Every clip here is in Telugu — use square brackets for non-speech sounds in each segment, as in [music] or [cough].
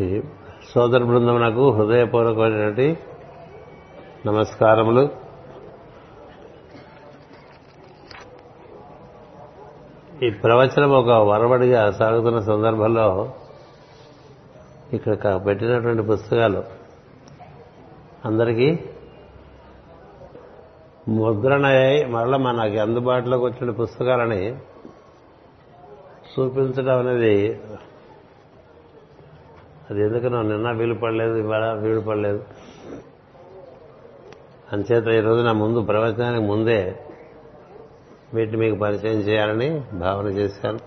ఈ సోదర బృందమునకు హృదయపూర్వకమైనటువంటి నమస్కారములు. ఈ ప్రవచనం ఒక వరవడిగా సాగుతున్న సందర్భంలో ఇక్కడ పెట్టినటువంటి పుస్తకాలు అందరికీ ముద్రణ మరల మరలా మనకి అందుబాటులోకి వచ్చిన పుస్తకాలని చూపించడం అనేది అది ఎందుకనో నిన్న వీలు పడలేదు ఇవాళ వీలు పడలేదు? అంచేత ఈరోజు నా ముందు ప్రవచనానికి ముందే వీటిని మీకు పరిచయం చేయాలని భావన చేశాను.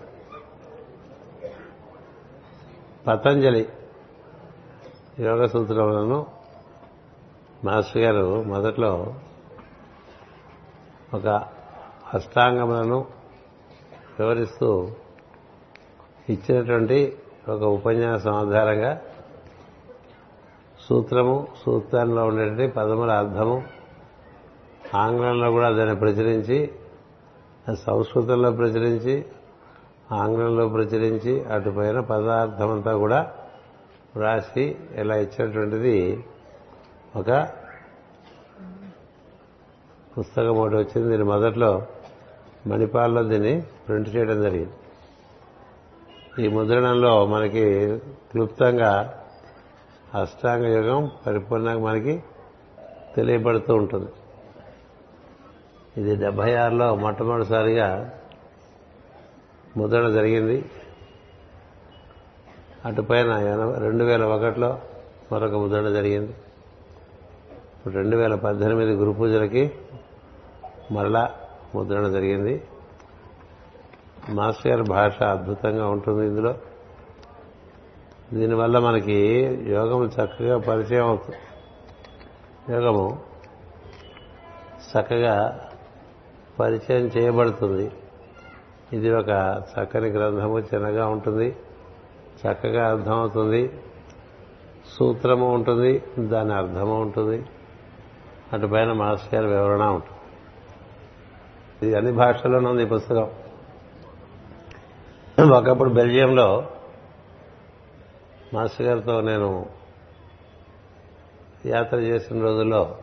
పతంజలి యోగ సూత్రములను మాస్టర్ గారు మొదట్లో ఒక అష్టాంగములను వివరిస్తూ ఇచ్చినటువంటి ఒక ఉపన్యాసం ఆధారంగా సూత్రము సూత్రంలో ఉండేటువంటి పదముల అర్థము ఆంగ్లంలో కూడా దాన్ని ప్రచురించి సంస్కృతంలో ప్రచురించి ఆంగ్లంలో ప్రచురించి అటుపైన పదార్థమంతా కూడా వ్రాసి ఇలా ఇచ్చినటువంటిది ఒక పుస్తకం ఒకటి వచ్చింది. దీని మొదట్లో మణిపాల్లో దీన్ని ప్రింట్ చేయడం జరిగింది. ఈ ముద్రణంలో మనకి క్లుప్తంగా అష్టాంగ యుగం పరిపూర్ణంగా మనకి తెలియబడుతూ ఉంటుంది. ఇది డెబ్బై ఆరులో మొట్టమొదటిసారిగా ముద్రణ జరిగింది. అటుపైన రెండు వేల ఒకటిలో మరొక ముద్రణ జరిగింది. ఇప్పుడు రెండు వేల పద్దెనిమిది గురు పూజలకి మరలా ముద్రణ జరిగింది. మాస్టర్ గారి భాష అద్భుతంగా ఉంటుంది ఇందులో. దీనివల్ల మనకి యోగము చక్కగా పరిచయం అవుతుంది. యోగము చక్కగా పరిచయం చేయబడుతుంది. ఇది ఒక చక్కని గ్రంథము చిన్నగా ఉంటుంది. చక్కగా అర్థమవుతుంది సూత్రము ఉంటుంది. దాని అర్థము ఉంటుంది. అటుపైన మాస్టర్ గారి వివరణ ఉంటుంది. ఇది అన్ని భాషల్లోనూ ఉంది ఈ పుస్తకం. ఒకప్పుడు బెల్జియంలో మాస్టర్ గారితో నేను యాత్ర చేసిన రోజుల్లో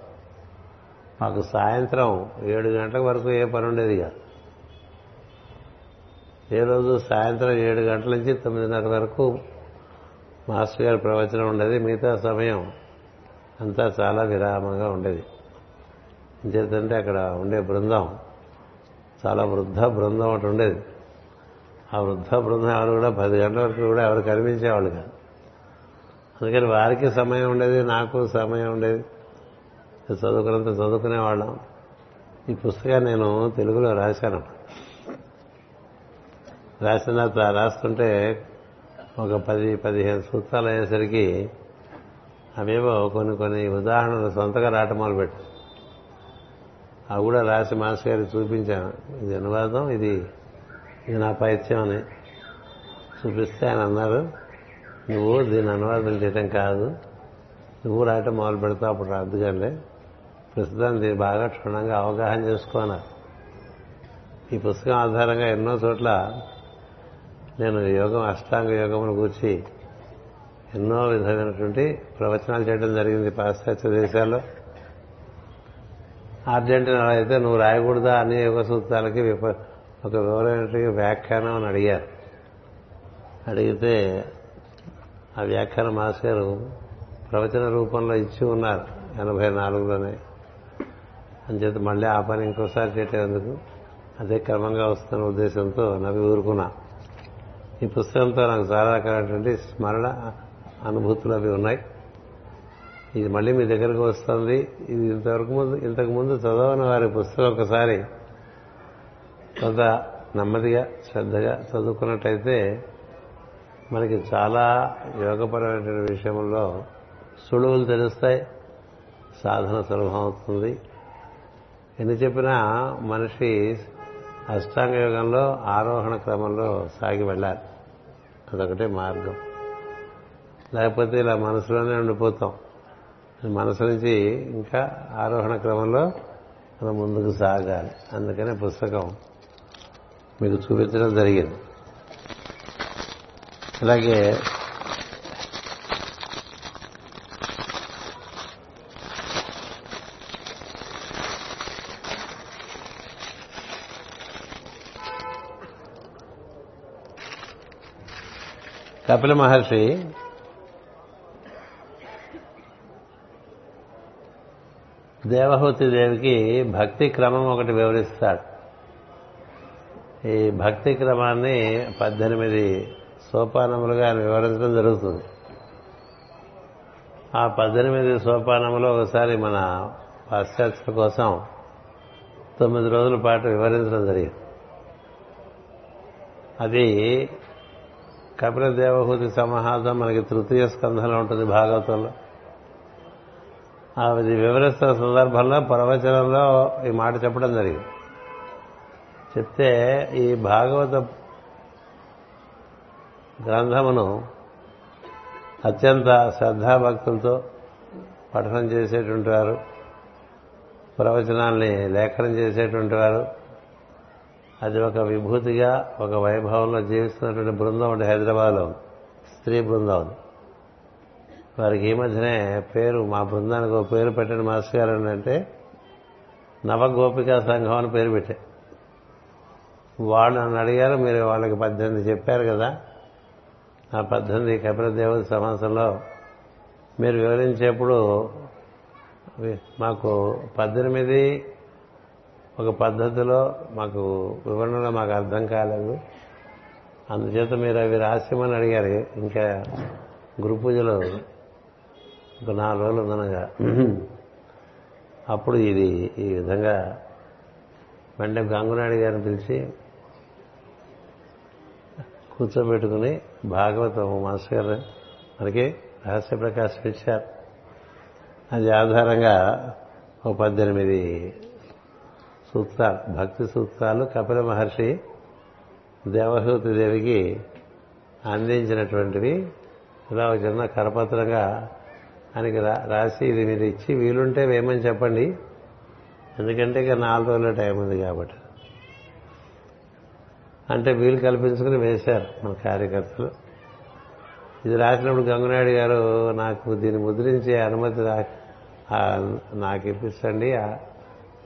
మాకు సాయంత్రం ఏడు గంటల వరకు ఏ పని ఉండేది కాదు. ఏ రోజు సాయంత్రం ఏడు గంటల నుంచి తొమ్మిదిన్నర వరకు మాస్టర్ గారి ప్రవచనం ఉండేది. మిగతా సమయం అంతా చాలా విరామంగా ఉండేది. ఇంచేతంటే అక్కడ ఉండే బృందం చాలా వృద్ధ బృందం ఒకటి ఉండేది. ఆ వృద్ధ బృందం ఎవరు కూడా పది గంటల వరకు కూడా ఎవరు కనిపించేవాళ్ళు కాదు. అందుకని వారికి సమయం ఉండేది నాకు సమయం ఉండేది. చదువుకున్నంత చదువుకునేవాళ్ళం ఈ పుస్తకాన్ని నేను తెలుగులో రాశాను. రాసిన రాస్తుంటే ఒక పది పదిహేను సూత్రాలు అయ్యేసరికి అవేవో కొన్ని కొన్ని ఉదాహరణలు సొంతగా రాయటం మొదలుపెట్టాను. అవి కూడా రాసి మాస్టర్ గారికి చూపించాను. ఇది అనువాదం ఇది ఇది నా పైత్యం అని చూపిస్తే ఆయన అన్నారు నువ్వు దీన్ని అనువాదం చేయటం కాదు. నువ్వు రాయటం మొదలు పెడతావు అప్పుడు రాదు కానీ ప్రస్తుతం దీన్ని బాగా క్షుణ్ణంగా అవగాహన చేసుకోన్నారు ఈ పుస్తకం ఆధారంగా ఎన్నో చోట్ల నేను యోగం అష్టాంగ యోగమును గురించి ఎన్నో విధమైనటువంటి ప్రవచనాలు చేయడం జరిగింది పాశ్చాత్య దేశాల్లో. అర్జెంటీనా అయితే నువ్వు రాయకూడదా అన్ని యోగ సూత్రాలకి విప- ఒక వివరమైన వ్యాఖ్యానం అని అడిగారు. అడిగితే ఆ వ్యాఖ్యాన మాస్ గారు ప్రవచన రూపంలో ఇచ్చి ఉన్నారు ఎనభై నాలుగులోనే. అంచేత మళ్ళీ ఆ పని ఇంకోసారి చేసేందుకు అదే క్రమంగా వస్తున్న ఉద్దేశంతో నవ్వి ఊరుకున్నా. ఈ పుస్తకంతో నాకు చాలా రకాలైనటువంటి స్మరణ అనుభూతులు అవి ఉన్నాయి. ఇది మళ్ళీ మీ దగ్గరకు వస్తుంది. ఇది ఇంతవరకు ముందు ఇంతకు ముందు చదవని వారి పుస్తకం ఒకసారి కొంత నెమ్మదిగా శ్రద్ధగా చదువుకున్నట్టయితే మనకి చాలా యోగపరమైన విషయంలో సులువులు తెలుస్తాయి సాధన సులభం అవుతుంది. ఎన్ని చెప్పినా మనిషి అష్టాంగ యోగంలో ఆరోహణ క్రమంలో సాగి వెళ్ళాలి. అదొకటే మార్గం. లేకపోతే ఇలా మనసులోనే ఉండిపోతాం. మనసు నుంచి ఇంకా ఆరోహణ క్రమంలో మనం ముందుకు సాగాలి. అందుకనే పుస్తకం మీకు చూపించడం జరిగింది అలాగే కపిల మహర్షి దేవహూతి దేవికి భక్తి క్రమం ఒకటి వివరిస్తాడు ఈ భక్తి క్రమాన్ని పద్దెనిమిది సోపానములుగా ఆయన వివరించడం జరుగుతుంది. ఆ పద్దెనిమిది సోపానములు ఒకసారి మన పాశ్చాత్యుల కోసం తొమ్మిది రోజుల పాటు వివరించడం జరిగింది. అది కపిల దేవహూతి సమాహాసం మనకి తృతీయ స్కంధంలో ఉంటుంది భాగవతంలో. అది వివరిస్తున్న సందర్భంలో ప్రవచనంలో ఈ మాట చెప్పడం జరిగింది. చెప్తే ఈ భాగవత గ్రంథమును అత్యంత శ్రద్ధాభక్తులతో పఠనం చేసేటువంటి వారు ప్రవచనాల్ని లేఖనం చేసేటువంటి వారు అది ఒక విభూతిగా ఒక వైభవంలో జీవిస్తున్నటువంటి బృందం ఒకటి హైదరాబాద్లో స్త్రీ బృందం. వారికి ఈ మధ్యనే పేరు మా బృందానికి ఒక పేరు పెట్టిన మాస్టర్ గారు అంటే నవగోపికా సంఘం అని పేరు పెట్టారు వాళ్ళు నన్ను అడిగారు మీరు వాళ్ళకి పద్దెనిమిది చెప్పారు కదా. ఆ పద్దెనిమిది కపిల సమాసంలో మీరు వివరించేప్పుడు మాకు పద్దెనిమిది ఒక పద్ధతిలో మాకు వివరణలో మాకు అర్థం కాలేదు. అందుచేత మీరు అవి రాసిమని అడిగారు. ఇంకా గురు పూజలో ఒక నాలుగు రోజులు ఉందనగా అప్పుడు ఇది ఈ విధంగా వెంటనే గంగునాయుడు గారిని పిలిచి కూర్చోబెట్టుకుని భాగవతం మాస్టర్ గారు మనకి రహస్య ప్రకాశం ఇచ్చారు. అది ఆధారంగా ఒక పద్దెనిమిది సూత్రాలు భక్తి సూత్రాలు కపిల మహర్షి దేవహూతి దేవికి అందించినటువంటివి. ఇలా ఒక చిన్న కరపత్రంగా ఆయనకి రాసి ఇది మీరు ఇచ్చి వీలుంటే వేయమని చెప్పండి. ఎందుకంటే ఇక నాలుగు రోజుల టైం ఉంది కాబట్టి. అంటే వీలు కల్పించుకుని వేశారు మన కార్యకర్తలు. ఇది రాసినప్పుడు గంగునాయుడు గారు నాకు దీన్ని ముద్రించే అనుమతి నాకు ఇప్పించండి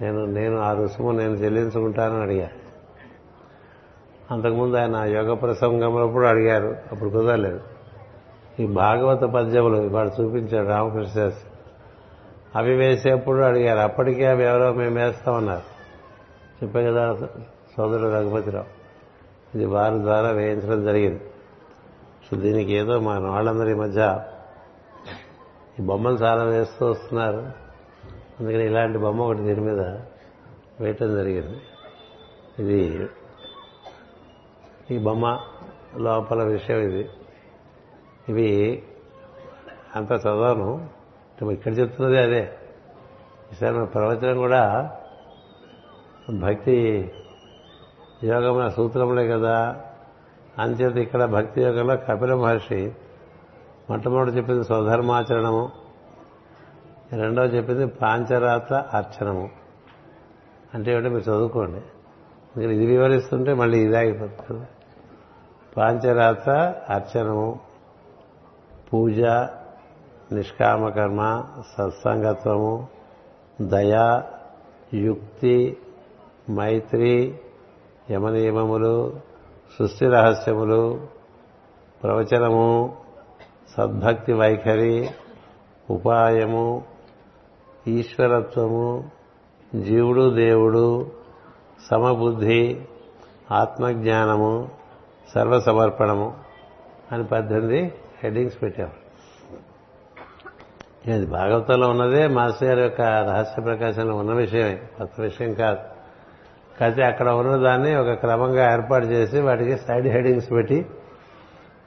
నేను నేను ఆ రుసుము నేను చెల్లించుకుంటానని అడిగారు అంతకుముందు ఆయన యోగ ప్రసంగంలో కూడా అడిగారు. అప్పుడు కుదరలేదు. ఈ భాగవత పద్యములు ఇవాడు చూపించాడు రామకృష్ణ శాస్త్రి. అవి వేసేప్పుడు అడిగారు అప్పటికే అవి ఎవరో మేము వేస్తామన్నారు. చెప్పే కదా సోదరుడు రఘుపతిరావు. ఇది వారి ద్వారా వేయించడం జరిగింది. సో దీనికి ఏదో మా వాళ్ళందరి మధ్య ఈ బొమ్మలు చాలా వేస్తూ వస్తున్నారు. అందుకని ఇలాంటి బొమ్మ ఒకటి దీని మీద వేయటం జరిగింది. ఇది ఈ బొమ్మ లోపల విషయం ఇది. ఇవి అంత చదవను. ఇక్కడ చెప్తున్నది అదే. ఈసారి మన ప్రవచనం కూడా భక్తి యోగముల సూత్రములే కదా. అంచేత ఇక్కడ భక్తి యోగంలో కపిల మహర్షి మొట్టమొదటి చెప్పింది స్వధర్మాచరణము. రెండవ చెప్పింది పాంచరాత అర్చనము. అంటే ఏమిటో మీరు చదువుకోండి. మీరు ఇది వివరిస్తుంటే మళ్ళీ ఇది ఆగిపోతుంది. పాంచరాత అర్చనము. పూజ నిష్కామకర్మ సత్సంగత్వము దయ యుక్తి మైత్రి యమనియమములు సృష్టి రహస్యములు ప్రవచనము సద్భక్తి వైఖరి ఉపాయము ఈశ్వరత్వము జీవుడు దేవుడు సమబుద్ధి ఆత్మజ్ఞానము సర్వసమర్పణము అని పద్దెనిమిది హెడ్డింగ్స్ పెట్టారు ఇది భాగవతంలో ఉన్నదే మాస్టర్ గారి యొక్క రహస్య ప్రకాశంలో ఉన్న విషయమే కొత్త విషయం కాదు. కాకపోతే అక్కడ ఉన్నదాన్ని ఒక క్రమంగా ఏర్పాటు చేసి వాటికి సైడ్ హెడింగ్స్ పెట్టి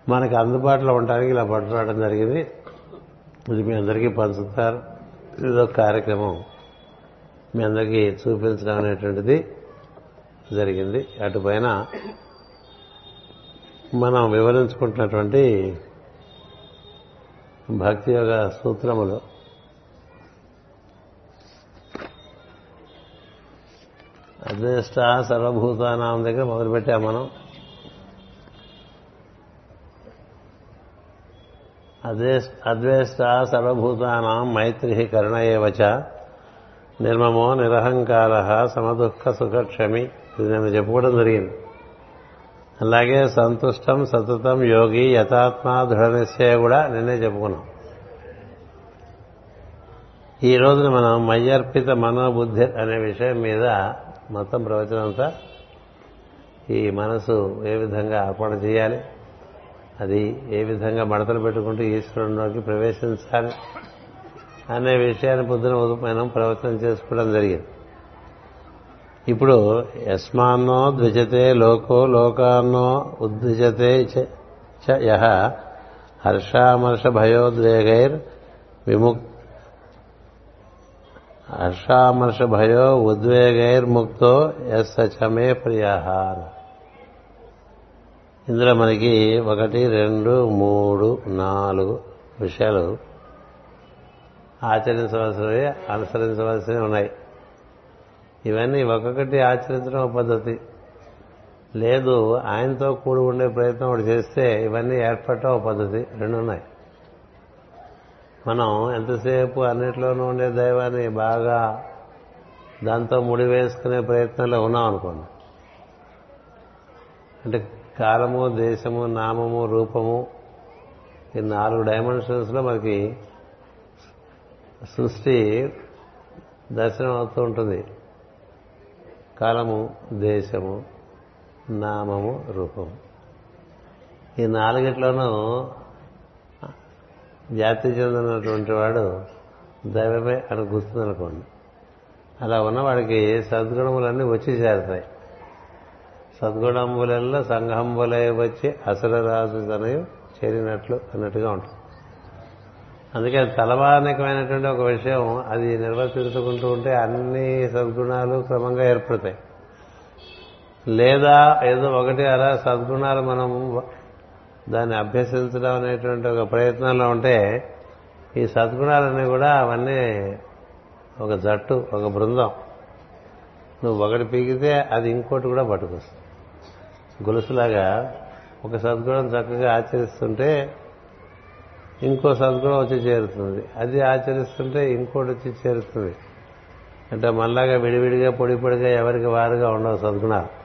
మనకు అందుబాటులో ఉండడానికి ఇలా పట్టుకోవడం జరిగింది. ఇది మీ అందరికీ పంచుతారు. ఇదొక కార్యక్రమం మీ అందరికీ చూపించడం అనేటువంటిది జరిగింది. అటుపైన మనం వివరించుకుంటున్నటువంటి భక్తి యొక్క సూత్రములు అద్వేష్ట సర్వభూతానాం దగ్గర మొదలుపెట్టాం మనం. అద్వేష్ట సర్వభూతానాం మైత్రి కరుణయేవచ నిర్మమో నిరహంకార సమదుఃఖ సుఖక్షమి ఇది నేను చెప్పుకోవడం జరిగింది. అలాగే సంతుష్టం సతతం యోగి యథాత్మ దృఢ నిశ్చయ కూడా నిన్నే చెప్పుకున్నాం. ఈ రోజున మనం మయ్యర్పిత మనోబుద్ధి అనే విషయం మీద మొత్తం ప్రవచనం అంతా ఈ మనసు ఏ విధంగా అర్పణ చేయాలి? అది ఏ విధంగా మడతలు పెట్టుకుంటూ ఈశ్వరుడిలోకి ప్రవేశించాలి? అనే విషయాన్ని పొద్దున మనం ప్రవచనం చేసుకోవడం జరిగింది. ఇప్పుడు యస్మాన్నో ద్విజతే లోకో లోకాన్నో ఉద్విజతే చ యహ హర్షామర్ష భయోద్వేగైర్ విముక్త హర్షామర్ష భయో ఉద్వేగైర్ముక్తో ఎస్ సచమే ప్రియాహార ఇందులో మనకి ఒకటి రెండు మూడు నాలుగు విషయాలు ఆచరించవలసినవి అనుసరించవలసినవి ఉన్నాయి. ఇవన్నీ ఒక్కొక్కటి ఆచరించడం పద్ధతి. లేదు ఆయనతో కూడి ఉండే ప్రయత్నం ఒకటి చేస్తే ఇవన్నీ ఏర్పడటం ఒక పద్ధతి. రెండు ఉన్నాయి. మనం ఎంతసేపు అన్నిట్లోనూ ఉండే దైవాన్ని బాగా దాంతో ముడి వేసుకునే ప్రయత్నంలో ఉన్నాం అనుకోండి. అంటే కాలము దేశము నామము రూపము ఈ నాలుగు డైమెన్షన్స్లో మనకి సృష్టి దర్శనం అవుతూ ఉంటుంది. కాలము దేశము నామము రూపము. ఈ నాలుగిట్లోనూ జాతి చెందినటువంటి వాడు దైవమే అని గుర్తుందనుకోండి. అలా ఉన్నవాడికి సద్గుణములన్నీ వచ్చి చేరతాయి. సద్గుణములలో సంఘంబులై వచ్చి అసలు రాజు తనయు చేరినట్లు అన్నట్టుగా ఉంటుంది. అందుకే తలవానికమైనటువంటి ఒక విషయం అది నిర్వర్తించుకుంటూ ఉంటే అన్ని సద్గుణాలు క్రమంగా ఏర్పడతాయి. లేదా ఏదో ఒకటి అలా సద్గుణాలు మనం దాన్ని అభ్యసించడం అనేటువంటి ఒక ప్రయత్నంలో ఉంటే ఈ సద్గుణాలన్నీ కూడా అవన్నీ ఒక జట్టు ఒక బృందం. నువ్వు ఒకటి పీకితే అది ఇంకోటి కూడా పట్టుకొస్తుంది. గొలుసులాగా ఒక సద్గుణం చక్కగా ఆచరిస్తుంటే ఇంకో సద్గుణం వచ్చి చేరుతుంది. అది ఆచరిస్తుంటే ఇంకోటి వచ్చి చేరుతుంది. అంటే మళ్ళాగా విడివిడిగా పొడి పొడిగా ఎవరికి వారుగా ఉండవు సద్గుణాలు.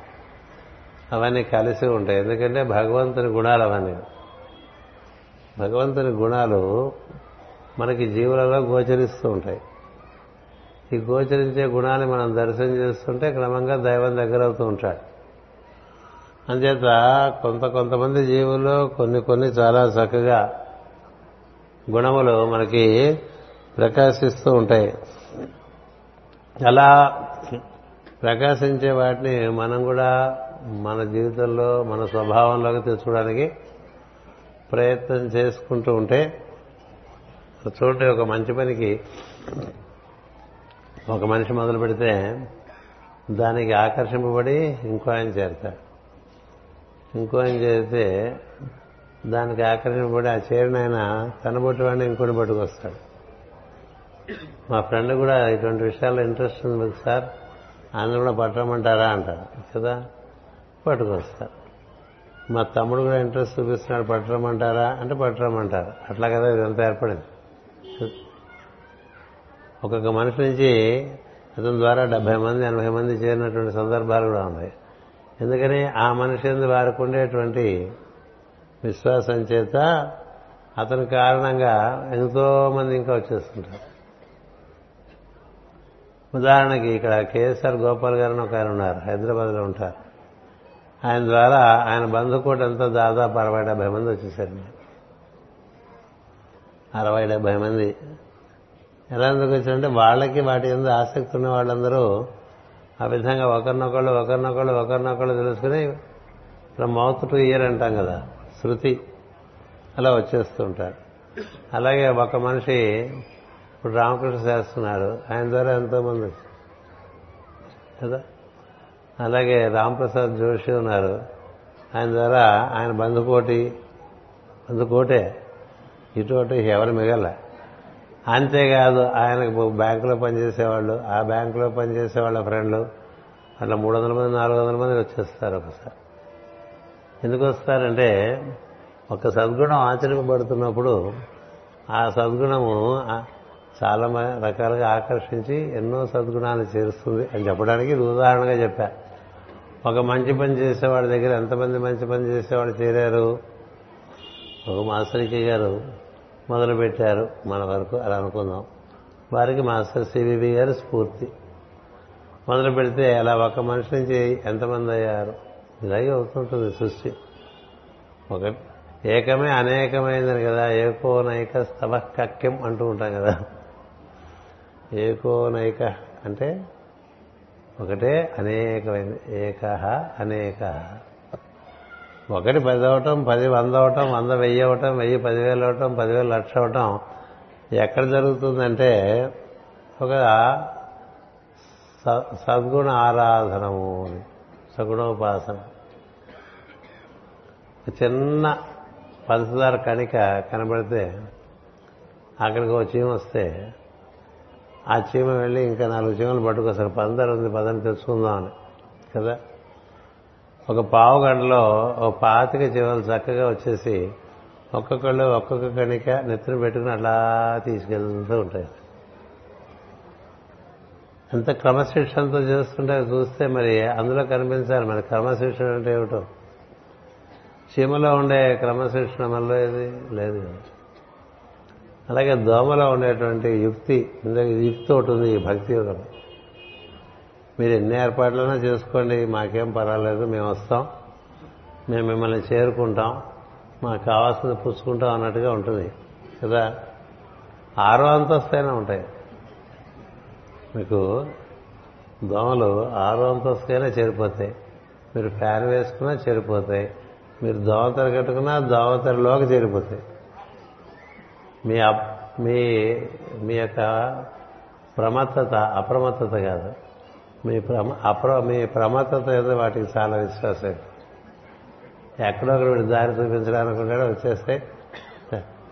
అవన్నీ కలిసి ఉంటాయి. ఎందుకంటే భగవంతుని గుణాలు అవన్నీ. భగవంతుని గుణాలు మనకి జీవులలో గోచరిస్తూ ఉంటాయి. ఈ గోచరించే గుణాన్ని మనం దర్శనం చేస్తుంటే క్రమంగా దైవం దగ్గర అవుతూ ఉంటాడు. అంచేత కొంత కొంతమంది జీవుల్లో కొన్ని కొన్ని చాలా చక్కగా గుణములు మనకి ప్రకాశిస్తూ ఉంటాయి. అలా ప్రకాశించే వాటిని మనం కూడా మన జీవితంలో మన స్వభావంలోకి తెచ్చుకోవడానికి ప్రయత్నం చేసుకుంటూ ఉంటే చూడండి ఒక మంచి పనికి ఒక మనిషి మొదలు పెడితే దానికి ఆకర్షింపబడి ఇంకో ఆయన చేరతాడు. ఇంకో ఆయన చేరితే దానికి ఆకర్షింపబడి ఆ చేరిన ఆయన తన బొట్టు వాడిని ఇంకోటి పట్టుకొస్తాడు మా ఫ్రెండ్ కూడా ఇటువంటి విషయాల్లో ఇంట్రెస్ట్ ఉంది మీకు సార్. ఆయన కూడా పట్టమంటారా అంటారు కదా? పట్టుకొస్తారు మా తమ్ముడు కూడా ఇంట్రెస్ట్ చూపిస్తున్నాడు పట్టరమంటారా అంటే పట్టరమంటారు అట్లా కదా ఇదంతా ఏర్పడింది. ఒక్కొక్క మనిషి నుంచి అతని ద్వారా డెబ్బై మంది ఎనభై మంది చేరినటువంటి సందర్భాలు కూడా ఉన్నాయి. ఎందుకని ఆ మనిషి వారికి ఉండేటువంటి విశ్వాసం చేత అతని కారణంగా ఎంతో మంది ఇంకా వచ్చేస్తుంటారు. ఉదాహరణకి ఇక్కడ కేఎస్ఆర్ గోపాల్ గారు ఒక ఆయన ఉన్నారు హైదరాబాద్లో ఉంటారు. ఆయన ద్వారా ఆయన బంధుకోటంతో దాదాపు అరవై డెబ్బై మంది వచ్చేసారు. అరవై డెబ్బై మంది. ఎలా ఎందుకు వచ్చారంటే వాళ్ళకి వాటి ఎందు ఆసక్తి ఉన్న వాళ్ళందరూ ఆ విధంగా ఒకరినొకళ్ళు ఒకరినొకళ్ళు ఒకరినొకళ్ళు తెలుసుకుని ఫ్రమ్ మౌత్ టు ఇయర్ అంటాం కదా శృతి అలా వచ్చేస్తూ ఉంటారు. అలాగే ఒక మనిషి ఇప్పుడు రామకృష్ణ చేస్తున్నారు ఆయన ద్వారా ఎంతోమంది కదా? అలాగే రాంప్రసాద్ జోషి ఉన్నారు. ఆయన ద్వారా ఆయన బంధుకోటి బంధుకోటే. ఇటువంటి ఎవరు మిగల. అంతేకాదు ఆయనకు బ్యాంకులో పనిచేసేవాళ్ళు ఆ బ్యాంకులో పనిచేసే వాళ్ళ ఫ్రెండ్లు అట్లా మూడు వందల మంది నాలుగు వందల మంది వచ్చేస్తారు ఒకసారి. ఎందుకు వస్తారంటే ఒక సద్గుణం ఆచరింపబడుతున్నప్పుడు ఆ సద్గుణము చాలా రకాలుగా ఆకర్షించి ఎన్నో సద్గుణాలు చేరుస్తుంది అని చెప్పడానికి ఇది ఉదాహరణగా చెప్పారు ఒక మంచి పని చేసేవాడి దగ్గర ఎంతమంది మంచి పని చేసేవాడు చేరారు? ఒక మాస్టర్కి గారు మొదలు పెట్టారు మన వరకు అలా అనుకుందాం. వారికి మాస్టర్ సివివి గారు స్ఫూర్తి. మొదలు పెడితే అలా ఒక మనిషి నుంచి ఎంతమంది అయ్యారు? ఇలాగే అవుతుంటుంది సృష్టి. ఒక ఏకమే అనేకమైందని కదా. ఏకోనైక స్తవ కక్యం అంటూ ఉంటాం కదా. ఏకోనైక అంటే ఒకటే అనేకమైన ఏక అనేక. ఒకటి పది అవటం పది వంద అవటం వంద వెయ్యి అవటం వెయ్యి పదివేలు అవటం పదివేలు లక్ష అవటం ఎక్కడ జరుగుతుందంటే ఒక సద్గుణ ఆరాధనము సగుణోపాసన. చిన్న పంచదార కణిక కనబడితే అక్కడికి ఒక చీమ వస్తే ఆ చీమ వెళ్ళి ఇంకా నాలుగు చీమలు పట్టుకొస్తారు పందరు ఉంది పదని తెచ్చుకుందామని. కదా? ఒక పావు గంటలో ఒక పాతిక చీమలు చక్కగా వచ్చేసి ఒక్కొక్కళ్ళు ఒక్కొక్క కణిక నెత్తిన పెట్టుకుని అలా తీసుకెళ్తూ ఉంటాయి. ఎంత క్రమశిక్షణతో చేస్తుంటే చూస్తే మరి అందులో కనిపించాలి. మరి క్రమశిక్షణ అంటే ఏమిటో? చీమలో ఉండే క్రమశిక్షణ మనలో ఏది? లేదు. అలాగే దోమలో ఉండేటువంటి యుక్తి యుక్తి ఒకటి ఉంది ఈ భక్తి యోగం మీరు ఎన్ని ఏర్పాట్లైనా చేసుకోండి మాకేం పర్వాలేదు మేము వస్తాం మేము మిమ్మల్ని చేరుకుంటాం మాకు కావాల్సింది పుచ్చుకుంటాం అన్నట్టుగా ఉంటుంది. కదా? ఆరో అంతస్తైనా ఉంటాయి. మీకు దోమలు ఆరో అంతస్తైనా చేరిపోతాయి. మీరు ఫ్యాన్ వేసుకున్నా చేరిపోతాయి. మీరు దోమతెర కట్టుకున్నా దోమతెరలోకి చేరిపోతాయి. మీ మీ మీ యొక్క ప్రమత్తత అప్రమత్తత కాదు. మీ ప్రమ అప్ర మీ ప్రమత్తత ఏదో వాటికి చాలా విశ్వాసం ఎక్కడో వీడు దారి చూపించడానికి ఉంటాడో వచ్చేస్తే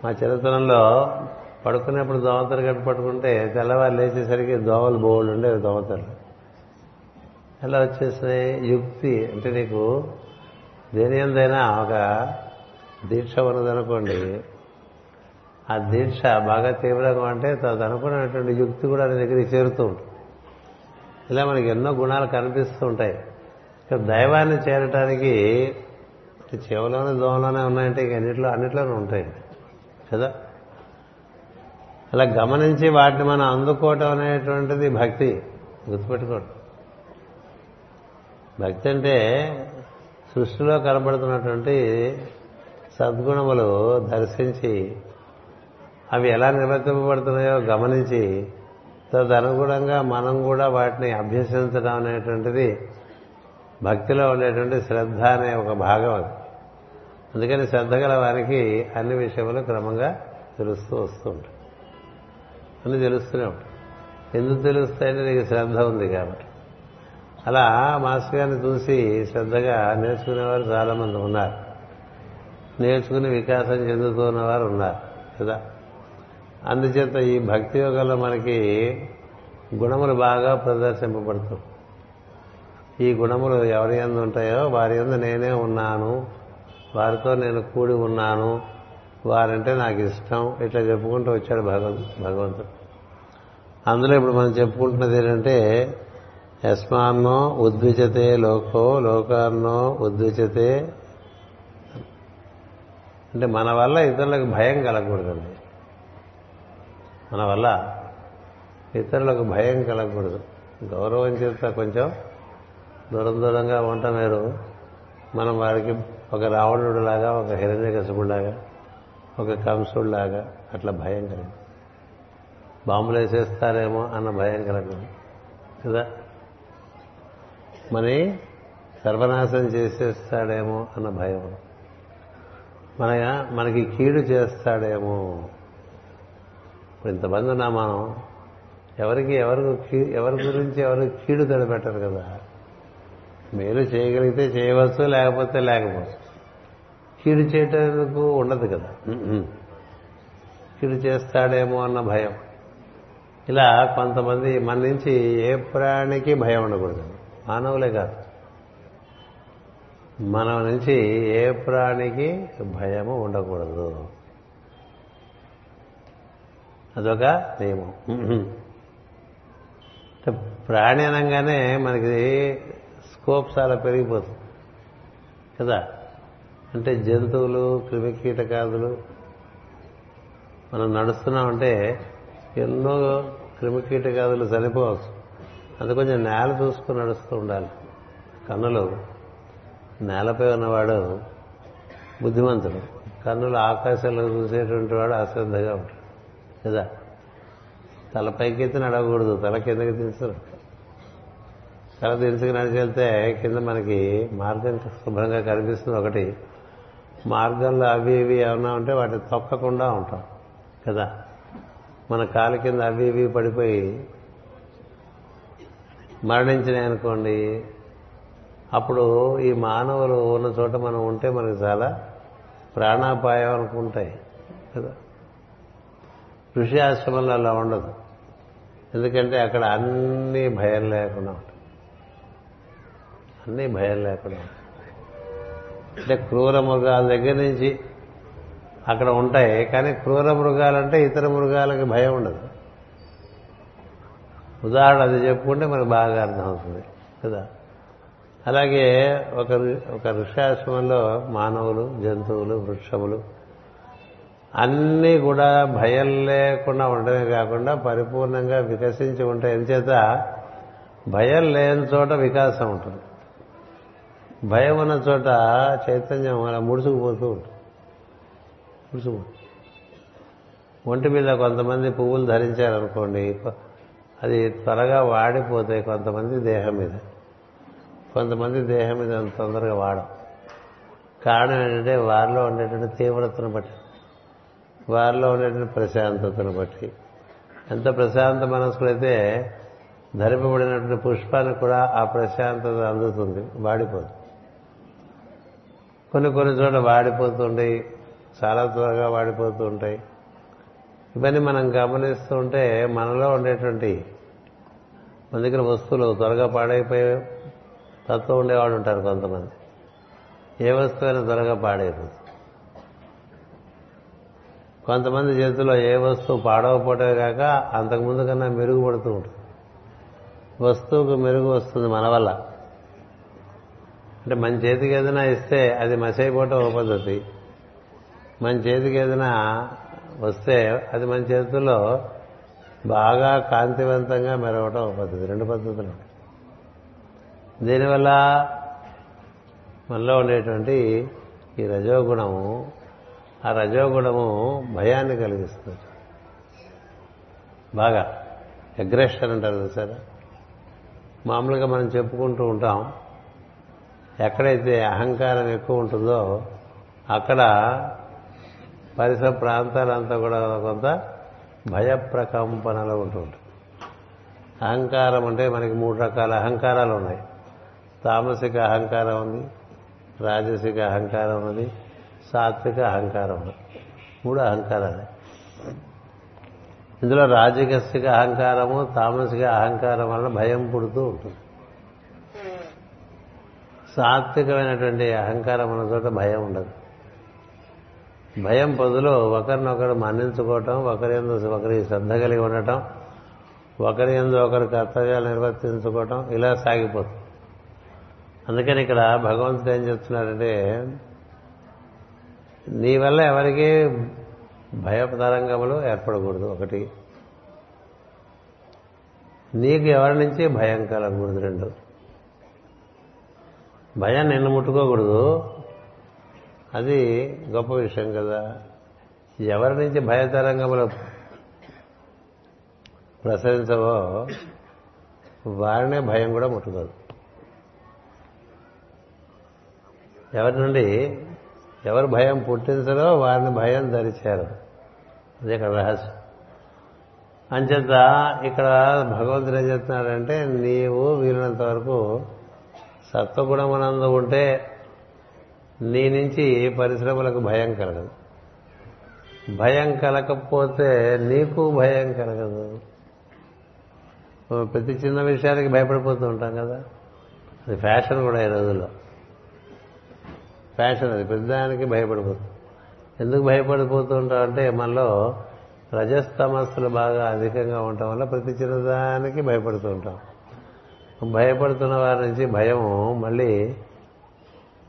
మా చిన్నతనంలో పడుకునేప్పుడు దోమతలు గట్టు పట్టుకుంటే తెల్లవారు లేచేసరికి దోమలు బోళ్ళు ఉండేవి దోమతలు. ఎలా వచ్చేసినాయి యుక్తి అంటే నీకు దేని ఎందైనా ఒక దీక్ష ఉన్నదనుకోండి ఆ దీక్ష బాగా తీవ్రంగా అంటే తదనుకున్నటువంటి యుక్తి కూడా నీ దగ్గరికి చేరుతూ ఉంటుంది. ఇలా మనకి ఎన్నో గుణాలు కనిపిస్తూ ఉంటాయి. దైవాన్ని చేరటానికి చెవులోనే దోమలోనే ఉన్నాయంటే ఇక అన్నిట్లో అన్నిట్లోనే ఉంటాయి. కదా? అలా గమనించి వాటిని మనం అందుకోవటం అనేటువంటిది భక్తి. గుర్తుపెట్టుకోండి. భక్తి అంటే సృష్టిలో కనబడుతున్నటువంటి సద్గుణములు దర్శించి అవి ఎలా నిర్వర్తింపబడుతున్నాయో గమనించి తదనుగుణంగా మనం కూడా వాటిని అభ్యసించడం అనేటువంటిది భక్తిలో ఉండేటువంటి శ్రద్ధ అనే ఒక భాగం అది. అందుకని శ్రద్ధ గల వారికి అన్ని విషయంలో క్రమంగా తెలుస్తూ వస్తూ ఉంటాయి. అన్ని తెలుస్తూనే ఉంటాయి. ఎందుకు తెలుస్తాయంటే నీకు శ్రద్ధ ఉంది కాబట్టి. అలా మాస్టర్ గారిని చూసి శ్రద్ధగా నేర్చుకునేవారు చాలామంది ఉన్నారు. నేర్చుకుని వికాసం చెందుతున్నవారు ఉన్నారు. కదా? అందుచేత ఈ భక్తి యోగంలో మనకి గుణములు బాగా ప్రదర్శింపబడుతూ. ఈ గుణములు ఎవరి ఎందు ఉంటాయో వారి ఎందు నేనే ఉన్నాను వారితో నేను కూడి ఉన్నాను వారంటే నాకు ఇష్టం ఇట్లా చెప్పుకుంటూ వచ్చాడు భగవంతు భగవంతుడు. అందులో ఇప్పుడు మనం చెప్పుకుంటున్నది ఏంటంటే యస్మాన్నో ఉద్విచతే లోకో లోకాన్నో ఉద్విచతే అంటే మన వల్ల ఇతరులకు భయం కలగకూడదండి. మన వల్ల ఇతరులకు భయం కలగకూడదు. గౌరవం చేత కొంచెం దూరం దూరంగా ఉండటం వేరు మనం వారికి ఒక రావణుడు లాగా ఒక హిరణ్యకశపుడులాగా ఒక కంసుడిలాగా అట్లా భయం కలిగింది. బాంబులు వేసేస్తారేమో అన్న భయం కలగదు కదా? మరి సర్వనాశనం చేసేస్తాడేమో అన్న భయం. మన మనకి కీడు చేస్తాడేమో ఇప్పుడు ఇంతమంది ఉన్నా మనం ఎవరికి ఎవరు ఎవరి గురించి ఎవరు కీడు తడిపెట్టరు కదా. మేలు చేయగలిగితే చేయవచ్చు లేకపోతే లేకపోవచ్చు. కీడు చేయటందుకు ఉండదు కదా. కీడు చేస్తాడేమో అన్న భయం. ఇలా కొంతమంది మన నుంచి ఏ ప్రాణికి భయం ఉండకూడదు. మానవులే కాదు. మన నుంచి ఏ ప్రాణికి భయము ఉండకూడదు. అదొక నియమం ప్రాణి అనగానే మనకి స్కోప్ చాలా పెరిగిపోతుంది. కదా? అంటే జంతువులు క్రిమికీటకాదులు మనం నడుస్తున్నామంటే ఎన్నో క్రిమికీటకాదులు చనిపోవచ్చు. అది కొంచెం నేల చూసుకుని నడుస్తూ ఉండాలి. కన్నులు. నేలపై ఉన్నవాడు బుద్ధిమంతుడు. కన్నులు ఆకాశంలో చూసేటువంటి వాడు అశ్రద్ధగా ఉంటాడు. కదా? తల పైకెత్తి నడవకూడదు. తల కిందకి తీసుకురా తల దించుకు నడిచెళ్తే కింద మనకి మార్గం శుభ్రంగా కనిపిస్తుంది ఒకటి. మార్గంలో అవి ఇవి ఏమన్నా ఉంటే వాటిని తొక్కకుండా ఉంటాం. కదా? మన కాలు కింద అవి ఇవి పడిపోయి మరణించినాయి అనుకోండి అప్పుడు ఈ మానవులు ఉన్న చోట మనం ఉంటే మనకి చాలా ప్రాణాపాయం అనుకుంటాయి. కదా? ఋషి ఆశ్రమంలో అలా ఉండదు. ఎందుకంటే అక్కడ అన్ని భయం లేకుండా ఉంటాయి. అన్ని భయం లేకుండా ఉంటాయి. అంటే క్రూర మృగాల దగ్గర నుంచి అక్కడ ఉంటాయి కానీ క్రూర మృగాలంటే ఇతర మృగాలకి భయం ఉండదు. ఉదాహరణ అది చెప్పుకుంటే మనకు బాగా అర్థమవుతుంది కదా? అలాగే ఒక ఒక ఋషాశ్రమంలో మానవులు జంతువులు వృక్షములు అన్నీ కూడా భయం లేకుండా ఉండడమే కాకుండా పరిపూర్ణంగా వికసించి ఉంటాయి ఎంచేత భయం లేని చోట వికాసం ఉంటుంది. భయం ఉన్న చోట చైతన్యం అలా ముడుచుకుపోతూ ఉంటుంది. ముడుచుకు ఒంటి మీద కొంతమంది పువ్వులు ధరించారనుకోండి అది త్వరగా వాడిపోతాయి కొంతమంది దేహం మీద. కొంతమంది దేహం మీద అంత తొందరగా వాడం. కారణం ఏంటంటే వారిలో ఉండేటువంటి తీవ్రతను బట్టి. వారిలో ఉండేటువంటి ప్రశాంతతను బట్టి. ఎంత ప్రశాంత మనస్కులైతే ధరింపబడినటువంటి పుష్పానికి కూడా ఆ ప్రశాంతత అందుతుంది వాడిపోదు. కొన్ని కొన్ని చోట్ల వాడిపోతుంటాయి చాలా త్వరగా వాడిపోతూ ఉంటాయి ఇవన్నీ మనం గమనిస్తూ ఉంటే మనలో ఉండేటువంటి మన దగ్గర వస్తువులు త్వరగా పాడైపోయే తత్వం ఉండేవాడు ఉంటారు కొంతమంది. ఏ వస్తువైనా త్వరగా పాడైపోతుంది. కొంతమంది చేతిలో ఏ వస్తువు పాడవపోవటమే కాక అంతకుముందు కన్నా మెరుగుపడుతూ ఉంటుంది. వస్తువుకు మెరుగు వస్తుంది మన వల్ల. అంటే మన చేతికి ఏదైనా ఇస్తే అది మసైపోవటం ఒక పద్ధతి. మన చేతికి ఏదైనా వస్తే అది మన చేతుల్లో బాగా కాంతివంతంగా మెరవటం ఒక పద్ధతి. రెండు పద్ధతులు దీనివల్ల మనలో ఉండేటువంటి ఈ రజోగుణము ఆ రజోగుణము భయాన్ని కలిగిస్తుంది. బాగా అగ్రెషన్ అంటారు చూసారా? మామూలుగా మనం చెప్పుకుంటూ ఉంటాం ఎక్కడైతే అహంకారం ఎక్కువ ఉంటుందో అక్కడ పరిసర ప్రాంతాలంతా కూడా కొంత భయ ప్రకంపనలో ఉంటుంటుంది అహంకారం అంటే మనకి మూడు రకాల అహంకారాలు ఉన్నాయి. తామసిక అహంకారం ఉంది రాజసిక అహంకారం ఉంది సాత్విక అహంకారం. మూడు అహంకారాలే. ఇందులో రాజసిక అహంకారము తామసిక అహంకారం వలన భయం పుడుతూ ఉంటుంది. సాత్వికమైనటువంటి అహంకారం ఉన్న చోట భయం ఉండదు. భయం పొదులో ఒకరినొకరు మన్నించుకోవటం ఒకరి ఎందు ఒకరి శ్రద్ధ కలిగి ఉండటం ఒకరి ఎందు ఒకరి కర్తవ్యాలు నిర్వర్తించుకోవటం ఇలా సాగిపోతుంది. అందుకని ఇక్కడ భగవంతుడు ఏం చెప్తున్నారంటే నీ వల్ల ఎవరికి భయతరంగములు ఏర్పడకూడదు. ఒకటి నీకు ఎవరి నుంచి భయం కలగకూడదు. రెండు భయం నిన్ను ముట్టుకోకూడదు. అది గొప్ప విషయం కదా. ఎవరి నుంచి భయతరంగములు ప్రసరించవో వారినే భయం కూడా ముట్టుకోదు. ఎవరి నుండి ఎవరు భయం పుట్టించరో వారిని భయం ధరిచారు అదే ఇక్కడ రహస్యం. అంచేత ఇక్కడ భగవంతుడు ఏం చెప్తున్నాడంటే నీవు వీరినంత వరకు సత్వగుణమునందు ఉంటే నీ నుంచి పరిశ్రమలకు భయం కలగదు. భయం కలగకపోతే నీకు భయం కలగదు. ప్రతి చిన్న విషయానికి భయపడిపోతూ ఉంటాం కదా. అది ఫ్యాషన్ కూడా ఈ రోజుల్లో. ఫ్యాషన్ అది. పెద్దదానికి భయపడిపోతుంది ఎందుకు భయపడిపోతూ. ఉంటాం అంటే మనలో రజస్తమస్సులు బాగా అధికంగా ఉండటం వల్ల ప్రతి చిన్నదానికి భయపడుతూ ఉంటాం భయపడుతున్న వారి నుంచి భయం మళ్ళీ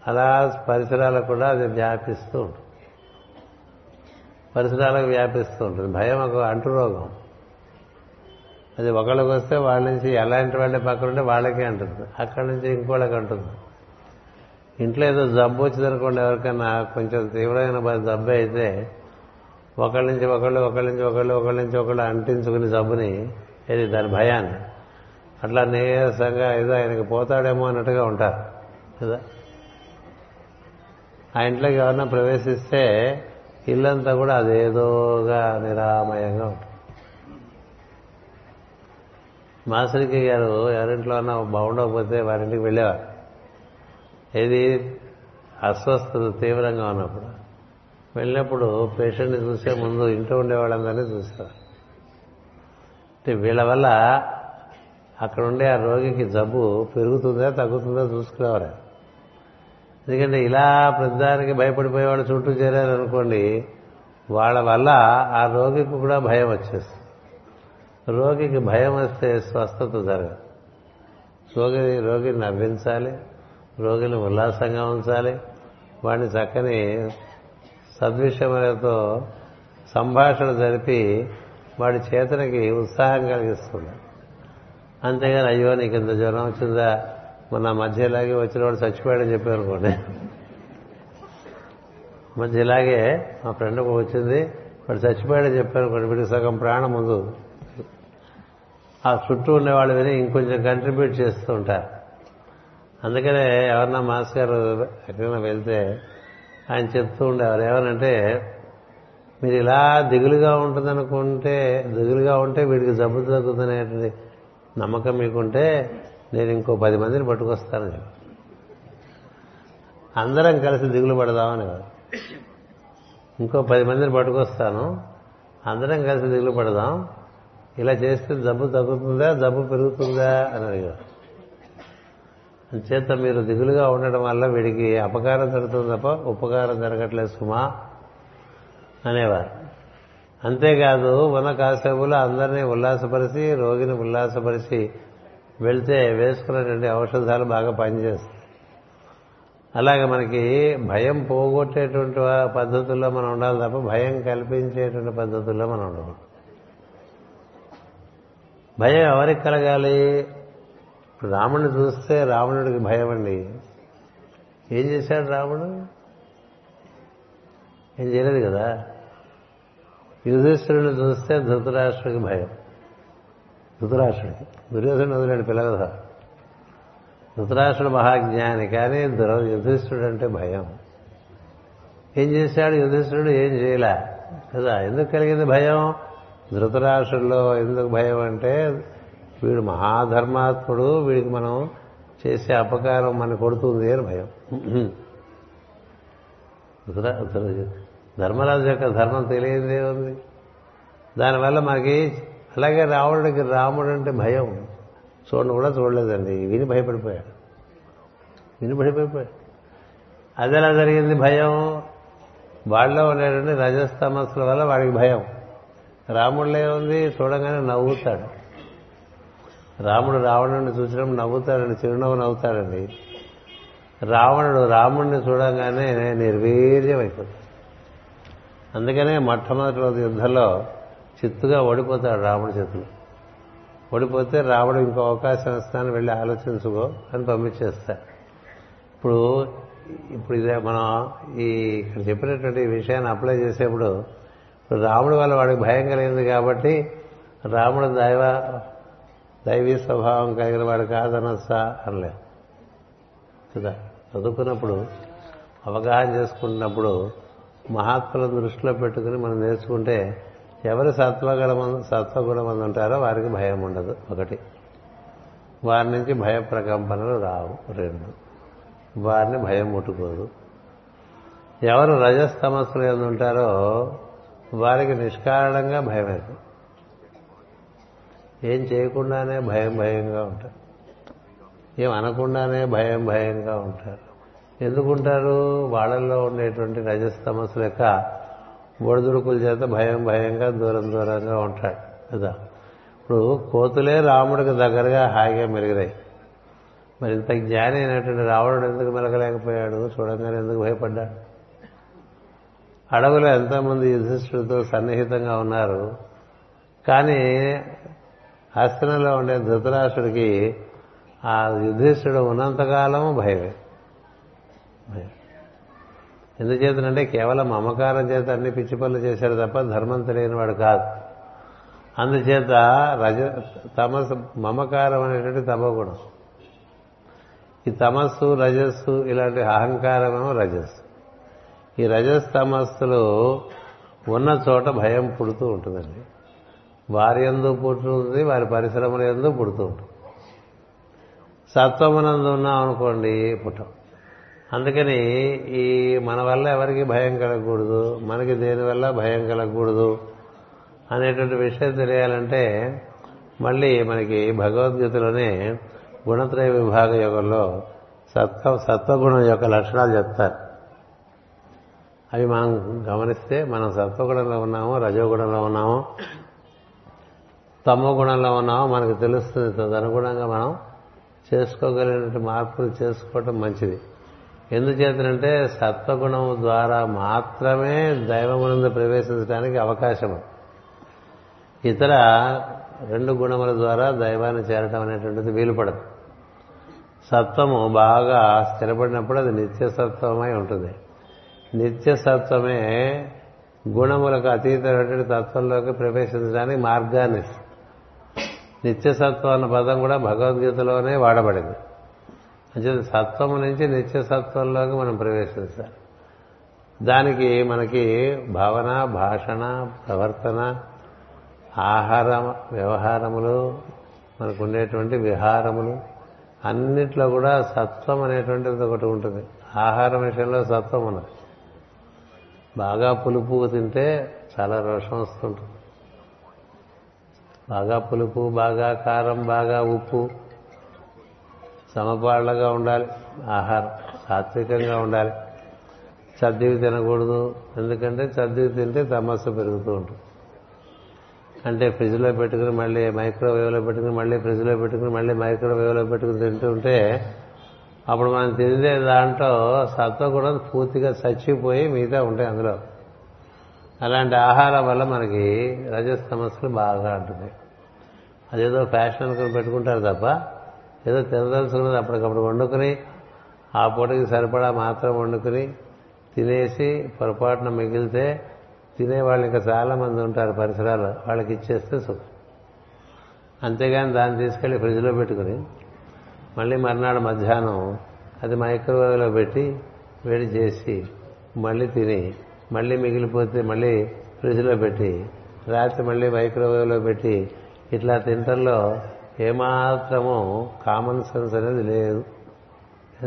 అలా పరిసరాలకు కూడా అది వ్యాపిస్తూ ఉంటుంది. పరిసరాలకు వ్యాపిస్తూ ఉంటుంది. భయం ఒక అంటురోగం. అది ఒకళ్ళకి వస్తే వాళ్ళ నుంచి ఎలాంటి వాళ్ళే పక్కన ఉంటే వాళ్ళకే అంటుంది. అక్కడి నుంచి ఇంకోళ్ళకి అంటుంది. ఇంట్లో ఏదో జబ్బు వచ్చిందనుకోండి ఎవరికైనా కొంచెం తీవ్రమైన జబ్బు అయితే ఒకళ్ళ నుంచి ఒకళ్ళు ఒకళ్ళ నుంచి ఒకళ్ళు ఒకళ్ళ నుంచి ఒకళ్ళు అంటించుకుని జబ్బుని ఏది దాని భయాన్ని. అట్లా నీరసంగా ఏదో ఆయనకి పోతాడేమో అన్నట్టుగా ఉంటారు. కదా? ఆ ఇంట్లోకి ఎవరన్నా ప్రవేశిస్తే ఇల్లంతా కూడా అదేదోగా నిరామయంగా ఉంటుంది. మాసరికి గారు ఎవరింట్లో అన్నా బాగుండకపోతే వారింటికి వెళ్ళేవారు. ఏది? అస్వస్థత తీవ్రంగా ఉన్నప్పుడు. వెళ్ళినప్పుడు పేషెంట్ని చూసే ముందు ఇంట్లో ఉండే వాళ్ళందరినీ చూస్తారు. అంటే వీళ్ళ వల్ల అక్కడ ఉండే ఆ రోగికి జబ్బు పెరుగుతుందా తగ్గుతుందా చూసుకునేవారు. ఎందుకంటే ఇలా ప్రతిదానికి భయపడిపోయేవాళ్ళు చుట్టూ చేరారనుకోండి వాళ్ళ వల్ల ఆ రోగికి కూడా భయం వచ్చేస్తుంది. రోగికి భయం వస్తే స్వస్థత జరగదు. రోగి రోగిని నవ్వించాలి. రోగిని ఉల్లాసంగా ఉంచాలి. వాడిని చక్కని సద్విషయములతో సంభాషణ జరిపి వాడి చేతనకి ఉత్సాహం కలిగిస్తుంది. అంతేగాని అయ్యో నీకు ఇంత జ్వరం వచ్చిందా? మొన్న మధ్య ఇలాగే వచ్చిన వాడు చచ్చిపోయాడని చెప్పారు అనుకోండి. మధ్య ఇలాగే మా ఫ్రెండ్ వచ్చింది వాడు చచ్చిపోయాడని చెప్పారు అనుకోండి వీడికి సగం ప్రాణం ముందు. ఆ చుట్టూ ఉండేవాళ్ళు విని ఇంకొంచెం కంట్రిబ్యూట్ చేస్తూ ఉంటారు. అందుకనే ఎవరన్నా మాస్ గారు ఎక్కడైనా వెళ్తే ఆయన చెప్తూ ఉండేవారు. ఏమనంటే మీరు ఇలా దిగులుగా ఉంటుందనుకుంటే దిగులుగా ఉంటే వీడికి జబ్బు తగ్గుతుందనేటువంటి నమ్మకం మీకుంటే నేను ఇంకో పది మందిని పట్టుకొస్తాను అందరం కలిసి దిగులు పడదామని ఇంకో పది మందిని పట్టుకొస్తాను అందరం కలిసి దిగులు పడదాం. ఇలా చేస్తే జబ్బు తగ్గుతుందా జబ్బు పెరుగుతుందా అని అడిగారు. చేత మీరు దిగులుగా ఉండడం వల్ల వీడికి అపకారం జరుగుతుంది తప్ప ఉపకారం జరగట్లేదు సుమా అనేవారు. అంతేకాదు ఉన్న కాసేపులో అందరినీ ఉల్లాసపరిచి రోగిని ఉల్లాసపరిచి వెళ్తే వేసుకున్నటువంటి ఔషధాలు బాగా పనిచేస్తాయి. అలాగే మనకి భయం పోగొట్టేటువంటి పద్ధతుల్లో మనం ఉండాలి తప్ప భయం కల్పించేటువంటి పద్ధతుల్లో మనం ఉండకూడదు. భయం ఎవరికి కలగాలి? రాముడిని చూస్తే రావణుడికి భయం అండి. ఏం చేశాడు రాముడు ఏం చేయలేదు కదా? యుధిష్ఠుడిని చూస్తే ధృతరాష్ట్రుడికి భయం. ధృతరాష్ట్రుడికి. దుర్యోధను వదిలేడు పిల్లగదా ధృతరాష్ట్రుడు మహాజ్ఞాని కానీ యుధిష్ఠుడు అంటే భయం. ఏం చేశాడు యుధిష్ఠుడు ఏం చేయలే. కదా? ఎందుకు కలిగింది భయం? ధృతరాష్ట్రుల్లో ఎందుకు భయం అంటే వీడు మహాధర్మాత్ముడు వీడికి మనం చేసే అపకారం మన కొడుతుంది అని భయం. ధర్మరాజు యొక్క ధర్మం తెలియదే ఉంది. దానివల్ల మనకి అలాగే రావణుడికి రాముడు అంటే భయం. చూడండి కూడా చూడలేదండి. విని భయపడిపోయాడు. విని భయపడిపోయాడు. అది ఎలా జరిగింది భయం? వాళ్ళలో ఉండేటువంటి రజస్తమస్సుల వల్ల వాడికి భయం. రాముడిలో ఉంది చూడగానే నవ్వుతాడు. రాముడు రావణుని చూసినప్పుడు నవ్వుతాడండి చిరునవ్వు నవ్వుతాడండి రావణుడు రాముడిని చూడగానే నిర్వీర్యం అయిపోతాడు అందుకనే మొట్టమొదటి రోజు యుద్ధంలో చిత్తుగా ఓడిపోతాడు రాముడి చేతులు. ఓడిపోతే రాముడు ఇంకో అవకాశం ఇస్తాను వెళ్ళి ఆలోచించుకో అని పంపించేస్తాడు ఇప్పుడు ఇప్పుడు ఇదే మనం ఈ ఇక్కడ చెప్పినటువంటి విషయాన్ని అప్లై చేసేప్పుడు ఇప్పుడు రాముడి వల్ల వాడికి భయం కలిగింది కాబట్టి రాముడు దైవ దైవీ స్వభావం కలిగిన వాడు కాదనొచ్చా అనలేదు. కదా? చదువుకున్నప్పుడు అవగాహన చేసుకుంటున్నప్పుడు మహాత్ములను దృష్టిలో పెట్టుకుని మనం నేర్చుకుంటే ఎవరు సత్వగుణం సత్వగుణమంది ఉంటారో వారికి భయం ఉండదు. ఒకటి. వారి నుంచి భయ ప్రకంపనలు రావు. రెండు. వారిని భయం ముట్టుకోదు. ఎవరు రజస్తమస్సులు ఎందు ఉంటారో వారికి నిష్కారణంగా భయం వేదు ఏం చేయకుండానే భయం భయంగా ఉంటారు. ఏం అనకుండానే భయం భయంగా ఉంటారు. ఎందుకుంటారు? వాళ్ళల్లో ఉండేటువంటి రజస్తమస్సుల లెక్క ఒడిదుడుకుల చేత భయం భయంగా దూరం దూరంగా ఉంటాడు కదా? ఇప్పుడు కోతులే రాముడికి దగ్గరగా హాయిగా మెరిగినాయి మరి ఇంత జ్ఞాని అయినటువంటి రావణుడు ఎందుకు మెలకలేకపోయాడు చూడంగానే ఎందుకు భయపడ్డాడు? అడవులో ఎంతోమంది యుధిష్ఠుడితో సన్నిహితంగా ఉన్నారు. కానీ హస్తినంలో ఉండే ధృతరాష్ట్రుడికి ఆ యుధిష్ఠుడు ఉన్నంతకాలం భయమే. ఎందుచేతనంటే కేవలం మమకారం చేత అన్ని పిచ్చి పనులు చేశాడు తప్ప ధర్మం తెలియని వాడు కాదు. అందుచేత రజ తమస్సు మమకారం అనేటువంటి తమగుణం ఈ తమస్సు రజస్సు ఇలాంటి అహంకారమేమో రజస్సు. ఈ రజస్ తమస్సులు ఉన్న చోట భయం పుడుతూ ఉంటుందండి. వారి ఎందు పుట్టుతుంది వారి పరిశ్రమల ఎందు పుడుతూ ఉంటుంది. సత్వమునందు ఉన్నాం అనుకోండి పుట్టం. అందుకని ఈ మన వల్ల ఎవరికి భయం కలగకూడదు మనకి దేని వల్ల భయం కలగకూడదు అనేటువంటి విషయం తెలియాలంటే మళ్ళీ మనకి భగవద్గీతలోనే గుణత్రయ విభాగ యోగంలో సత్వ సత్వగుణం యొక్క లక్షణాలు చెప్తారు. అవి మనం గమనిస్తే మనం సత్వగుణంలో ఉన్నామో రజోగుణంలో ఉన్నామో తమో గుణంలో ఉన్నామో మనకు తెలుస్తుంది. తదనుగుణంగా మనం చేసుకోగలిగినటువంటి మార్పులు చేసుకోవటం మంచిది. ఎందుచేతనంటే సత్వగుణం ద్వారా మాత్రమే దైవమునందు ప్రవేశించడానికి అవకాశం ఇతర రెండు గుణముల ద్వారా దైవాన్ని చేరటం అనేటువంటిది వీలు పడదు సత్వము బాగా స్థిరపడినప్పుడు అది నిత్యసత్వమై ఉంటుంది. నిత్యసత్వమే గుణములకు అతీతమైనటువంటి తత్వంలోకి ప్రవేశించడానికి మార్గాన్ని ఇస్తుంది. నిత్యసత్వం అన్న పదం కూడా భగవద్గీతలోనే వాడబడింది. అంటే సత్వము నుంచి నిత్యసత్వంలోకి మనం ప్రవేశించాలి. దానికి మనకి భావన భాషణ ప్రవర్తన ఆహార వ్యవహారములు మనకు ఉండేటువంటి విహారములు అన్నిట్లో కూడా సత్వం అనేటువంటిది ఒకటి ఉంటుంది. ఆహారం విషయంలో సత్వం ఉన్నది. బాగా పులుపు తింటే చాలా రోషం వస్తుంటుంది. బాగా పులుపు బాగా కారం బాగా ఉప్పు. సమపాళ్ళగా ఉండాలి ఆహారం సాత్వికంగా ఉండాలి. చద్దివి తినకూడదు ఎందుకంటే చద్దివి తింటే తమస్సు పెరుగుతూ ఉంటుంది. అంటే ఫ్రిడ్జ్లో పెట్టుకుని మళ్ళీ మైక్రోవేవ్లో పెట్టుకుని మళ్ళీ ఫ్రిడ్జ్లో పెట్టుకుని మళ్ళీ మైక్రోవేవ్లో పెట్టుకుని తింటూ ఉంటే అప్పుడు మనం తినే దాంట్లో సత్వ కూడా పూర్తిగా చచ్చిపోయి మిగతా ఉంటాయి అందులో. అలాంటి ఆహారం వల్ల మనకి రజస్ సమస్యలు బాగా అంటున్నాయి. అదేదో ఫ్యాషన్ అనుకుని పెట్టుకుంటారు తప్ప ఏదో తినదలుచుకున్నది అప్పటికప్పుడు వండుకుని ఆ పూటకి సరిపడా మాత్రం వండుకుని తినేసి పొరపాటున మిగిలితే తినేవాళ్ళు ఇంకా చాలా మంది ఉంటారు పరిసరాలు వాళ్ళకి ఇచ్చేస్తే సుఖం. అంతేగాని దాన్ని తీసుకెళ్ళి ఫ్రిడ్జ్లో పెట్టుకుని మళ్ళీ మర్నాడు మధ్యాహ్నం అది మైక్రోవేవ్లో పెట్టి వేడి చేసి మళ్ళీ తిని మళ్ళీ మిగిలిపోతే మళ్ళీ ఫ్రిడ్జ్లో పెట్టి రాత్రి మళ్ళీ మైక్రోవేవ్లో పెట్టి ఇట్లా తింటల్లో ఏమాత్రము కామన్ సెన్స్ అనేది లేదు.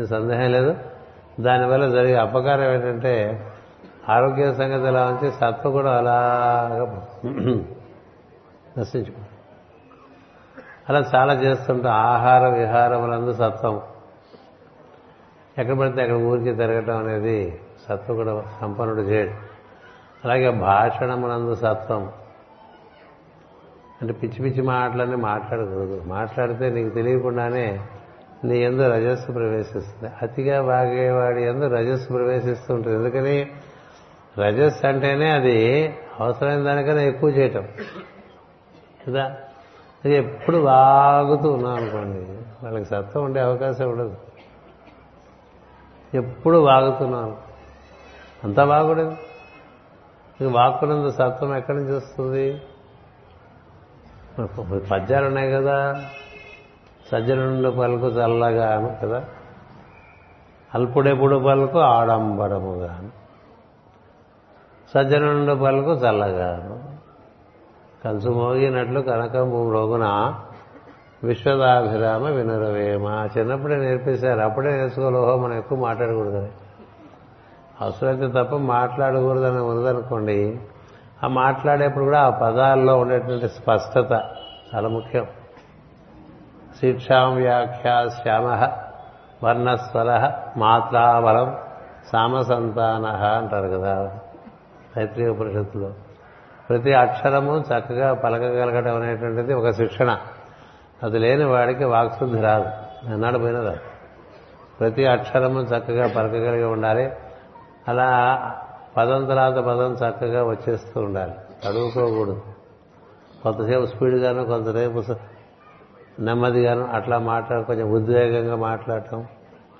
సందేహం లేదు? దానివల్ల జరిగే అపకారం ఏంటంటే ఆరోగ్య సంగతి ఎలా ఉంచి సత్వ కూడా అలాగా [clears throat] నశించుకో అలా చాలా చేస్తుంటాం. ఆహార విహారములందు సత్వం. ఎక్కడ పడితే అక్కడ ఊరికి తిరగటం అనేది సత్వగుణ సంపన్నుడు చేయడు. అలాగే భాషణమునందు సత్వం. అంటే పిచ్చి పిచ్చి మాటలన్నీ మాట్లాడకూడదు. మాట్లాడితే నీకు తెలియకుండానే నీ ఎందు రజస్సు ప్రవేశిస్తుంది. అతిగా వాగేవాడి ఎందు రజస్సు ప్రవేశిస్తూ ఉంటుంది ఎందుకని? రజస్సు అంటేనే అది అవసరమైన దానికన్నా ఎక్కువ చేయటం. కదా? అది ఎప్పుడు వాగుతూ ఉన్నాం అనుకోండి. వాళ్ళకి సత్వం ఉండే అవకాశం ఉండదు. ఎప్పుడు వాగుతున్నాను అంతా బాగుడదు. ఇక వాక్కునందు సత్వం ఎక్కడి నుంచి వస్తుంది? పద్యాలు ఉన్నాయి కదా. సజ్జనుండు పలుకు చల్లగాను కదా. అల్పుడెప్పుడు పలుకు ఆడంబరముగాను సజ్జనుండు పలుకు చల్లగాను కంచు మోగినట్లు కనకంబు రోగున విశ్వదాభిరామ వినురవేమ. చిన్నప్పుడే నేర్పేశారు. అప్పుడే నేర్చుకోలేహో మనం ఎక్కువ మాట్లాడకూడదని అవసరమైతే తప్ప మాట్లాడకూడదని ఉన్నదనుకోండి ఆ మాట్లాడేప్పుడు కూడా ఆ పదాల్లో ఉండేటువంటి స్పష్టత చాలా ముఖ్యం. శిక్షాం వ్యాఖ్యా శ్యామ వర్ణస్వర మాత్రావరం సామసంతాన అంటారు కదా తైత్రీయ ఉపనిషత్తులో. ప్రతి అక్షరము చక్కగా పలకగలగడం అనేటువంటిది ఒక శిక్షణ. అది లేని వాడికి వాక్శుద్ధి రాదు. అన్నాడు పోయినదా ప్రతి అక్షరము చక్కగా పలకగలిగి ఉండాలి. అలా పదం తర్వాత పదం చక్కగా వచ్చేస్తూ ఉండాలి. చదువుకోకూడదు కొంతసేపు స్పీడ్గాను కొంతసేపు నెమ్మదిగాను అట్లా మాట్లాడ కొంచెం ఉద్వేగంగా మాట్లాడటం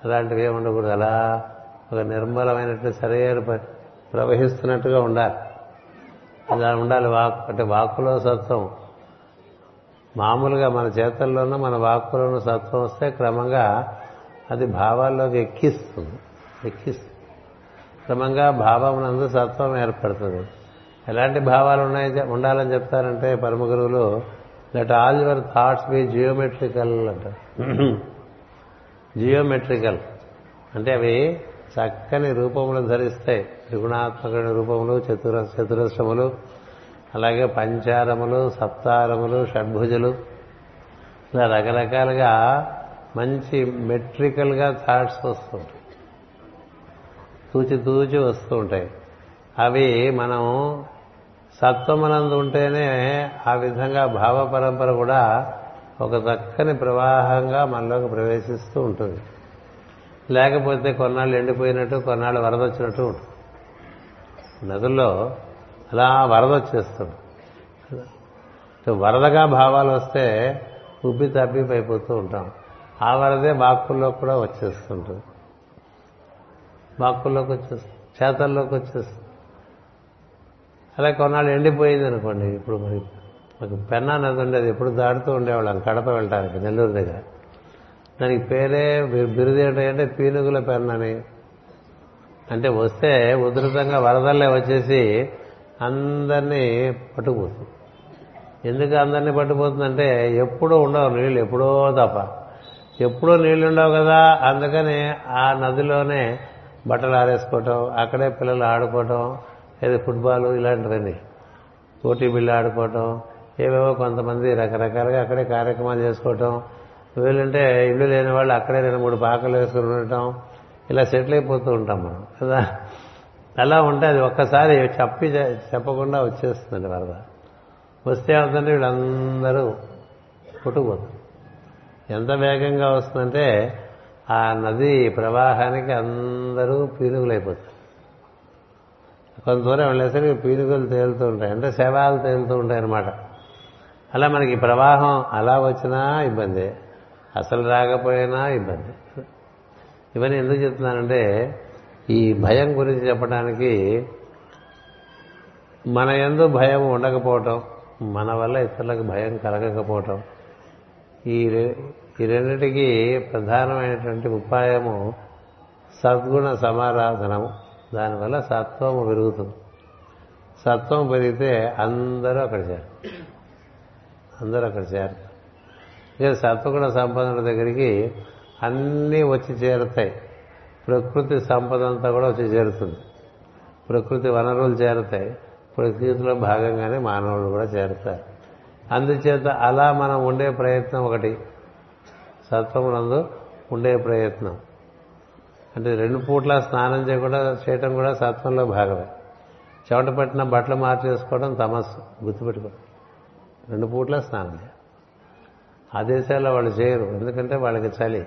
అలాంటివి ఏమి ఉండకూడదు. అలా ఒక నిర్మలమైనట్టు సరైన ప్రవహిస్తున్నట్టుగా ఉండాలి. అలా ఉండాలి వాక్ అంటే వాక్కులో సత్వం. మామూలుగా మన చేతల్లోనూ మన వాక్కులోనూ సత్వం వస్తే క్రమంగా అది భావాల్లోకి ఎక్కిస్తుంది. ఎక్కిస్తుంది. క్రమంగా భావమునందు సత్వం ఏర్పడుతుంది. ఎలాంటి భావాలు ఉన్నాయి ఉండాలని చెప్తారంటే పరమ గురువులు let all your thoughts be geometrical అంటారు జియోమెట్రికల్ అంటే అవి చక్కని రూపములు ధరిస్తాయి త్రిగుణాత్మక రూపములు చతుర చతురస్రములు అలాగే పంచారములు సప్తారములు షడ్భుజులు ఇలా రకరకాలుగా మంచి మెట్రికల్గా థాట్స్ వస్తుంటాయి. తూచి తూచి వస్తూ ఉంటాయి. అవి మనం సత్వమనందు ఉంటేనే ఆ విధంగా భావ పరంపర కూడా ఒక చక్కని ప్రవాహంగా మనలోకి ప్రవేశిస్తూ ఉంటుంది. లేకపోతే కొన్నాళ్ళు ఎండిపోయినట్టు కొన్నాళ్ళు వరద వచ్చినట్టు ఉంటుంది. నదుల్లో అలా వరద వచ్చేస్తుంది వరదగా భావాలు వస్తే ఉబ్బి తబ్బి పైపోతూ ఉంటాం. ఆ వరదే వాక్కుల్లో కూడా వచ్చేస్తుంటుంది. వాక్కుల్లోకి వచ్చేస్తుంది చేతల్లోకి వచ్చేస్తుంది. అలా కొన్నాళ్ళు ఎండిపోయింది అనుకోండి ఇప్పుడు మరి మాకు పెన్నా నది ఉండేది ఎప్పుడు దాటుతూ ఉండేవాళ్ళం కడప వెళ్ళటానికి నెల్లూరు దగ్గర. దానికి పేరే బిరుది ఏంటంటే పీనుగుల పెన్నని అంటే వస్తే ఉధృతంగా వరదల్లే వచ్చేసి అందరినీ పట్టుకుపోతుంది. ఎందుకు అందరినీ పట్టుకుపోతుందంటే ఎప్పుడూ ఉండవు నీళ్ళు ఎప్పుడో తప్ప. ఎప్పుడూ నీళ్ళు ఉండవు కదా అందుకని ఆ నదిలోనే బట్టలు ఆరేసుకోవటం అక్కడే పిల్లలు ఆడుకోవటం లేదా ఫుట్బాల్ ఇలాంటివన్నీ పోటీ బిల్లు ఆడుకోవటం ఏవేవో కొంతమంది రకరకాలుగా అక్కడే కార్యక్రమాలు చేసుకోవటం. వీళ్ళంటే ఇల్లు లేని వాళ్ళు అక్కడే రెండు మూడు పాకలు వేసుకుని ఉండటం ఇలా సెటిల్ అయిపోతూ ఉంటాం మనం కదా? అలా ఉంటే అది ఒక్కసారి చెప్పి చెప్పకుండా వచ్చేస్తుందండి వరద. వస్తే అవుతుంటే వీళ్ళందరూ పుట్టుకుపోతారు. ఎంత వేగంగా వస్తుందంటే ఆ నది ప్రవాహానికి అందరూ పీనుగులైపోతారు. కొంత దూరం వెళ్ళేసరికి పీనుగులు తేలుతూ ఉంటాయి. అంటే శవాలు తేలుతూ ఉంటాయి అన్నమాట. అలా మనకి ప్రవాహం అలా వచ్చినా ఇబ్బంది అసలు రాకపోయినా ఇబ్బంది. ఇవన్నీ ఎందుకు చెప్తున్నానంటే ఈ భయం గురించి చెప్పడానికి మన ఎందు భయం ఉండకపోవటం మన వల్ల ఇతరులకు భయం కలగకపోవటం ఈ ఈ రెండింటికి ప్రధానమైనటువంటి ఉపాయము సద్గుణ సమారాధనము. దానివల్ల సత్వము పెరుగుతుంది. సత్వం పెరిగితే అందరూ అక్కడ చేరు అందరూ అక్కడ చేరు ఇక సత్వగుణ సంపదల దగ్గరికి అన్నీ వచ్చి చేరుతాయి. ప్రకృతి సంపద అంతా కూడా వచ్చి చేరుతుంది. ప్రకృతి వనరులు చేరుతాయి. ప్రకృతిలో భాగంగానే మానవులు కూడా చేరుతారు. అందుచేత అలా మనం ఉండే ప్రయత్నం ఒకటి. సత్వమునందు ఉండే ప్రయత్నం. అంటే రెండు పూట్ల స్నానం చేయకుండా చేయటం కూడా సత్వంలో భాగమే. చెమట పట్టిన బట్టలు మార్చేసుకోవడం తమస్సు గుర్తుపెట్టుకోవడం రెండు పూట్ల స్నానం చేయాలి ఆ దేశాల్లో వాళ్ళు చేయరు ఎందుకంటే వాళ్ళకి చలి.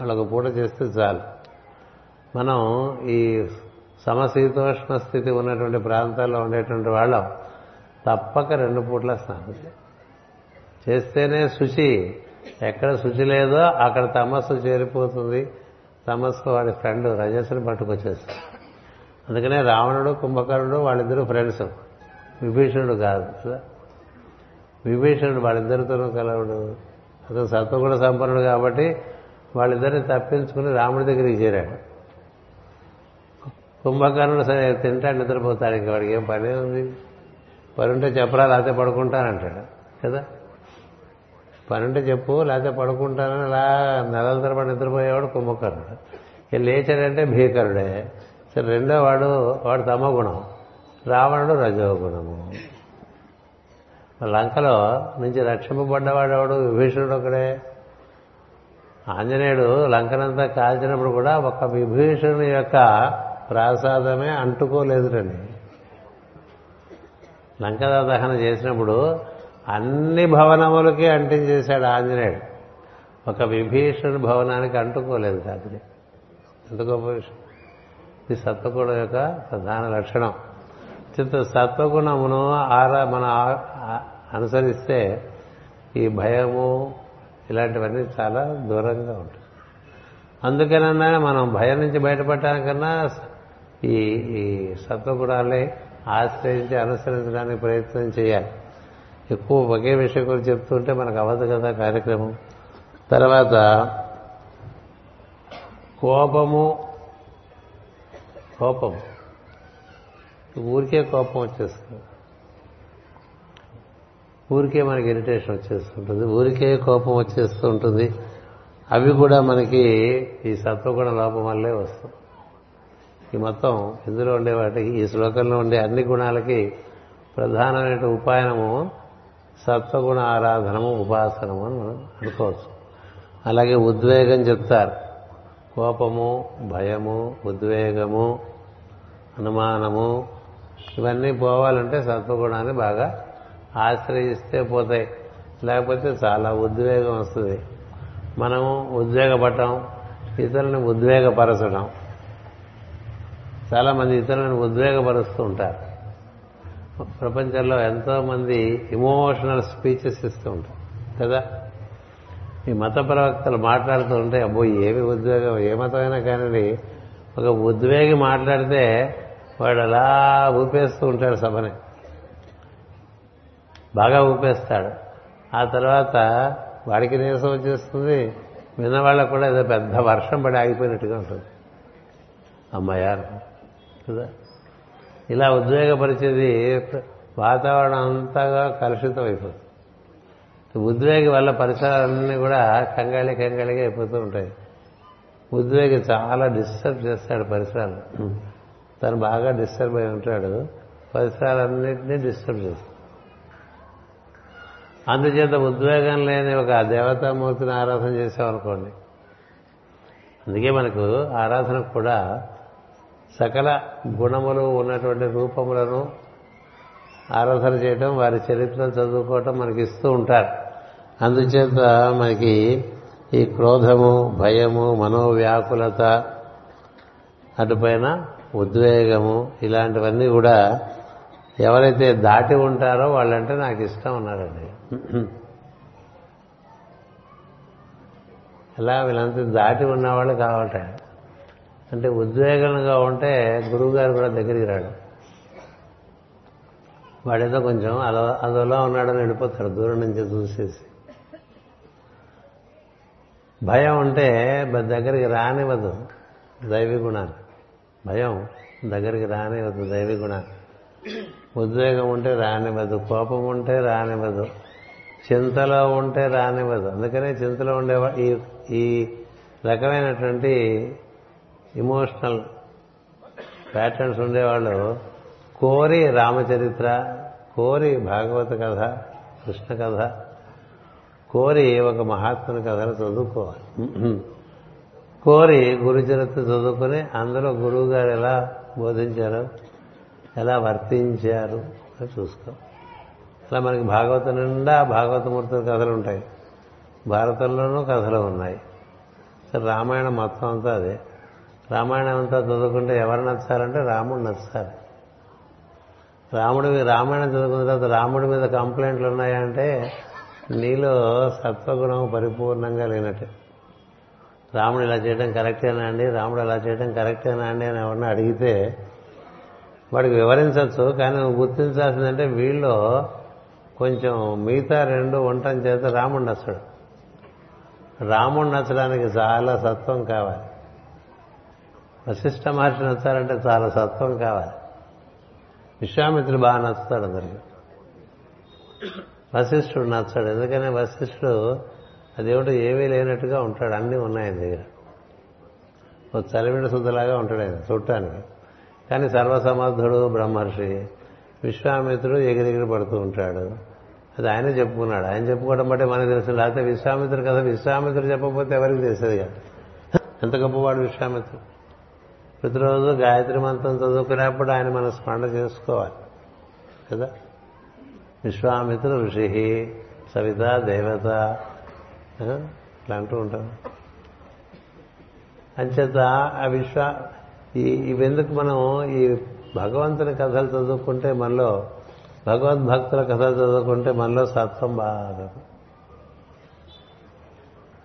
వాళ్ళు ఒక పూట చేస్తే చాలు. మనం ఈ సమశీతోష్ణ స్థితి ఉన్నటువంటి ప్రాంతాల్లో ఉండేటువంటి వాళ్ళం తప్పక రెండు పూట్ల స్నానం చేస్తేనే శుచి ఎక్కడ శుచి లేదో అక్కడ తమస్సు చేరిపోతుంది. తమస్సు వాడి ఫ్రెండ్ రజస్సుని పట్టుకొచ్చేస్తాడు. అందుకనే రావణుడు కుంభకర్ణుడు వాళ్ళిద్దరూ ఫ్రెండ్స్. విభీషణుడు కాదు. కదా విభీషణుడు వాళ్ళిద్దరితోనూ కలవడు. అతను సత్వగుణ సంపన్నుడు కాబట్టి వాళ్ళిద్దరిని తప్పించుకుని రాముడి దగ్గరికి చేరాడు. కుంభకర్ణుడు సరే తింటాడు నిద్రపోతాడు. ఇంక వాడికి ఏం పనే ఉంది? పని ఉంటే చెప్పరా లేకపోతే పడుకుంటానంటాడు. కదా? పని చెప్పు లేకపోతే పడుకుంటానని అలా నెలల తరబడి నిద్రపోయేవాడు కుంభకర్ణుడు. లేచాడంటే భీకరుడే. సరే రెండో వాడు వాడు తమగుణం రావణుడు రజోగుణము. లంకలో నుంచి రక్షింపబడ్డవాడు ఎవడు? విభీషణుడు ఒకడే ఆంజనేయుడు లంకనంతా కాల్చినప్పుడు కూడా ఒక విభీషణుని యొక్క ప్రాసాదమే అంటుకోలేదుటండి లంక దహన చేసినప్పుడు అన్ని భవనములకి అంటించేశాడు ఆంజనేయుడు. ఒక విభీషణ భవనానికి అంటుకోలేదు కాదు ఎంత గొప్ప విషయం. ఇది సత్వగుణం యొక్క ప్రధాన లక్షణం. చిత్త సత్వగుణమును ఆరా మనం అనుసరిస్తే ఈ భయము ఇలాంటివన్నీ చాలా దూరంగా ఉంటాయి. అందుకనన్నా మనం భయం నుంచి బయటపడటానికన్నా ఈ ఈ సత్వగుణాలే ఆశ్రయించి అనుసరించడానికి ప్రయత్నం చేయాలి. ఎక్కువ ఒకే విషయం గురించి చెప్తుంటే మనకు అవ్వదు కదా కార్యక్రమం. తర్వాత కోపము కోపం ఊరికే కోపం వచ్చేస్తుంది. ఊరికే మనకి ఇరిటేషన్ వచ్చేస్తుంటుంది. ఊరికే కోపం వచ్చేస్తూ ఉంటుంది అవి కూడా మనకి ఈ సత్వగుణ లోపం వల్లే వస్తుంది ఈ మొత్తం ఇందులో ఉండే వాటికి ఈ శ్లోకంలో ఉండే అన్ని గుణాలకి ప్రధానమైన ఉపాయనము సత్వగుణ ఆరాధనము ఉపాసనము అని మనం అనుకోవచ్చు. అలాగే ఉద్వేగం చెప్తారు. కోపము భయము ఉద్వేగము అనుమానము ఇవన్నీ పోవాలంటే సత్వగుణాన్ని బాగా ఆశ్రయిస్తే పోతాయి. లేకపోతే చాలా ఉద్వేగం వస్తుంది. మనము ఉద్వేగపడటం ఇతరులను ఉద్వేగపరచడం. చాలామంది ఇతరులను ఉద్వేగపరుస్తూ ఉంటారు. ప్రపంచంలో ఎంతో మంది ఇమోషనల్ స్పీచెస్ ఇస్తూ ఉంటారు కదా? ఈ మత ప్రవక్తలు మాట్లాడుతూ ఉంటే అబ్బో ఏమి ఉద్వేగం ఏ మతమైనా కానీ ఒక ఉద్వేగి మాట్లాడితే వాడు అలా ఊపేస్తూ ఉంటాడు సభని. బాగా ఊపేస్తాడు. ఆ తర్వాత వాడికి నీరసం వచ్చేస్తుంది విన్నవాళ్ళకు కూడా ఏదో పెద్ద వర్షం పడి ఆగిపోయినట్టుగా ఉంటుంది. అమ్మాయారు కదా? ఇలా ఉద్వేగపరిచేది వాతావరణం అంతగా కలుషితం అయిపోతుంది ఉద్వేగం వల్ల పరిసరాలన్నీ కూడా కంగాళి కంగాళిగా అయిపోతూ ఉంటాయి. ఉద్వేగం చాలా డిస్టర్బ్ చేస్తాడు పరిసరాలు. తను బాగా డిస్టర్బ్ అయి ఉంటాడు. పరిసరాలన్నింటినీ డిస్టర్బ్ చేస్తాడు. అందుచేత ఉద్వేగం లేని ఒక దేవతామూర్తిని ఆరాధన చేసామనుకోండి అందుకే మనకు ఆరాధన కూడా సకల గుణములు ఉన్నటువంటి రూపములను ఆరాధన చేయటం వారి చరిత్రను చదువుకోవటం మనకి ఇస్తూ ఉంటారు. అందుచేత మనకి ఈ క్రోధము భయము మనోవ్యాకులత అటుపైన ఉద్వేగము ఇలాంటివన్నీ కూడా ఎవరైతే దాటి ఉంటారో వాళ్ళంటే నాకు ఇష్టం ఉన్నారండి ఎలా వీళ్ళంతా దాటి ఉన్నవాళ్ళు కావాలంటే. అంటే ఉద్వేగంగా ఉంటే గురువు గారు కూడా దగ్గరికి రాడు. వాడేదో కొంచెం అలా అదోలా ఉన్నాడని వెళ్ళిపోతాడు దూరం నుంచి చూసేసి. భయం ఉంటే దగ్గరికి రానివ్వదు దైవీ గుణాలు. భయం దగ్గరికి రానివ్వదు దైవీ గుణాలు. ఉద్వేగం ఉంటే రానివ్వదు కోపం ఉంటే రానివ్వదు చింతలో ఉంటే రానివ్వదు. అందుకనే చింతలో ఉండేవా ఈ ఈ రకమైనటువంటి ఇమోషనల్ ప్యాటర్న్స్ ఉండేవాళ్ళు. కోరి రామచరిత్ర కోరి భాగవత కథ కృష్ణ కథ కోరి ఒక మహాత్ముని కథను చదువుకోవాలి. కోరి గురుచరిత్ర చదువుకుని అందులో గురువు గారు ఎలా బోధించారు ఎలా వర్తించారు అని చూసుకో అలా మనకి భాగవత నిండా భాగవతమూర్తుల కథలు ఉంటాయి. భారతంలోనూ కథలు ఉన్నాయి. రామాయణం మొత్తం అంతా అదే. రామాయణం అంతా చదువుకుంటే ఎవరు నచ్చారంటే రాముడు నచ్చారు. రాముడి రామాయణం చదువుకున్న తర్వాత రాముడి మీద కంప్లైంట్లు ఉన్నాయంటే నీలో సత్వగుణం పరిపూర్ణంగా లేనట్టు. రాముడు ఇలా చేయడం కరెక్టేనా అండి? రాముడు అలా చేయడం కరెక్టేనా అండి అని ఎవరిని అడిగితే వాడికి వివరించవచ్చు కానీ నువ్వు గుర్తించాల్సిందంటే వీళ్ళు కొంచెం మిగతా రెండు ఉండటం చేత రాముడు నచ్చడు. రాముడు నచ్చడానికి చాలా సత్వం కావాలి. వశిష్ఠ మహర్షి నచ్చారంటే చాలా సత్వం కావాలి. విశ్వామిత్రుడు బాగా నచ్చుతాడు అందరికి వశిష్ఠుడు నచ్చాడు. ఎందుకని? వశిష్ఠుడు అదేమిటో ఏమీ లేనట్టుగా ఉంటాడు. అన్నీ ఉన్నాయి ఆయన దగ్గర. ఓ చలివిడ శుద్ధలాగా ఉంటాడు ఆయన చూడటానికి. కానీ సర్వసమర్థుడు బ్రహ్మర్షి విశ్వామిత్రుడు ఎగిరెగిరి పడుతూ ఉంటాడు. అది ఆయన చెప్పుకున్నాడు. ఆయన చెప్పుకోవడం బట్టి మనకు తెలుసు. లేకపోతే విశ్వామిత్రుడు కదా. విశ్వామిత్రుడు చెప్పకపోతే ఎవరికి తెలిసేది కాదు. ఎంత గొప్పవాడు విశ్వామిత్రుడు? ప్రతిరోజు గాయత్రి మంత్రం చదువుకునేప్పుడు ఆయన మన స్మరణ చేసుకోవాలి. కదా? విశ్వామిత్ర ఋషి సవిత దేవత ఇట్లా అంటూ ఉంటాం అంచేత ఆ విశ్వ ఈ ఇవెందుకు మనం ఈ భగవంతుని కథలు చదువుకుంటే మనలో భగవద్భక్తుల కథలు చదువుకుంటే మనలో సత్వం బాగా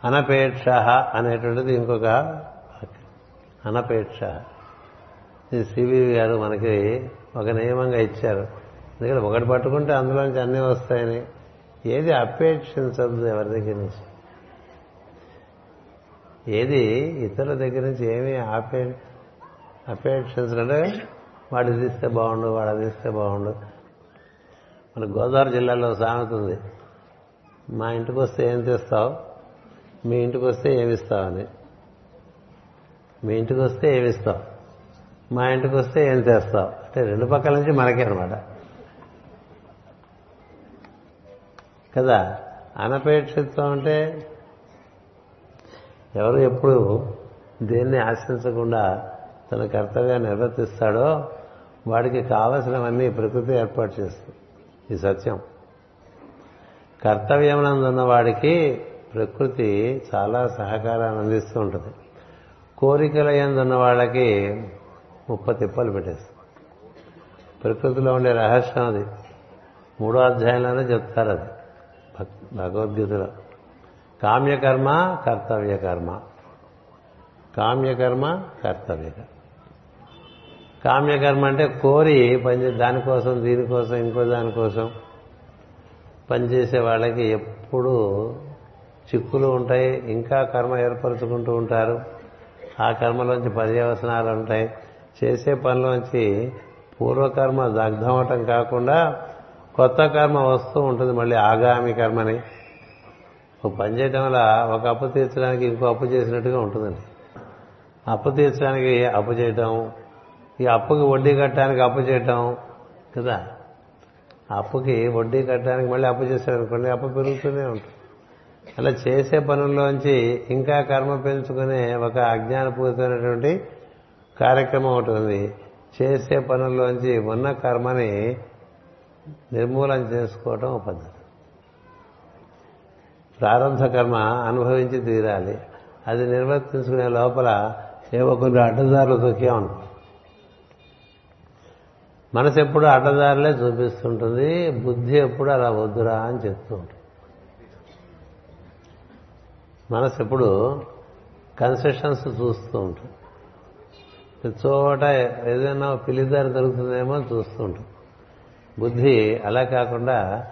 అనపేక్ష అనేటువంటిది ఇంకొక అనపేక్ష. ఇది సివివి గారు మనకి ఒక నియమంగా ఇచ్చారు. ఎందుకంటే ఒకటి పట్టుకుంటే అందులోంచి అన్నీ వస్తాయని. ఏది అపేక్షించదు ఎవరి దగ్గర నుంచి? ఏది ఇతరుల దగ్గర నుంచి ఏమీ ఆపే అపేక్షించడంటే వాడు ఇది ఇస్తే బాగుండు వాడు అది ఇస్తే బాగుండు. మన గోదావరి జిల్లాలో సామెత ఉంది. మా ఇంటికి వస్తే ఏం తెస్తావు? మీ ఇంటికి వస్తే ఏమిస్తావని మీ ఇంటికి వస్తే ఏమిస్తావు మా ఇంటికి వస్తే ఏం చేస్తావు? అంటే రెండు పక్కల నుంచి మనకే అనమాట కదా? అనపేక్షిత్వం అంటే ఎవరు ఎప్పుడు దేన్ని ఆశించకుండా తన కర్తవ్యాన్ని నిర్వర్తిస్తాడో వాడికి కావలసినవన్నీ ప్రకృతి ఏర్పాటు చేస్తుంది. ఈ సత్యం. కర్తవ్యమునందున్న వాడికి ప్రకృతి చాలా సహకారాన్ని అందిస్తూ ఉంటుంది. కోరికల ఎందున్న వాళ్ళకి ముప్ప తిప్పలు పెట్టేస్తారు ప్రకృతిలో ఉండే రహస్యం అది. మూడో అధ్యాయంలోనే చెప్తారు అది. భగవద్గీతలో. కామ్యకర్మ కర్తవ్య కర్మ కామ్యకర్మ కర్తవ్య కర్మ కామ్యకర్మ అంటే కోరి పని దానికోసం దీనికోసం ఇంకో దానికోసం పనిచేసే వాళ్ళకి ఎప్పుడూ చిక్కులు ఉంటాయి ఇంకా కర్మ ఏర్పరచుకుంటూ ఉంటారు. ఆ కర్మలోంచి పర్యవసనాలు ఉంటాయి. చేసే పనిలోంచి పూర్వకర్మ దగ్ధమవటం కాకుండా కొత్త కర్మ వస్తూ ఉంటుంది మళ్ళీ ఆగామి కర్మని. ఒక పని చేయటం వల్ల ఒక అప్పు తీర్చడానికి ఇంకో అప్పు చేసినట్టుగా ఉంటుందండి. అప్పు తీర్చడానికి అప్పు చేయటం ఈ అప్పుకి వడ్డీ కట్టడానికి అప్పు చేయటం కదా. అప్పుకి వడ్డీ కట్టడానికి మళ్ళీ అప్పు చేశారనుకోండి అప్పు పెరుగుతూనే ఉంటుంది. అలా చేసే పనుల్లోంచి ఇంకా కర్మ పెంచుకునే ఒక అజ్ఞానపూరితమైనటువంటి కార్యక్రమం ఒకటి ఉంది. చేసే పనుల్లోంచి ఉన్న కర్మని నిర్మూలన చేసుకోవటం ఒక పద్ధతి. ప్రారంభ కర్మ అనుభవించి తీరాలి. అది నిర్వర్తించుకునే లోపల ఏవో కొన్ని అడ్డదారులు తొక్కే ఉంటాం మనసు ఎప్పుడు అడ్డదారులే చూపిస్తుంటుంది బుద్ధి ఎప్పుడు అలా వద్దురా అని చెప్తూ ఉంటుంది. మనసు ఎప్పుడు కన్సెషన్స్ చూస్తూ ఉంటుంది చోట ఏదైనా పిలిదారి దొరుకుతుందేమో చూస్తూ ఉంటుంది బుద్ధి అలా కాకుండా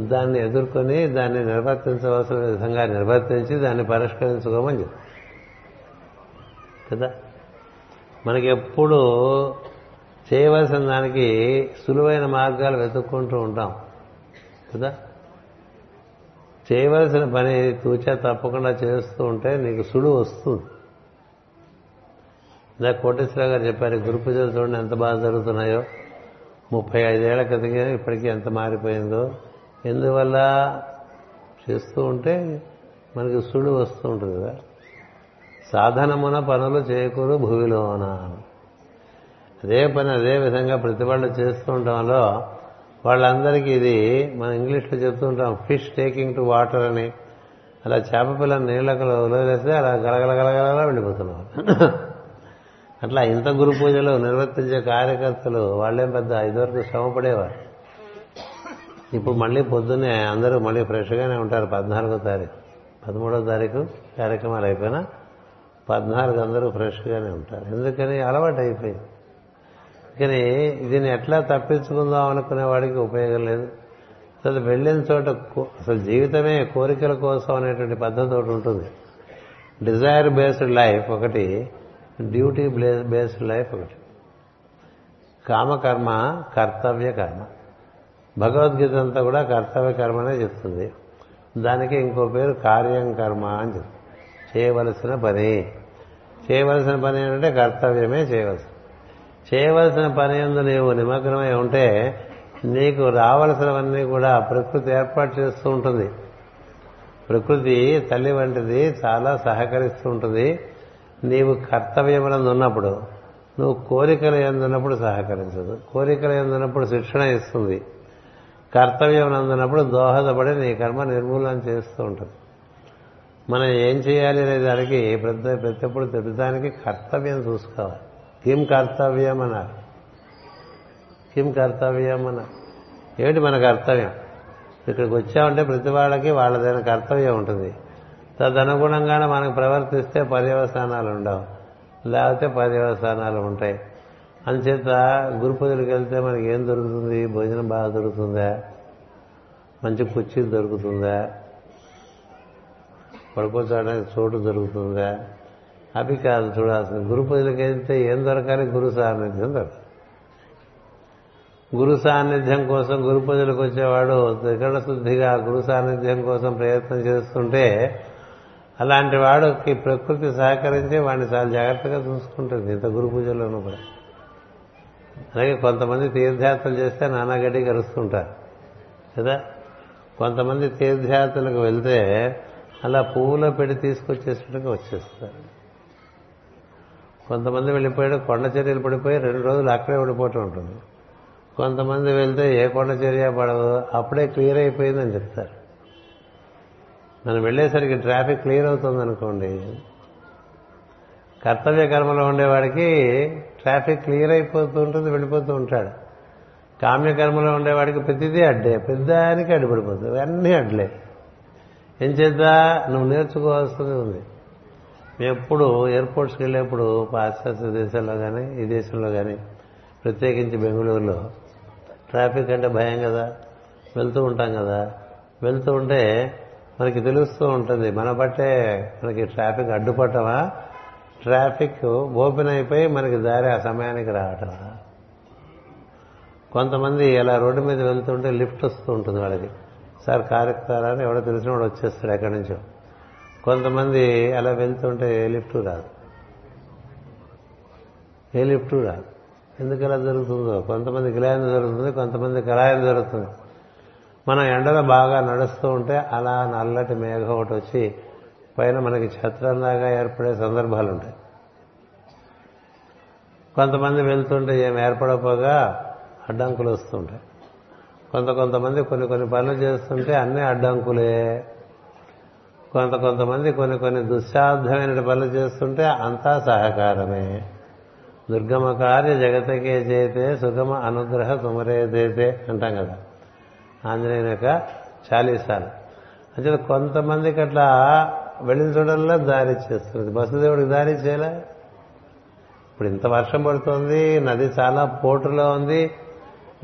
దాన్ని ఎదుర్కొని దాన్ని నిర్వర్తించవలసిన విధంగా నిర్వర్తించి దాన్ని పరిష్కరించుకోమని చెప్తుంది కదా? మనకి ఎప్పుడు చేయవలసిన దానికి సులువైన మార్గాలు వెతుక్కుంటూ ఉంటాం. కదా? చేయవలసిన పని తూచా తప్పకుండా చేస్తూ ఉంటే నీకు సుడు వస్తుంది. ఇలా కోటేశ్వరరావు గారు చెప్పారు గురు పూజలు చూడండి ఎంత బాగా జరుగుతున్నాయో. ముప్పై ఐదేళ్ళ క్రితమే ఇప్పటికీ ఎంత మారిపోయిందో. ఎందువల్ల? చేస్తూ ఉంటే మనకి సుడు వస్తూ ఉంటుంది కదా. సాధనమున పనులు చేయకూరు భూమిలోన. అదే పని అదే విధంగా ప్రతి వాళ్ళు చేస్తూ ఉండడంలో వాళ్ళందరికీ ఇది మనం ఇంగ్లీష్లో చెప్తూ ఉంటాం ఫిష్ టేకింగ్ టు వాటర్ అని. అలా చేప పిల్లని నీళ్ళకు వదిలేస్తే అలా గలగలగలగల వెళ్ళిపోతున్నారు. అట్లా ఇంత గురు పూజలు నిర్వర్తించే కార్యకర్తలు వాళ్ళేం పెద్ద ఇదివరకు శ్రమపడేవారు. ఇప్పుడు మళ్ళీ పొద్దున్నే అందరూ మళ్ళీ ఫ్రెష్గానే ఉంటారు పద్నాలుగో తారీఖు. పదమూడో తారీఖు కార్యక్రమాలు అయిపోయినా పద్నాలుగు అందరూ ఫ్రెష్గానే ఉంటారు. ఎందుకని అలవాటు అయిపోయింది కానీ దీన్ని ఎట్లా తప్పించుకుందాం అనుకునే వాడికి ఉపయోగం లేదు. అసలు వెళ్ళిన చోట అసలు జీవితమే కోరికల కోసం అనేటువంటి పద్ధతి ఒకటి ఉంటుంది. డిజైర్ బేస్డ్ లైఫ్ ఒకటి డ్యూటీ బేస్డ్ లైఫ్ ఒకటి. కామకర్మ కర్తవ్య కర్మ. భగవద్గీత అంతా కూడా కర్తవ్య కర్మనే చెప్తుంది. దానికి ఇంకో పేరు కార్యం కర్మ అని చెప్తుంది. చేయవలసిన పని. చేయవలసిన పని ఏంటంటే కర్తవ్యమే చేయవలసిన చేయవలసిన పని ఎందు నీవు నిమగ్నమై ఉంటే నీకు రావలసినవన్నీ కూడా ప్రకృతి ఏర్పాటు చేస్తూ ఉంటుంది. ప్రకృతి తల్లి వంటిది చాలా సహకరిస్తూ ఉంటుంది. నీవు కర్తవ్యములందు ఉన్నప్పుడు నువ్వు కోరికలు ఎందున్నప్పుడు సహకరించదు. కోరికలు ఎందున్నప్పుడు శిక్షణ ఇస్తుంది. కర్తవ్యం నందున్నప్పుడు దోహదపడి నీ కర్మ నిర్మూలన చేస్తూ ఉంటుంది. మనం ఏం చేయాలి అనే దానికి ప్రతి ప్రతిప్పుడు ప్రతిదానికి కర్తవ్యం చూసుకోవాలి. కిం కర్తవ్యం అన్నారు కిం కర్తవ్యం అన్నారు ఏమిటి మన కర్తవ్యం? ఇక్కడికి వచ్చామంటే ప్రతి వాళ్ళకి వాళ్ళదైన కర్తవ్యం ఉంటుంది. తదనుగుణంగానే మనకు ప్రవర్తిస్తే పర్యవసానాలు ఉండవు. లేకపోతే పర్యవసానాలు ఉంటాయి. అంచేత గురు వెళ్తే మనకి ఏం దొరుకుతుంది? భోజనం బాగా దొరుకుతుందా? మంచి కుర్చీ దొరుకుతుందా? పడుకోవడానికి చోటు దొరుకుతుందా? అవి కాదు చూడాల్సింది. గురు పూజలకు వెళ్తే ఏం దొరకాలి? గురు సాన్నిధ్యం దొరకాలి. గురు సాన్నిధ్యం కోసం గురు పూజలకు వచ్చేవాడు త్రికరణ శుద్ధిగా గురు సాన్నిధ్యం కోసం ప్రయత్నం చేస్తుంటే అలాంటి వాడికి ప్రకృతి సహకరించి వాడిని చాలా జాగ్రత్తగా చూసుకుంటుంది ఇంత గురు పూజల్లోనూ కూడా. అలాగే కొంతమంది తీర్థయాత్రలు చేస్తే నానాగడ్డి కలుస్తుంటారు కదా? కొంతమంది తీర్థయాత్రలకు వెళ్తే అలా పువ్వులో పెట్టి తీసుకొచ్చేసినట్టుగా వచ్చేస్తారు. కొంతమంది వెళ్ళిపోయాడు కొండ చర్యలు పడిపోయి రెండు రోజులు అక్కడే ఉండిపోవటం ఉంటుంది. కొంతమంది వెళ్తే ఏ కొండ చర్య పడదు అప్పుడే క్లియర్ అయిపోయిందని చెప్తారు. మనం వెళ్ళేసరికి ట్రాఫిక్ క్లియర్ అవుతుంది అనుకోండి కర్తవ్య కర్మలో ఉండేవాడికి ట్రాఫిక్ క్లియర్ అయిపోతూ ఉంటుంది వెళ్ళిపోతూ ఉంటాడు. కామ్యకర్మలో ఉండేవాడికి ప్రతిదీ అడ్డే పెద్దానికి అడ్డుపడిపోతుంది అన్నీ అడ్లే ఏం చేద్దా? నువ్వు నేర్చుకోవాల్సింది ఉంది. ఎప్పుడు ఎయిర్పోర్ట్స్కి వెళ్ళేప్పుడు పాశ్చాత్య దేశాల్లో కానీ ఈ దేశంలో కానీ ప్రత్యేకించి బెంగళూరులో ట్రాఫిక్ అంటే భయం కదా వెళ్తూ ఉంటాం కదా. వెళ్తూ ఉంటే మనకి తెలుస్తూ ఉంటుంది మన బట్టే మనకి ట్రాఫిక్ అడ్డుపట్టమా ట్రాఫిక్ ఓపెన్ అయిపోయి మనకి దారి ఆ సమయానికి రావటమా? కొంతమంది ఇలా రోడ్డు మీద వెళ్తుంటే లిఫ్ట్ వస్తూ ఉంటుంది వాళ్ళకి. సార్ కారు ఎక్కుతారని ఎవడో తెలిసిన వాడు వచ్చేస్తాడు ఎక్కడి నుంచో. కొంతమంది అలా వెళ్తుంటే ఏ లిఫ్ట్ రాదు. ఏ లిఫ్ట్ రాదు. ఎందుకు ఇలా జరుగుతుందో? కొంతమంది గిలాయం జరుగుతుంది కొంతమంది కళాయం జరుగుతుంది. మనం ఎండలో బాగా నడుస్తూ ఉంటే అలా నల్లటి మేఘం ఒకటి వచ్చి పైన మనకి ఛత్రంలాగా ఏర్పడే సందర్భాలు ఉంటాయి. కొంతమంది వెళ్తుంటే ఏం ఏర్పడపోగా అడ్డంకులు వస్తుంటాయి. కొంత కొంతమంది కొన్ని కొన్ని పనులు చేస్తుంటే అన్నీ అడ్డంకులే. కొంత కొంతమంది కొన్ని కొన్ని దుస్సాధ్యమైన పనులు చేస్తుంటే అంతా సహకారమే. దుర్గమ కార్య జగతకే చేతే సుగమ అనుగ్రహ సుమరేదైతే అంటాం కదా. ఆంజనేయుని యొక్క చాలీసాలు. అంటే కొంతమందికి అట్లా వెళ్ళిన చూడల్లా దారి చేస్తుంది. బసుదేవుడికి దారి చేయలే. ఇప్పుడు ఇంత వర్షం పడుతోంది నది చాలా పోటులో ఉంది.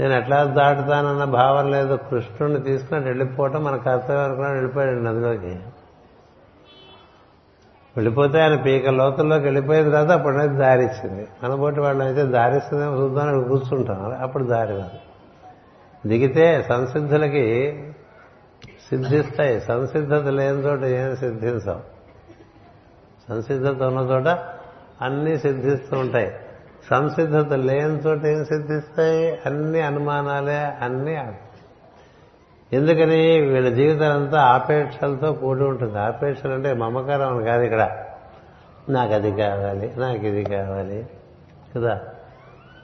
నేను ఎట్లా దాటుతానన్న భావం లేదు. కృష్ణుడిని తీసుకుని వెళ్ళిపోవటం మన కర్తవ్యం అనుకున్నాడు వెళ్ళిపోయాడు నదిలోకి. వెళ్ళిపోతే ఆయన పీక లోతుల్లోకి వెళ్ళిపోయిన తర్వాత అప్పుడు దారిచ్చింది. దారి ఇచ్చింది మనబోటి వాళ్ళు అయితే దారిస్తుందేమో చూద్దామని కూర్చుంటాం. అప్పుడు దారి దిగితే సంసిద్ధులకి సిద్ధిస్తాయి. సంసిద్ధత లేని చోట ఏం సిద్ధించాం? సంసిద్ధత ఉన్న చోట అన్నీ సిద్ధిస్తూ ఉంటాయి. సంసిద్ధత లేని చోట ఏం సిద్ధిస్తాయి? అన్ని అనుమానాలే అన్ని ఎందుకని వీళ్ళ జీవితం అంతా ఆపేక్షలతో కూడి ఉంటుంది. ఆపేక్షలు అంటే మమకారం అని కాదు ఇక్కడ. నాకు అది కావాలి నాకు ఇది కావాలి కదా?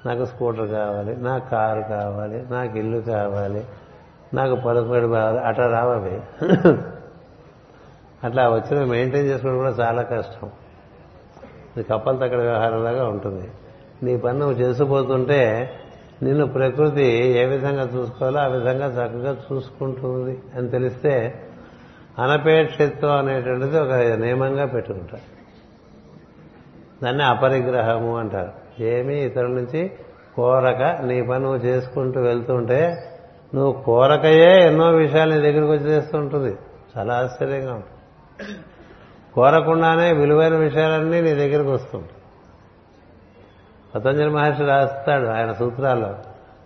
నాకు స్కూటర్ కావాలి నాకు కారు కావాలి నాకు ఇల్లు కావాలి నాకు పలుకుబడి కావాలి అట్లా రావాలి అట్లా వచ్చిన మెయింటైన్ చేసుకోవడం కూడా చాలా కష్టం. ఇది కప్పల తక్కడ వ్యవహారంలాగా ఉంటుంది. నీ పని నువ్వు చేసుకుపోతుంటే నిన్ను ప్రకృతి ఏ విధంగా చూసుకోవాలో ఆ విధంగా చక్కగా చూసుకుంటుంది అని తెలిస్తే అనపేక్షిత్వం అనేటువంటిది ఒక నియమంగా పెట్టుకుంటారు. దాన్ని అపరిగ్రహము అంటారు. ఏమీ ఇతరుల నుంచి కోరక నీ పని నువ్వు చేసుకుంటూ వెళ్తుంటే నువ్వు కోరకయే ఎన్నో విషయాలు నీ దగ్గరికి వచ్చేస్తుంటుంది చాలా ఆశ్చర్యంగా ఉంటుంది. కోరకుండానే విలువైన విషయాలన్నీ నీ దగ్గరికి వస్తుంటాయి. పతంజలి మహర్షి రాస్తాడు ఆయన సూత్రాల్లో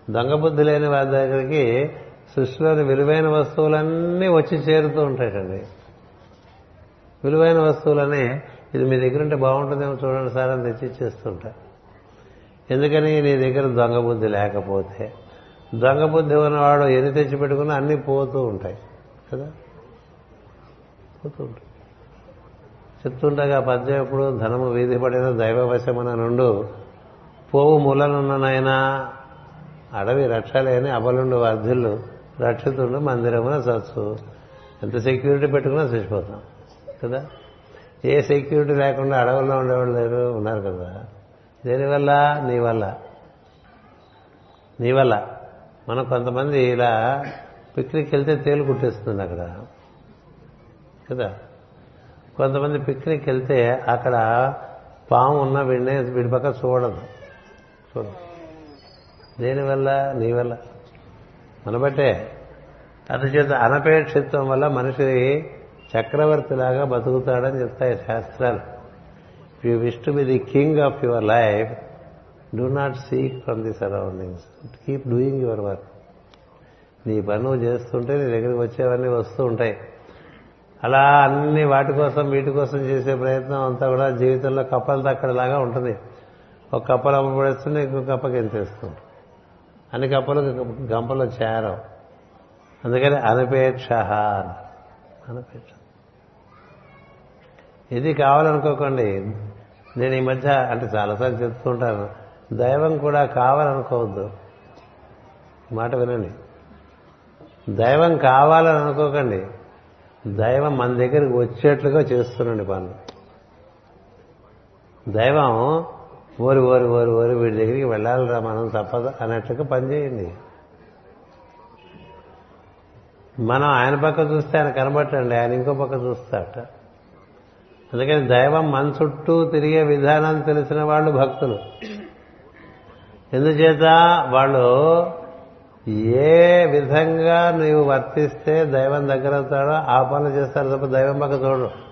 దొంగ బుద్ధి లేని వారి దగ్గరికి సృష్టిలోని విలువైన వస్తువులన్నీ వచ్చి చేరుతూ ఉంటాయండి. విలువైన వస్తువులని ఇది మీ దగ్గర ఉంటే బాగుంటుందేమో చూడండి సార్ అని తెచ్చి ఇచ్చేస్తుంటా ఎందుకని నీ దగ్గర దొంగ బుద్ధి లేకపోతే? దొంగ బుద్ధి ఉన్నవాడు ఎన్ని తెచ్చి పెట్టుకున్నా అన్నీ పోతూ ఉంటాయి. కదా? పోతూ ఉంటాయి. చెప్తుండగా పద్యం ఎప్పుడు ధనము వీధి పడిన దైవవశమన నుండు పోవు మూలనున్ననైనా అడవి రక్షలేని అబలుండు వర్ధిల్లు రక్షితుండు మందిరమున సత్సు ఎంత సెక్యూరిటీ పెట్టుకున్నా చచ్చిపోతాం కదా? ఏ సెక్యూరిటీ లేకుండా అడవుల్లో ఉండేవాళ్ళు లేరు ఉన్నారు కదా? దేనివల్ల నీ వల్ల. నీ వల్ల. మనం కొంతమంది ఇలా పిక్నిక్ వెళ్తే తేలు కుట్టేస్తుంది అక్కడ కదా? కొంతమంది పిక్నిక్ వెళ్తే అక్కడ పాము ఉన్న వీడినే వీడి పక్క చూడదు. దేనివల్ల? నీ వల్ల. మనబట్టే. అందుచేత అనపేక్షిత్వం వల్ల మనిషి చక్రవర్తిలాగా బతుకుతాడని చెప్తాయి శాస్త్రాలు. You wish to be the king of your life do not seek from the surroundings keep doing your work నీ పని నువ్వు చేస్తుంటే నీ దగ్గరికి వచ్చేవన్నీ వస్తూ ఉంటాయి. అలా అన్ని వాటి కోసం వీటి కోసం చేసే ప్రయత్నం అంతా కూడా జీవితంలో కప్పలు తక్కడలాగా ఉంటుంది. ఒక కప్పలు అమ్మబడేస్తుంటే ఇంకో కప్పకి ఎంతేస్తుంది అన్ని కప్పలు గంపలో చేరవు. అందుకని అనపేక్ష అనపేక్ష. ఇది కావాలనుకోకండి. నేను ఈ మధ్య అంటే చాలాసార్లు చెప్తుంటాను దైవం కూడా కావాలనుకోవద్దు. మాట వినండి. దైవం కావాలని అనుకోకండి. దైవం మన దగ్గరికి వచ్చేట్లుగా చేస్తున్నాండి పనులు. దైవం ఓరి ఓరి ఓరి ఓరి వీడి దగ్గరికి వెళ్ళాలిరా మనం తప్పదు అన్నట్టుగా పనిచేయండి మనం ఆయన పక్క చూస్తే ఆయన కనబట్టండి ఆయన ఇంకో పక్క చూస్తాట అందుకని దైవం మన చుట్టూ తిరిగే విధానం తెలిసిన వాళ్ళు భక్తులు. ఎందుచేత వాళ్ళు ఏ విధంగా నీవు వర్తిస్తే దైవం దగ్గర అవుతాడో ఆ పనులు చేస్తారు తప్ప దైవం పక్క చూడరు.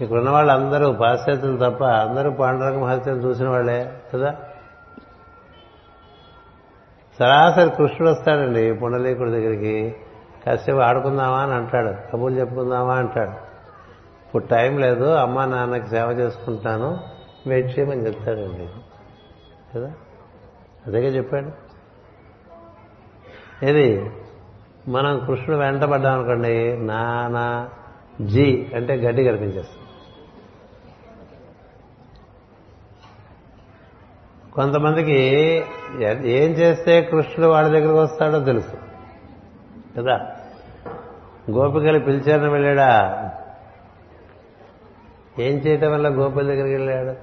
ఇక్కడున్న వాళ్ళందరూ పాశ్చాత్యులు తప్ప అందరూ పాండురంగ మహత్యం చూసిన వాళ్ళే కదా? సరాసరి కృష్ణుడు వస్తాడండి పుండలీకుడి దగ్గరికి. కాసేపు ఆడుకుందామా అని అంటాడు. కబుర్లు చెప్పుకుందామా అంటాడు. ఇప్పుడు టైం లేదు అమ్మా నాన్నకి సేవ చేసుకుంటాను వెయిట్ చేయమని చెప్తాడండి. కదా? అదేగా చెప్పాడు. ఇది మనం కృష్ణుడు వెంటబడ్డాం అనుకోండి నానా జీ అంటే గడ్డి కనిపించేస్తుంది. కొంతమందికి ఏం చేస్తే కృష్ణుడు వాళ్ళ దగ్గరకు వస్తాడో తెలుసు. కదా? గోపికలు పిలిచారని వెళ్ళాడా? ఏం చేయటం వల్ల గోపిల దగ్గరికి వెళ్ళాడు?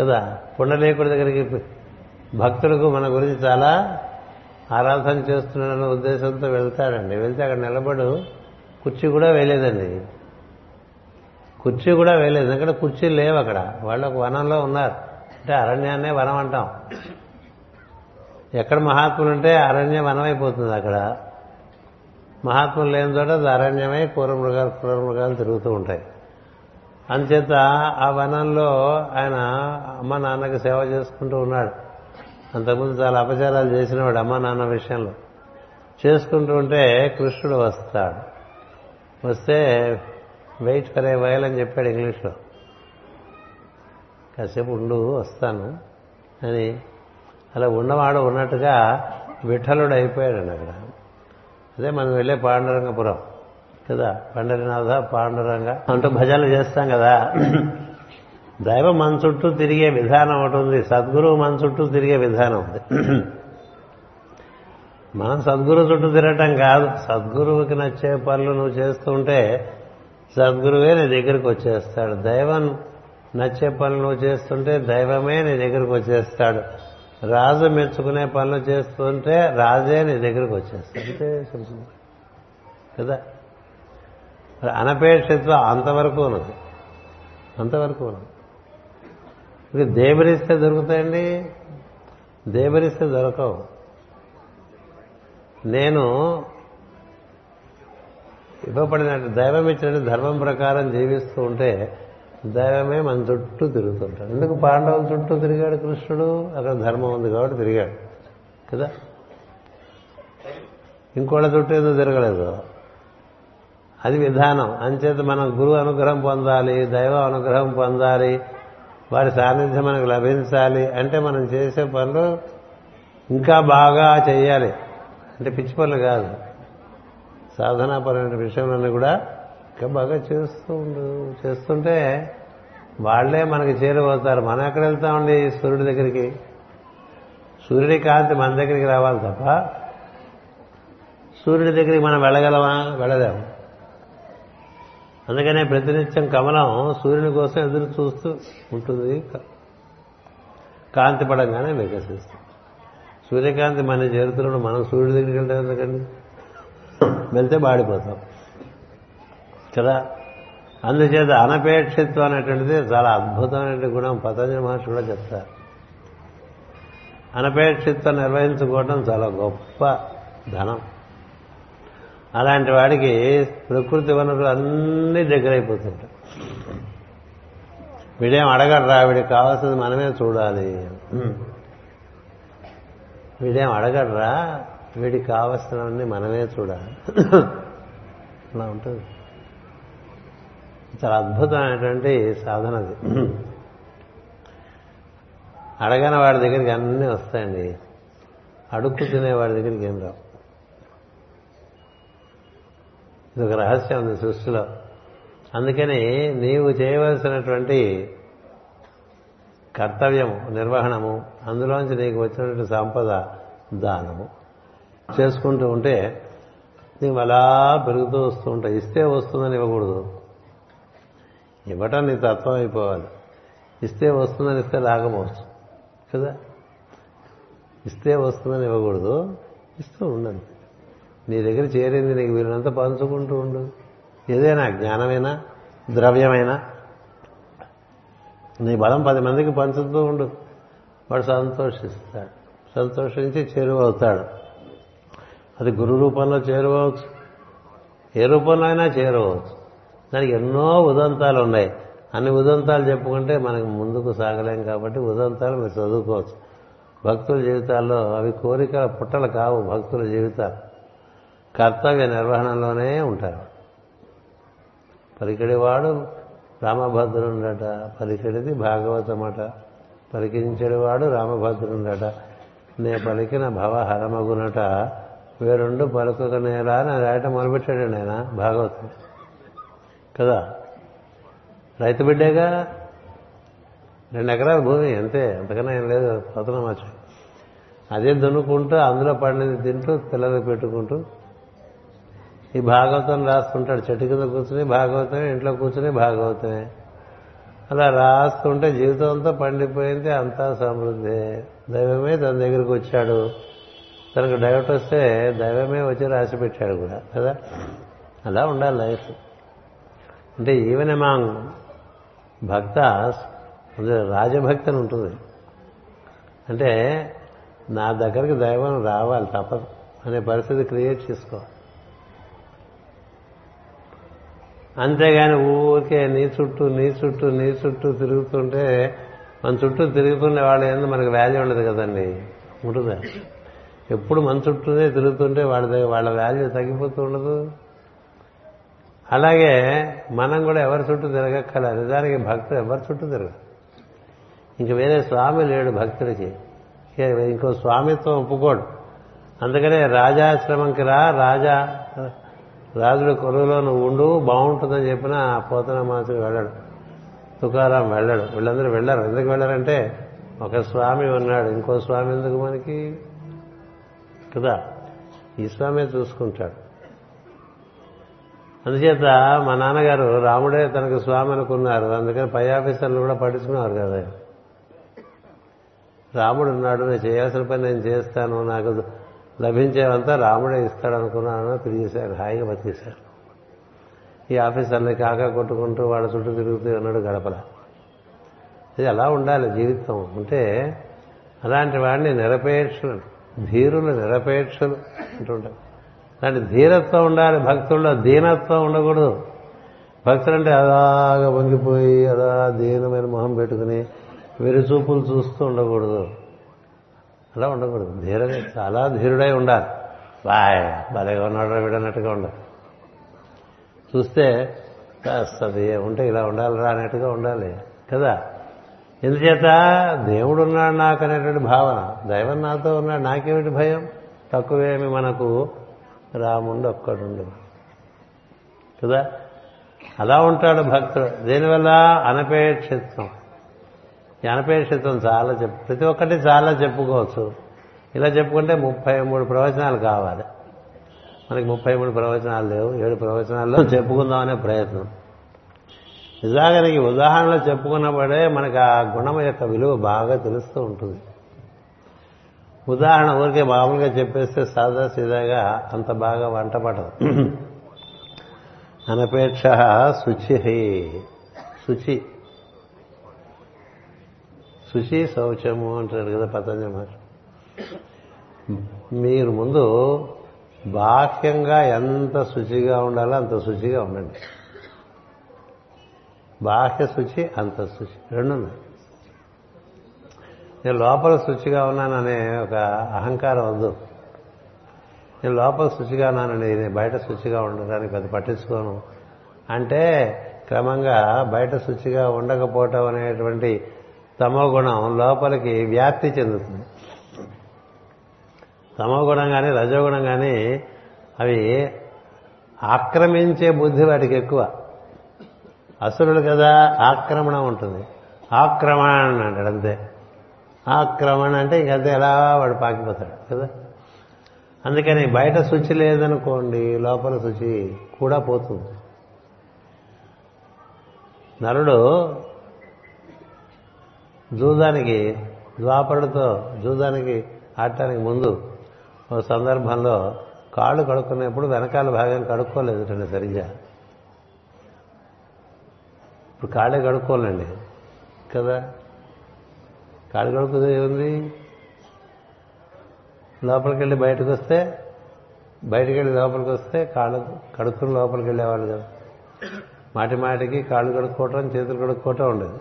కదా? పుండలేకుడి దగ్గరికి భక్తులకు మన గురించి చాలా ఆరాధన చేస్తున్నాడన్న ఉద్దేశంతో వెళ్తాడండి. వెళ్తే అక్కడ నిలబడు. కుర్చీ కూడా వేయలేదండి. కుర్చీ కూడా వేయలేదు. ఎందుకంటే కుర్చీలు లేవు అక్కడ. వాళ్ళు ఒక వనంలో ఉన్నారు. అంటే అరణ్యాన్నే వనం అంటాం. ఎక్కడ మహాత్ములు ఉంటే అరణ్యం వనం అయిపోతుంది అక్కడ. మహాత్ములు లేని చోట అది అరణ్యమై కూర మృగాలు మృగాలు తిరుగుతూ ఉంటాయి. అందుచేత ఆ వనంలో ఆయన అమ్మ నాన్నకి సేవ చేసుకుంటూ ఉన్నాడు. అంతకుముందు చాలా అపచారాలు చేసినవాడు అమ్మ నాన్న విషయంలో. చేసుకుంటూ ఉంటే కృష్ణుడు వస్తాడు. వస్తే వెయిట్ ఫర్ ఏ వైల్ అని చెప్పాడు ఇంగ్లీష్లో. కాసేపు ఉండు వస్తాను అని. అలా ఉన్నవాడు ఉన్నట్టుగా విఠలుడు అయిపోయాడండి అక్కడ. అదే మనం వెళ్ళే పాండురంగపురం కదా? పండరినాథ పాండురంగ. అంటూ భజనలు చేస్తాం కదా. దైవం మన చుట్టూ తిరిగే విధానం ఒకటి ఉంది. సద్గురువు మన చుట్టూ తిరిగే విధానం ఉంది. మనం సద్గురు చుట్టూ తిరగటం కాదు. సద్గురువుకి నచ్చే పనులు నువ్వు చేస్తుంటే సద్గురువే నీ దగ్గరికి వచ్చేస్తాడు. దైవం నచ్చే పనులు చేస్తుంటే దైవమే నీ దగ్గరికి వచ్చేస్తాడు. రాజు మెచ్చుకునే పనులు చేస్తుంటే రాజే నీ దగ్గరకు వచ్చేస్తాడు. అంతే కదా? అనపేక్షిత్వం అంతవరకు ఉన్నది. అంతవరకు ఉన్నది. ఇక దొరుకుతాయండి? దేవుడిస్తే దొరకవు. నేను ఇవ్వబడినట్టు దైవం ఇచ్చినట్టు ధర్మం ప్రకారం జీవిస్తూ ఉంటే దైవమే మన చుట్టూ తిరుగుతుంటాడు. ఎందుకు పాండవుల చుట్టూ తిరిగాడు కృష్ణుడు? అక్కడ ధర్మం ఉంది కాబట్టి తిరిగాడు. కదా? ఇంకోళ్ళ చుట్టూ ఏదో తిరగలేదు? అది విధానం. అంచేత మనం గురువు అనుగ్రహం పొందాలి దైవ అనుగ్రహం పొందాలి వారి సాన్నిధ్యం మనకు లభించాలి అంటే మనం చేసే పనులు ఇంకా బాగా చేయాలి. అంటే పిచ్చి పనులు కాదు. సాధనాపరమైన విషయంలోనే కూడా ఇంకా బాగా చేస్తూ ఉండు చేస్తుంటే వాళ్ళే మనకి చేరువవుతారు. మనం ఎక్కడ వెళ్తామండి సూర్యుడి దగ్గరికి? సూర్యుడి కాంతి మన దగ్గరికి రావాలి తప్ప సూర్యుడి దగ్గరికి మనం వెళ్ళగలమా? వెళ్ళలేము. అందుకనే ప్రతినిత్యం కమలం సూర్యుని కోసం ఎదురు చూస్తూ ఉంటుంది. కాంతి పడంగానే వికసిస్తుంది. సూర్యకాంతి మన చేరుతున్నప్పుడు మనం సూర్యుడి దగ్గరికి వెళ్తాం ఎందుకండి? వెళ్తే బాడిపోతాం. కదా? అందుచేత అనపేక్షిత్వం అనేటువంటిది చాలా అద్భుతమైన గుణం. పతంజలి మహర్షి కూడా చెప్తారు. అనపేక్షిత్వం నిర్వహించుకోవడం చాలా గొప్ప ధనం. అలాంటి వాడికి ప్రకృతి వనరులు అన్నీ దగ్గరైపోతుంటాయి. వీడేం అడగడరా వీడికి కావాల్సింది మనమే చూడాలి. వీడేం అడగడరా వీడికి కావలసినవన్నీ మనమే చూడాలి. అలా ఉంటుంది. చాలా అద్భుతమైనటువంటి సాధన అది. అడగని వాడి దగ్గరికి అన్నీ వస్తాయండి. అడుక్కు తినేవాడి దగ్గరికి ఏం రావు. ఇది ఒక రహస్యం ఉంది సృష్టిలో. అందుకని నీవు చేయవలసినటువంటి కర్తవ్యము నిర్వహణము అందులోంచి నీకు వచ్చినటువంటి సంపద దానము. చేసుకుంటూ ఉంటే నీవు అలా పెరుగుతూ వస్తూ ఉంటాయి ఇస్తే వస్తుందని ఇవ్వకూడదు. ఇవ్వటం నీ తత్వం అయిపోవాలి ఇస్తే వస్తుందని ఇస్తే రాకపోవచ్చు. కదా? ఇస్తే వస్తుందని ఇవ్వకూడదు. ఇస్తూ ఉండదు. నీ దగ్గర చేరింది నీకు వీళ్ళంతా పంచుకుంటూ ఉండు. ఏదైనా జ్ఞానమైనా ద్రవ్యమైనా నీ బలం పది మందికి పంచుతూ ఉండు. వాడు సంతోషిస్తాడు. సంతోషించి చేరువవుతాడు అది గురు రూపంలో చేరువవచ్చు ఏ రూపంలో అయినా చేరువవచ్చు దానికి ఎన్నో ఉదంతాలు ఉన్నాయి. అన్ని ఉదంతాలు చెప్పుకుంటే మనకు ముందుకు సాగలేం కాబట్టి ఉదంతాలు మీరు చదువుకోవచ్చు. భక్తుల జీవితాల్లో అవి కోరికల పుట్టలు కావు భక్తుల జీవితాలు. కర్తవ్య నిర్వహణలోనే ఉంటారు. పలికిడివాడు రామభద్రుండట పలికిడిది భాగవతమట పలికించేవాడు రామభద్రుండట. నే పలికిన భవ హరమగునట వేరుండు పలుకక నేరా అని రాయటం మొదలుపెట్టాడు ఆయన భాగవతం. కదా? రైతు బిడ్డేగా? రెండు ఎకరాల భూమి అంతే. అంతకన్నా ఏం లేదు పతనం వచ్చి అదే దున్నుకుంటూ అందులో పడినది తింటూ పిల్లలు పెట్టుకుంటూ ఈ భాగవతం రాసుకుంటాడు చెట్టు కింద కూర్చుని భాగవతమే ఇంట్లో కూర్చుని భాగవతమే. అలా రాస్తుంటే జీవితం అంతా పండిపోయింది అంతా సమృద్ధి. దైవమే తన దగ్గరికి వచ్చాడు. తనకు డైవర్ట్ వస్తే దైవమే వచ్చి రాసి పెట్టాడు కూడా కదా? అలా ఉండాలి లైఫ్. అంటే ఈవెన్ అమాంగ్ భక్త రాజభక్తి అని ఉంటుంది. అంటే నా దగ్గరికి దైవం రావాలి తప్పదు. అనే పరిస్థితి క్రియేట్ చేసుకోవాలి అంతేగాని ఊరికే నీ చుట్టూ నీ చుట్టూ నీ చుట్టూ తిరుగుతుంటే మన చుట్టూ తిరుగుతున్న వాళ్ళు ఏందో మనకు వాల్యూ ఉండదు కదండి. ఉంటుందా? ఎప్పుడు మన చుట్టూనే తిరుగుతుంటే వాళ్ళ దగ్గర వాళ్ళ వాల్యూ తగ్గిపోతూ ఉండదు. అలాగే మనం కూడా ఎవరి చుట్టూ తిరగక్కల నిజానికి భక్తుడు ఎవరి చుట్టూ తిరగ ఇంక వేరే స్వామి లేడు భక్తుడికి. ఇంకో స్వామిత్వం ఒప్పుకోడు. అందుకనే రాజాశ్రమంకి రా రాజా రాజుడు కొలువులో నువ్వు ఉండు బాగుంటుందని చెప్పిన పోతన మాత్రం వెళ్ళాడు. తుకారాం వెళ్ళాడు. వీళ్ళందరూ వెళ్ళారు. ఎందుకు వెళ్ళారంటే ఒక స్వామి ఉన్నాడు. ఇంకో స్వామి ఎందుకు మనకి? కదా? ఈ స్వామి చూసుకుంటాడు. అందుచేత మా నాన్నగారు రాముడే తనకు స్వామి అనుకున్నారు. అందుకని పై ఆఫీసర్లు కూడా పట్టించుకున్నారు కదా. రాముడు ఉన్నాడు నేను చేయాల్సిన పని నేను చేస్తాను నాకు లభించేవంతా రాముడే ఇస్తాడు అనుకున్నాను తిరిగేశారు హాయిగా బతికేశారు. ఈ ఆఫీసర్ని కాకా కొట్టుకుంటూ వాళ్ళ చుట్టూ తిరుగుతూ ఉన్నాడు గడపల. ఇది అలా ఉండాలి జీవితం. అంటే అలాంటి వాడిని నిరపేక్షలు ధీరులు నిరపేక్షలు అంటుంటారు. అలాంటి ధీరత్వం ఉండాలి భక్తుల్లో దీనత్వం ఉండకూడదు. భక్తులు అంటే అలాగా వంగిపోయి అలా దీనమైన మొహం పెట్టుకుని వెరిచూపులు చూస్తూ ఉండకూడదు. అలా ఉండకూడదు. ధీరగా చాలా ధీరుడై ఉండాలి. బాయ్ భలేగా ఉన్నాడు వీడన్నట్టుగా ఉండాలి. చూస్తే కాస్తది ఉంటే ఇలా ఉండాలిరా అన్నట్టుగా ఉండాలి కదా? ఎందుచేత దేవుడు ఉన్నాడు నాకు అనేటువంటి భావన. దైవం నాతో ఉన్నాడు నాకేమిటి భయం? తక్కువేమి మనకు రాముడు ఒక్కడుండు కదా? అలా ఉంటాడు భక్తుడు. దీనివల్ల? అనపేక్షిత్వం ఈ అనపేక్షిత్వం చాలా చెప్పు ప్రతి ఒక్కటి చాలా చెప్పుకోవచ్చు. ఇలా చెప్పుకుంటే ముప్పై మూడు ప్రవచనాలు కావాలి. మనకి ముప్పై మూడు ప్రవచనాలు లేవు. ఏడు ప్రవచనాల్లో చెప్పుకుందామనే ప్రయత్నం. నిజానికి ఉదాహరణలో చెప్పుకున్నప్పుడే మనకు ఆ గుణం యొక్క విలువ బాగా తెలుస్తూ ఉంటుంది. ఉదాహరణ ఊరికే మామూలుగా చెప్పేస్తే సాదా సీదాగా అంత బాగా వంట పడదు. అనపేక్ష శుచి. శుచి. శుచి శౌచము అంటారు కదా పతంజలి మహర్షి. మీరు ముందు బాహ్యంగా ఎంత శుచిగా ఉండాలో అంత శుచిగా ఉండండి. బాహ్య శుచి అంత శుచి. రెండున్నాయి. నేను లోపల శుచిగా ఉన్నాననే ఒక అహంకారం వద్దు. నేను లోపల శుచిగా ఉన్నానండి నేను బయట శుచిగా ఉండడానికి పెద్ద పట్టించుకోను. అంటే క్రమంగా బయట శుచిగా ఉండకపోవటం అనేటువంటి తమో గుణం లోపలికి వ్యాప్తి చెందుతుంది. తమో గుణం కానీ రజోగుణం కానీ అవి ఆక్రమించే బుద్ధి వాటికి ఎక్కువ. అసురుడు కదా ఆక్రమణ ఉంటుంది. ఆక్రమణ అంటాడు అంతే. ఆక్రమణ అంటే ఇంకంతే ఎలా వాడు పాకిపోతాడు కదా? అందుకని బయట శుచి లేదనుకోండి లోపల శుచి కూడా పోతుంది. నరుడు జూదానికి ద్వాపరుడితో జూదానికి ఆడటానికి ముందు ఒక సందర్భంలో కాళ్ళు కడుక్కునేప్పుడు వెనకాల భాగాన్ని కడుక్కోలేదు అండి సరిగ్గా. ఇప్పుడు కాళ్ళే కడుక్కోలేండి కదా? కాళ్ళు కడుక్కునే ఉంది లోపలికి వెళ్ళి బయటకు వస్తే బయటకు వెళ్ళి లోపలికి వస్తే కాళ్ళు కడుక్కుని లోపలికి వెళ్ళేవాళ్ళు కదా. మాటి మాటికి కాళ్ళు కడుక్కోవటం చేతులు కడుక్కోవటం ఉండేది.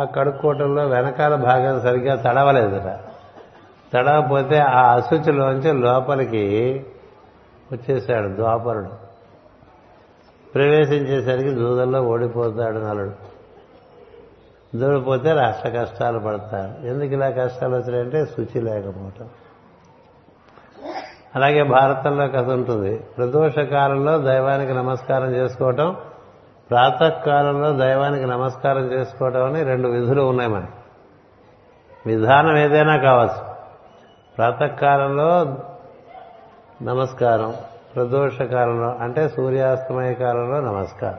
ఆ కడుక్కోవటంలో వెనకాల భాగం సరిగ్గా తడవలేదుట. తడవపోతే ఆ అశుచిలోంచి లోపలికి వచ్చేసాడు ద్వాపరుడు. ప్రవేశించేసరికి దూదల్లో ఓడిపోతాడు నలుడు. దూడిపోతే రాష్ట్ర కష్టాలు పడతారు. ఎందుకు ఇలా కష్టాలు వచ్చినాయంటే శుచి లేకపోవటం. అలాగే భారతంలో కథ ఉంటుంది. ప్రదోష కాలంలో దైవానికి నమస్కారం చేసుకోవటం ప్రాతకాలంలో దైవానికి నమస్కారం చేసుకోవటం అని రెండు విధులు ఉన్నాయి మనకి విధానం ఏదైనా కావచ్చు. ప్రాతకాలంలో నమస్కారం ప్రదోష కాలంలో అంటే సూర్యాస్తమయ కాలంలో నమస్కారం.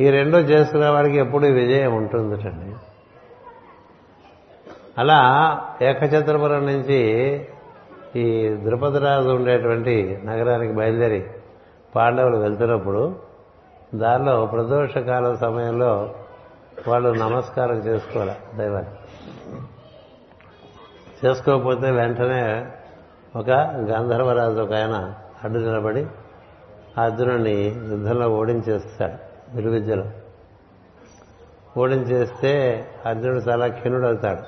ఈ రెండో చేసుకునే వాడికి ఎప్పుడు విజయం ఉంటుందిటండి. అలా ఏకచత్రపురం నుంచి ఈ ద్రుపదరాజు ఉండేటువంటి నగరానికి బయలుదేరి పాండవులు వెళ్తున్నప్పుడు దానిలో ప్రదోషకాల సమయంలో వాళ్ళు నమస్కారం చేసుకోవాలి దైవాన్ని చేసుకోకపోతే వెంటనే ఒక గంధర్వరాజు ఒక ఆయన అడ్డు నిలబడి అర్జునుడిని యుద్ధంలో ఓడించేస్తాడు. విలువిద్యలో ఓడించేస్తే అర్జునుడు చాలా క్షీణుడు అవుతాడు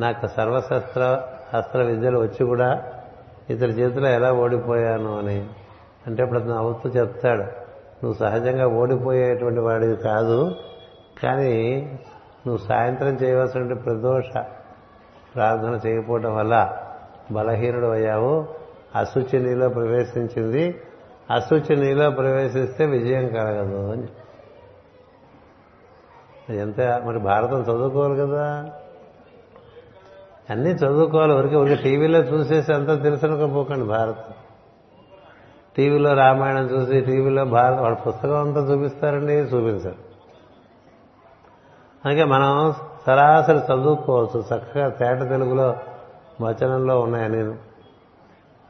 నాకు సర్వశస్త్ర అస్త్ర విద్యలు వచ్చి కూడా ఇతని చేతిలో ఎలా ఓడిపోయాను అని అంటే ఇప్పుడు అతను అవుతూ చెప్తాడు. నువ్వు సహజంగా ఓడిపోయేటువంటి వాడివి కాదు కానీ నువ్వు సాయంత్రం చేయవలసిన ప్రదోష ప్రార్థన చేయకపోవటం వల్ల బలహీనుడు అయ్యావు. అశుచి నీలో ప్రవేశించింది. అశుచి నీలో ప్రవేశిస్తే విజయం కలగదు అని. ఎంత మరి భారతం చదువుకోవాలి కదా? అన్నీ చదువుకోవాలి. ఊరికి ఊరికి టీవీలో చూసేసి అంతా తెలుసునుకోపోకండి భారతం. టీవీలో రామాయణం చూసి టీవీలో భారత వాళ్ళ పుస్తకం అంతా చూపిస్తారండి చూపించారు. అందుకే మనం సరాసరి చదువుకోవచ్చు. చక్కగా తేట తెలుగులో వచనంలో ఉన్నాయి నేను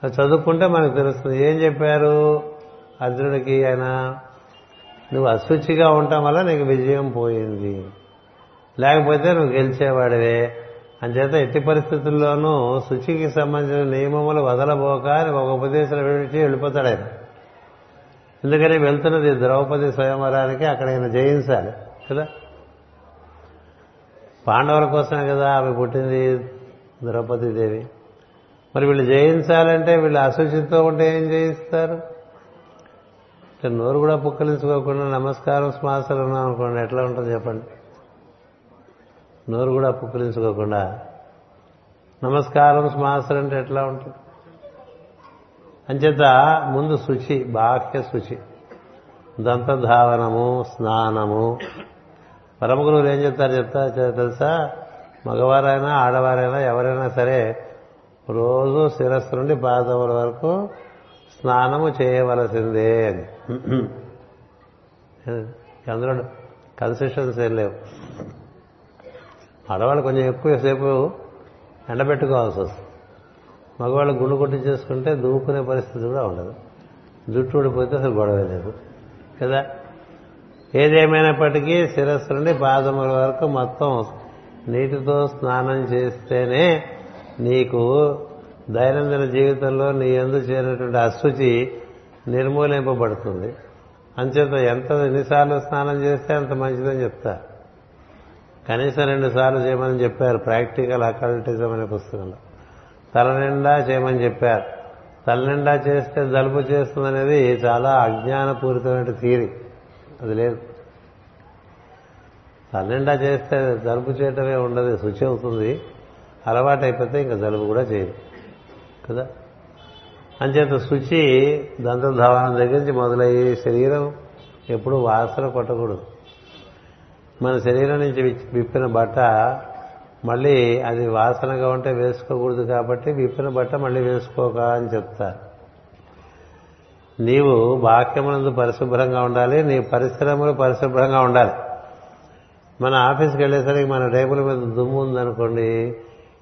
చదువుకుంటే మనకు తెలుస్తుంది. ఏం చెప్పారు? అర్జునుడికి ఆయన నువ్వు అశుచిగా ఉండటం వల్ల నీకు విజయం పోయింది. లేకపోతే నువ్వు గెలిచేవాడివే. అంచేత ఎట్టి పరిస్థితుల్లోనూ శుచికి సంబంధించిన నియమములు వదలబోక అని ఒక ఉపదేశం విడిచి వెళ్ళిపోతాడు ఆయన. ఎందుకని వెళ్తున్నది ద్రౌపది స్వయంవరానికి అక్కడ ఆయన జయించాలి కదా? పాండవుల కోసమే కదా ఆమె పుట్టింది ద్రౌపదీదేవి. మరి వీళ్ళు జయించాలంటే వీళ్ళు అశుచితో ఉంటే ఏం జయిస్తారు? నోరు కూడా పుక్కలించుకోకుండా నమస్కారం శ్వాసలు ఉన్నాం అనుకోండి ఎట్లా ఉంటుంది చెప్పండి? నోరు కూడా పుక్కలించుకోకుండా నమస్కారం శ్వాసలు అంటే ఎట్లా ఉంటుంది? అంచేత ముందు శుచి బాహ్య శుచి దంతధావనము స్నానము. పరమ గురువులు ఏం చెప్తారు చెప్తా తెలుసా? మగవారైనా ఆడవారైనా ఎవరైనా సరే రోజు శిరస్సు నుండి పాదముల వరకు స్నానము చేయవలసిందే అని. అందులో కన్సెషన్స్ ఏం లేవు. ఆడవాళ్ళు కొంచెం ఎక్కువసేపు ఎండబెట్టుకోవాల్సి వస్తుంది. మగవాళ్ళు గుండు కొట్టి చేసుకుంటే దూకునే పరిస్థితి కూడా ఉండదు. జుట్టు ఊడిపోతే అసలు గొడవ లేదు. కదా? ఏదేమైనప్పటికీ శిరస్సు నుండి పాదముల వరకు మొత్తం నీటితో స్నానం చేస్తేనే నీకు దైనందిన జీవితంలో నీ ఎందు చేరినటువంటి అశుచి నిర్మూలింపబడుతుంది. అంచేత ఎంత ఎన్నిసార్లు స్నానం చేస్తే అంత మంచిదని చెప్తారు కనీసం రెండు సార్లు చేయమని చెప్పారు ప్రాక్టికల్ అకల్టిజం అనే పుస్తకంలో. తల నిండా చేయమని చెప్పారు. తల నిండా చేస్తే జలుబు చేస్తుందనేది చాలా అజ్ఞానపూరితమైన థీరీ. అది లేదు. తల నిండా చేస్తే జలుబు చేయటమే ఉండదు శుచి అవుతుంది అలవాటు అయిపోతే ఇంకా జలుబు కూడా చేయదు. కదా? అంచేత శుచి దంతధావనం దగ్గర నుంచి మొదలయ్యి శరీరం ఎప్పుడు వాసన కొట్టకూడదు. మన శరీరం నుంచి విప్పిన బట్ట మళ్ళీ అది వాసనగా ఉంటే వేసుకోకూడదు కాబట్టి విప్పిన బట్ట మళ్ళీ వేసుకోక అని చెప్తారు. నీవు బాక్యమునందు పరిశుభ్రంగా ఉండాలి నీ పరిశ్రమలు పరిశుభ్రంగా ఉండాలి. మన ఆఫీస్కి వెళ్ళేసరికి మన టేబుల్ మీద దుమ్ము ఉందనుకోండి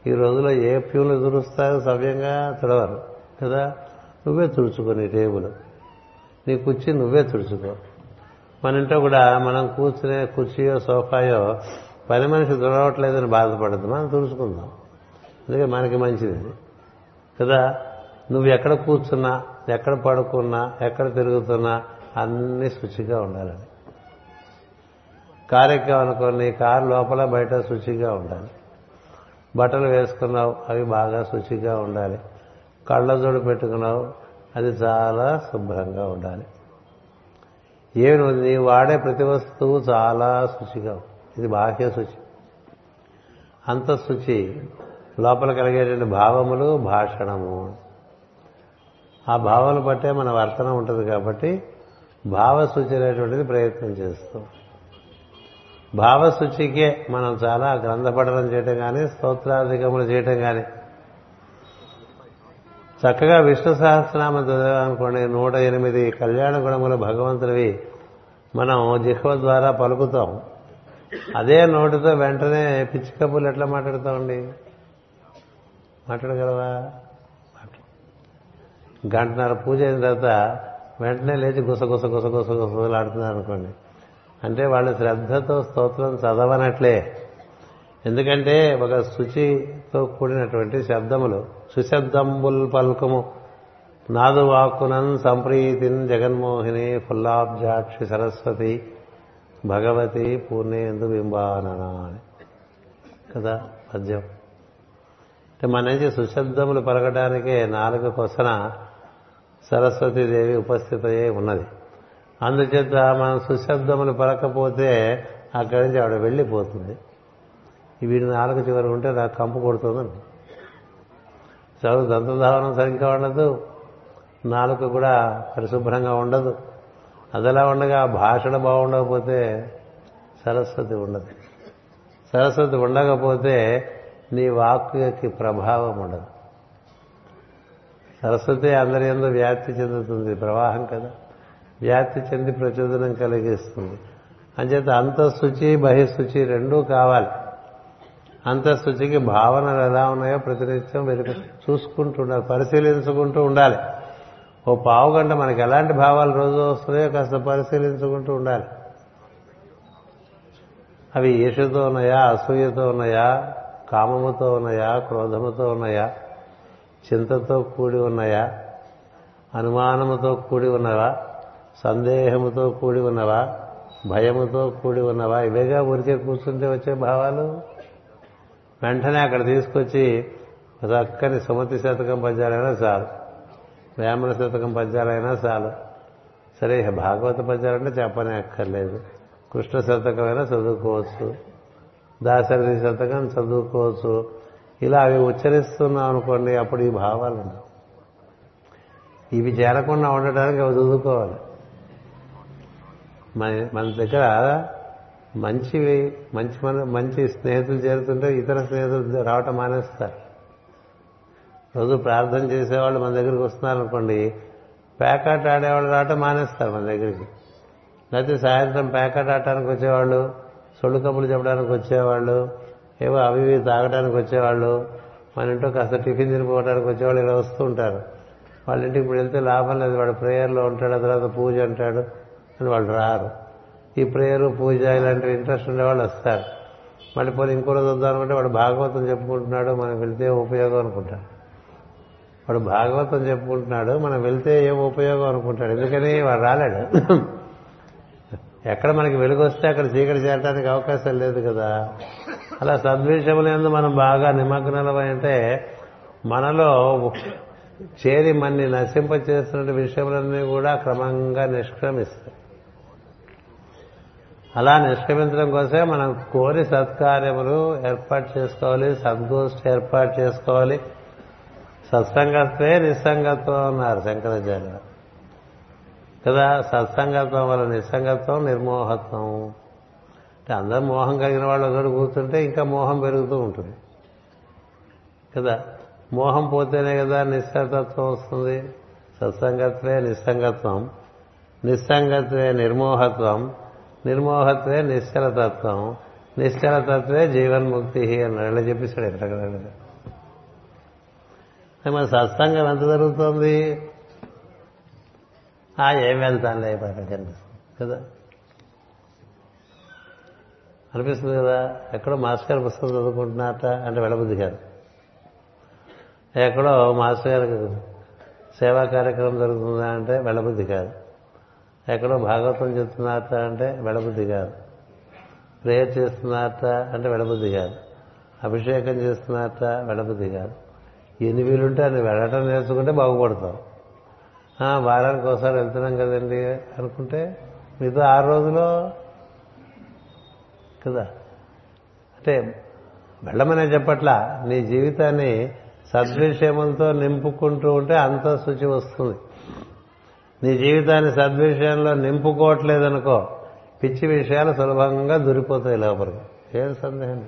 ఈ రోజులో ఏ ప్యూలు తుడుస్తారు సవ్యంగా తుడవరు కదా? నువ్వే తుడుచుకో నీ టేబుల్. నీ కుర్చీ నువ్వే తుడుచుకో. మన ఇంట్లో కూడా మనం కూర్చునే కుర్చీయో సోఫాయో పని మనిషి తుడవట్లేదని బాధపడద్దు మనం తుడుచుకుందాం. అందుకే మనకి మంచిది కదా? నువ్వు ఎక్కడ కూర్చున్నా ఎక్కడ పడుకున్నా ఎక్కడ తిరుగుతున్నా అన్నీ శుచిగా ఉండాలని కారు ఎక్కామనుకోని కారు లోపల బయట శుచిగా ఉండాలి. బట్టలు వేసుకున్నావు అవి బాగా శుచిగా ఉండాలి. కళ్ళ జోడు పెట్టుకున్నావు అది చాలా శుభ్రంగా ఉండాలి. ఏమి నీ వాడే ప్రతి వస్తువు చాలా శుచిగా ఇది బాహ్య శుచి. అంత శుచి లోపల కలిగేటువంటి భావములు భాషణము. ఆ భావాలు బట్టే మన వర్తనం ఉంటుంది కాబట్టి భావశుచి అనేటువంటిది ప్రయత్నం చేస్తాం భావశుచికే మనం చాలా గ్రంథపఠనం చేయటం కానీ స్తోత్రాధికములు చేయటం కానీ చక్కగా విష్ణు సహస్రనామం చదివామనుకోండి నూట ఎనిమిది కళ్యాణ గుణములు భగవంతుడివి మనం జిహ్వ ద్వారా పలుకుతాం. అదే నోటితో వెంటనే పిచ్చి కబుర్లు ఎట్లా మాట్లాడతామండి? మాట్లాడగలవా? గంటన్నర పూజ అయిన తర్వాత వెంటనే లేచి గుస గుస గుస గుస గుసలాడుతున్నారు అనుకోండి. అంటే వాళ్ళు శ్రద్ధతో స్తోత్రం చదవనట్లే. ఎందుకంటే ఒక శుచితో కూడినటువంటి శబ్దములు సుశబ్దంబుల్ పల్కము నాదు వాక్కునన్ సంప్రీతిన్ జగన్మోహిని ఫుల్లాబ్జాక్షి సరస్వతి భగవతి పూర్ణేందు బింబానన అని. కదా పద్యం? అంటే మన నుంచి సుశబ్దములు పలకడానికే నాలుగు కొసన సరస్వతీదేవి ఉపస్థితయే ఉన్నది. అందుచేత మనం సుశబ్దములు పలకపోతే అక్కడి నుంచి ఆవిడ వెళ్ళిపోతుంది. వీడి నాలుగు చివరి ఉంటే నాకు కంపు కొడుతుందండి. చదువు దంతధావనం సరిగ్గా ఉండదు. నాలుక కూడా పరిశుభ్రంగా ఉండదు. అదలా ఉండగా భాషణ బాగుండకపోతే సరస్వతి ఉండదు. సరస్వతి ఉండకపోతే నీ వాక్కి ప్రభావం ఉండదు. సరస్వతి అందరి ఎందు వ్యాప్తి చెందుతుంది. ప్రవాహం కదా. వ్యాప్తి చెంది ప్రచోదనం కలిగిస్తుంది. అంచేత అంతఃశుచి బహిశుచి రెండూ కావాలి. అంతఃశుచికి భావనలు ఎలా ఉన్నాయో ప్రతినిత్యం వెనుక చూసుకుంటూ ఉండాలి పరిశీలించుకుంటూ ఉండాలి. ఓ పావు గంట మనకి ఎలాంటి భావాలు రోజు వస్తున్నాయో కాస్త పరిశీలించుకుంటూ ఉండాలి. అవి ఈషతో ఉన్నాయా అసూయతో ఉన్నాయా కామముతో ఉన్నాయా క్రోధముతో ఉన్నాయా చింతతో కూడి ఉన్నాయా అనుమానముతో కూడి ఉన్నవా? సందేహముతో కూడి ఉన్నవా? భయముతో కూడి ఉన్నవా? ఇవేగా ఊరికే కూర్చుంటే వచ్చే భావాలు? వెంటనే అక్కడ తీసుకొచ్చి చక్కని సుమతి శతకం పద్యాలైనా చాలు. వేమన శతకం పద్యాలైనా చాలు. సరే భాగవత పద్యాలంటే చెప్పనే అక్కర్లేదు కృష్ణ శతకమైనా చదువుకోవచ్చు. దాశరథి శతకం చదువుకోవచ్చు. ఇలా అవి ఉచ్చరిస్తున్నాం అనుకోండి అప్పుడు ఈ భావాలు ఇవి చేరకుండా ఉండటానికి అవి చదువుకోవాలి. మన మన దగ్గర మంచివి మంచి మన మంచి స్నేహితులు చేరుతుంటే ఇతర స్నేహితులు రావటం మానేస్తారు. రోజు ప్రార్థన చేసేవాళ్ళు మన దగ్గరికి వస్తున్నారు అనుకోండి పేకాట ఆడేవాళ్ళు రావటం మానేస్తారు మన దగ్గరికి. లేకపోతే సాయంత్రం ప్యాకెట్ ఆడటానికి వచ్చేవాళ్ళు సొళ్ళు కబులు చెప్పడానికి వచ్చేవాళ్ళు ఏవో అవి ఇవి తాగడానికి వచ్చేవాళ్ళు మన ఇంట్లో కాస్త టిఫిన్ తినిపోవడానికి వచ్చేవాళ్ళు ఇలా వస్తూ ఉంటారు. వాళ్ళ ఇంటికి ఇప్పుడు వెళ్తే లాభం లేదు వాడు ప్రేయర్లో ఉంటాడు ఆ తర్వాత పూజ అంటాడు అని వాళ్ళు రారు. ఈ ప్రేయర్ పూజ ఇలాంటి ఇంట్రెస్ట్ ఉండేవాళ్ళు వస్తారు. మళ్ళీ పోనీ ఇంకో రోజు వద్దాం అనుకుంటే వాడు భాగవతం చెప్పుకుంటున్నాడు మనం వెళ్తే ఉపయోగం అనుకుంటాడు? వాడు భాగవతం చెప్పుకుంటున్నాడు మనం వెళ్తే ఏం ఉపయోగం అనుకుంటాడు? ఎందుకని వాడు రాలేడు. ఎక్కడ మనకి వెలుగు వస్తే అక్కడ చీకటి చేరడానికి అవకాశం లేదు కదా. అలా సద్విషయములందు మనం బాగా నిమగ్నలమై అంటే మనలో చేరి మన్ని నశింప చేస్తున్న విషయములన్నీ కూడా క్రమంగా నిష్క్రమిస్తాయి. అలా నిష్క్రమించడం కోసమే మనం కోరి సత్కార్యములు ఏర్పాటు చేసుకోవాలి సద్గోష్ఠి ఏర్పాటు చేసుకోవాలి. సత్సంగత్వే నిస్సంగత్వం అన్నారు శంకరాచార్య కదా సత్సంగత్వం వల్ల నిస్సంగత్వం నిర్మోహత్వం. అంటే అందరూ మోహం కలిగిన వాళ్ళు ఒకటి కూర్చుంటే ఇంకా మోహం పెరుగుతూ ఉంటుంది. కదా మోహం పోతేనే కదా నిశ్చలతత్వం వస్తుంది. సత్సంగత్వే నిస్సంగత్వం. నిస్సంగత్వే నిర్మోహత్వం. నిర్మోహత్వే నిశ్చలతత్వం నిశ్చలతత్వే జీవన్ముక్తి అన్నాడు. ఇలా చెప్పేశాడు ఎక్కడ మన సత్సంగం ఎంత జరుగుతుంది? ఆ ఏం వెళ్తానులే కనిపిస్తుంది కదా. అనిపిస్తుంది కదా ఎక్కడో మాస్టర్ పుస్తకం చదువుకుంటున్నారట అంటే వెళ్ళబుద్ధి కాదు. ఎక్కడో మాస్టర్ గారికి సేవా కార్యక్రమం జరుగుతుందా అంటే వెళ్ళబుద్ధి కాదు. ఎక్కడో భాగవతం చెప్తున్నారట అంటే వెళ్ళబుద్ధి కాదు. ప్రేయర్ చేస్తున్నారట అంటే వెళ్ళబుద్ధి కాదు. అభిషేకం చేస్తున్నారట వెళ్ళబుద్ధి కాదు. ఎన్ని వీలుంటే అని వెళ్ళటం నేర్చుకుంటే బాగుపడతాం. వారానికి ఒకసారి వెళ్తున్నాం కదండి అనుకుంటే మీతో ఆ రోజులో కదా? అంటే వెళ్ళమనే చెప్పట్లా నీ జీవితాన్ని సద్విషయములతో నింపుకుంటూ ఉంటే అంత శుచి వస్తుంది. నీ జీవితాన్ని సద్విషయంలో నింపుకోవట్లేదనుకో పిచ్చి విషయాలు సులభంగా దూరిపోతాయి లోపలికి. ఏం సందేహం?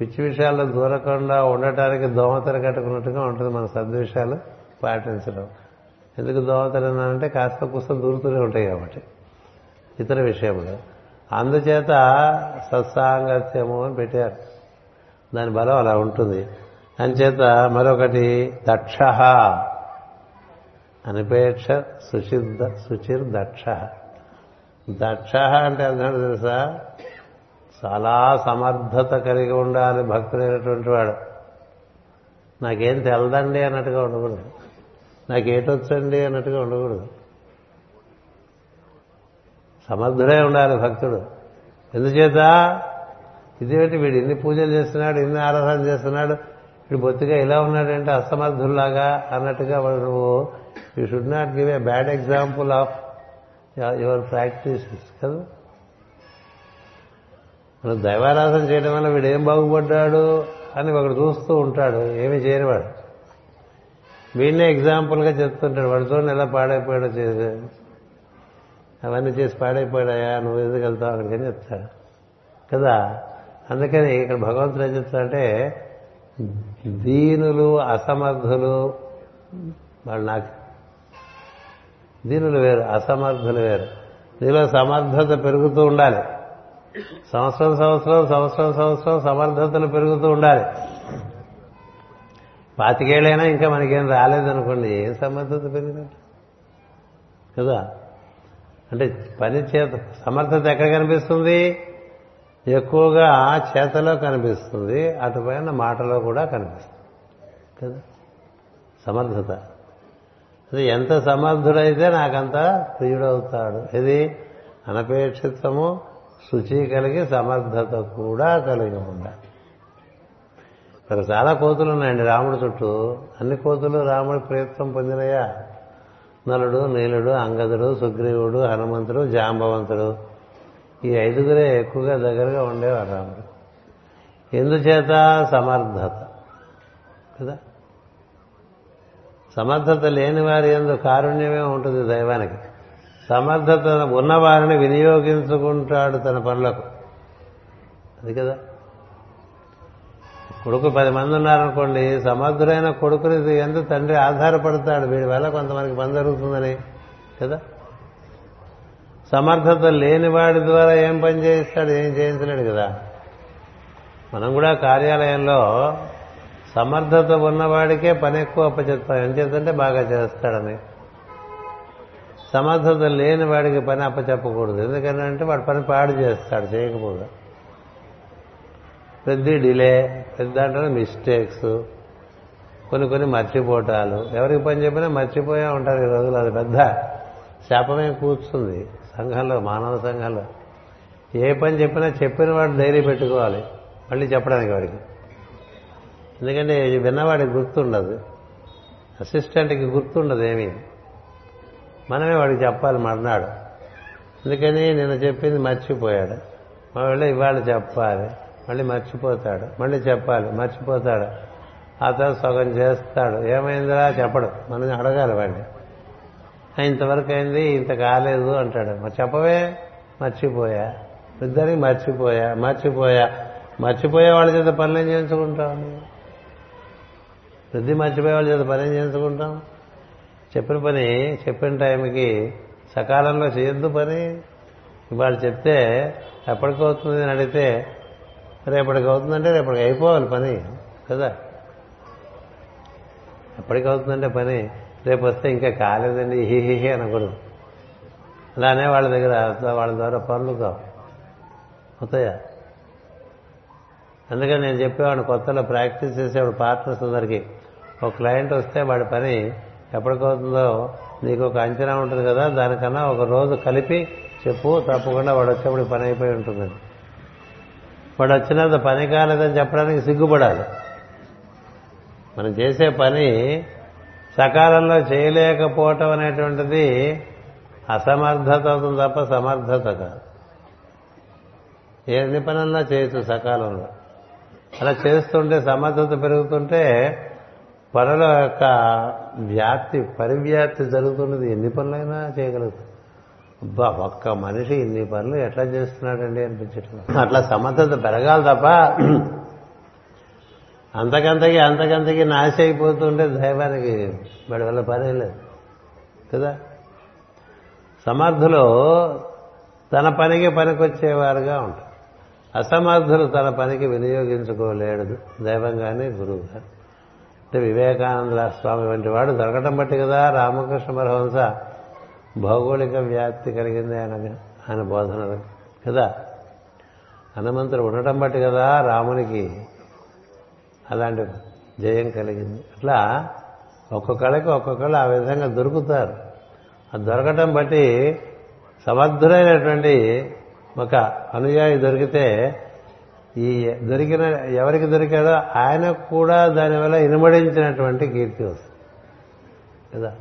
పిచ్చి విషయాల్లో దూరకుండా ఉండటానికి దోమతెర కట్టుకున్నట్టుగా ఉంటుంది మన సద్విషయాలు పాటించడం. ఎందుకు దోమతలు అంటే కాస్త కూస్త దూరుతూనే ఉంటాయి కాబట్టి. ఇతర విషయంలో అందుచేత సత్సాంగత్యము అని పెట్టారు. దాని బలం అలా ఉంటుంది. అంచేత మరొకటి దక్ష. అనిపేక్ష సుచిర్ సుచిర్ దక్ష దక్ష అంటే అర్థం తెలుసా? చాలా సమర్థత కలిగి ఉండాలి భక్తుడైనటువంటి వాడు. నాకేం తెలదండి అన్నట్టుగా ఉండకూడదు. నాకేటొచ్చండి అన్నట్టుగా ఉండకూడదు. సమర్థుడే ఉండాలి భక్తుడు. ఎందుచేత? ఇదేమిటి వీడు ఇన్ని పూజలు చేస్తున్నాడు ఇన్ని ఆరాధన చేస్తున్నాడు వీడు బొత్తిగా ఇలా ఉన్నాడంటే అసమర్థుల్లాగా అన్నట్టుగా వాడు నువ్వు you should not give a bad example of your practices కదా? మనం దైవారాధన చేయడం వల్ల వీడు ఏం బాగుపడ్డాడు అని ఒకడు చూస్తూ ఉంటాడు ఏమి చేయనివాడు. వీడినే ఎగ్జాంపుల్గా చెప్తుంటాడు వాడితో ఎలా పాడైపోయాడో చేసే. అవన్నీ చేసి పాడైపోయాడయా నువ్వు ఎందుకు వెళ్తావు అక్కడికని చెప్తాడు. కదా? అందుకని ఇక్కడ భగవంతుడు ఏం చెప్తాడంటే దీనులు అసమర్థులు వాళ్ళు నాకు దీనులు వేరు అసమర్థులు వేరు. నీలో సమర్థత పెరుగుతూ ఉండాలి. సంవత్సరం సంవత్సరం సంవత్సరం సంవత్సరం సమర్థతలు పెరుగుతూ ఉండాలి. పాతికేళ్ళైనా ఇంకా మనకేం రాలేదనుకోండి ఏం సమర్థత పెరిగినట్టు? కదా? అంటే పని చేత సమర్థత ఎక్కడ కనిపిస్తుంది? ఎక్కువగా చేతలో కనిపిస్తుంది అటుపైన మాటలో కూడా కనిపిస్తుంది. కదా? సమర్థత. అది ఎంత సమర్థుడైతే నాకంత ప్రియుడవుతాడు. ఇది అనపేక్షితము శుచి కలిగి సమర్థత కూడా కలిగి ఉండాలి. ఇక్కడ చాలా కోతులు ఉన్నాయండి రాముడు చుట్టూ. అన్ని కోతులు రాముడి ప్రయత్నం పొందినయా? నలుడు నీలుడు అంగదుడు సుగ్రీవుడు హనుమంతుడు జాంబవంతుడు. ఈ ఐదుగురే ఎక్కువగా దగ్గరగా ఉండేవారు రాముడు. ఎందుచేత? సమర్థత. కదా? సమర్థత లేని వారి ఎందు కారుణ్యమే ఉంటుంది దైవానికి. సమర్థత ఉన్నవారిని వినియోగించుకుంటాడు తన పనులకు. అది కదా? కొడుకు పది మంది ఉన్నారనుకోండి సమర్థుడైన కొడుకుని ఎందు తండ్రి ఆధారపడతాడు. వీడి వల్ల కొంతమందికి పని జరుగుతుందని కదా? సమర్థత లేని వాడి ద్వారా ఏం పని చేయిస్తాడు ఏం చేయించలేడు కదా? మనం కూడా కార్యాలయంలో సమర్థత ఉన్నవాడికే పని ఎక్కువ అప్పచెప్తాం ఏం చేద్దంటే బాగా చేస్తాడని. సమర్థత లేని వాడికి పని అప్పచెప్పకూడదు. ఎందుకంటే వాడు పని పాడు చేస్తాడు చేయకపోగా. పెద్ద డిలే పెద్ద అంటే మిస్టేక్స్. కొన్ని కొన్ని మర్చిపోవటాలు ఎవరికి పని చెప్పినా మర్చిపోయా ఉంటారు ఈ రోజులు అది పెద్ద శాపమే కూర్చుంది సంఘంలో మానవ సంఘంలో. ఏ పని చెప్పినా చెప్పిన వాడు ధైర్యం పెట్టుకోవాలి మళ్ళీ చెప్పడానికి వాడికి. ఎందుకంటే విన్నవాడికి గుర్తుండదు. అసిస్టెంట్కి గుర్తుండదు ఏమీ. మనమే వాడికి చెప్పాలి మర్నాడు. అందుకని నిన్న చెప్పింది మర్చిపోయాడు. మళ్ళీ ఇవాళ చెప్పాలి. మళ్ళీ మర్చిపోతాడు. మళ్ళీ చెప్పాలి. మర్చిపోతాడు. ఆ తర్వాత సగం చేస్తాడు. ఏమైందిరా? చెప్పడు. మనం అడగాలి వాడిని. ఇంతవరకు అయింది. ఇంత కాలేదు అంటాడు. మరి చెప్పవే? మర్చిపోయా. ఇద్దరికి మర్చిపోయా. మర్చిపోయా. మర్చిపోయే వాళ్ళ చేత పనులు చేయించుకుంటాం వృద్ధి మర్చిపోయేవాళ్ళ చేత పని చేయించుకుంటాం? చెప్పిన పని చెప్పిన టైంకి సకాలంలో చేయొద్దు పని. ఇవాళ చెప్తే ఎప్పటికవుతుంది అని అడిగితే రేపటికి అవుతుందంటే రేపటికి అయిపోవాలి పని కదా? ఎప్పటికి అవుతుందంటే పని రేపు వస్తే ఇంకా కాలేదండి హిహిహి అనకూడదు. అలానే వాళ్ళ దగ్గర వాళ్ళ ద్వారా పనులు కావు. అవుతాయా? అందుకని నేను చెప్పేవాడిని కొత్తలో ప్రాక్టీస్ చేసేవాడు పార్ట్నర్స్ అందరికీ. ఒక క్లయింట్ వస్తే వాడి పని ఎప్పటికవుతుందో నీకు ఒక అంచనా ఉంటుంది కదా దానికన్నా ఒక రోజు కలిపి చెప్పు తప్పకుండా వాడు వచ్చేప్పుడు పని అయిపోయి ఉంటుందని వాడు వచ్చినంత పని కాలేదని చెప్పడానికి సిగ్గుపడాలి. మనం చేసే పని సకాలంలో చేయలేకపోవటం అనేటువంటిది అసమర్థత అవుతుంది తప్ప సమర్థత కాదు. ఏ పనన్నా చేయొచ్చు సకాలంలో. అలా చేస్తుంటే సమర్థత పెరుగుతుంటే పనుల యొక్క వ్యాప్తి పరివ్యాప్తి జరుగుతున్నది ఎన్ని పనులైనా చేయగలదు అబ్బా ఒక్క మనిషి ఇన్ని పనులు ఎట్లా చేస్తున్నాడండి అనిపించట్లేదు. అట్లా సమర్థత పెరగాలి తప్ప అంతకంతకి అంతకంతకి నాశ అయిపోతుంటే దైవానికి వాడి వల్ల పని లేదు. కదా? సమర్థులు తన పనికి పనికొచ్చేవారుగా ఉంటారు. అసమర్థులు తన పనికి వినియోగించుకోలేడు. దైవం కానీ గురువు కానీ అంటే వివేకానంద స్వామి వంటి వాడు దొరకటం బట్టి కదా రామకృష్ణ పరహంస భౌగోళిక వ్యాప్తి కలిగింది ఆయన ఆయన బోధన కదా? హనుమంతుడు ఉండటం బట్టి కదా రామునికి అలాంటి జయం కలిగింది. అట్లా ఒక్కొక్కళ్ళకి ఒక్కొక్కళ్ళు ఆ విధంగా దొరుకుతారు. ఆ దొరకటం బట్టి సమర్థుడైనటువంటి ఒక అనుయాయి దొరికితే ఈ దొరికిన ఎవరికి దొరికాడో ఆయన కూడా దానివల్ల ఇనుమడించినటువంటి కీర్తి వస్తుంది. కదా?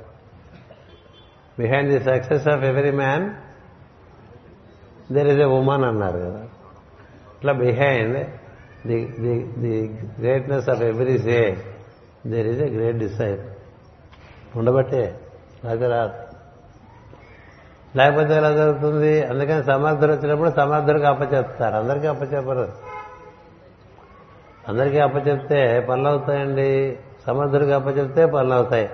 Behind the success of every man there is a woman అన్నారు కదా? ఇట్లా behind the the the greatness of every say there is a great desire ఉండబట్టే అది రాదు. లేకపోతే ఎలా జరుగుతుంది? అందుకని సమర్థులు వచ్చినప్పుడు సమర్థులకు అప్పచెప్తారు. అందరికీ అప్పచెప్పరు. అందరికీ అప్పచెప్తే పనులు అవుతాయండి సమర్థుడికి అప్పచెప్తే పనులు అవుతాయి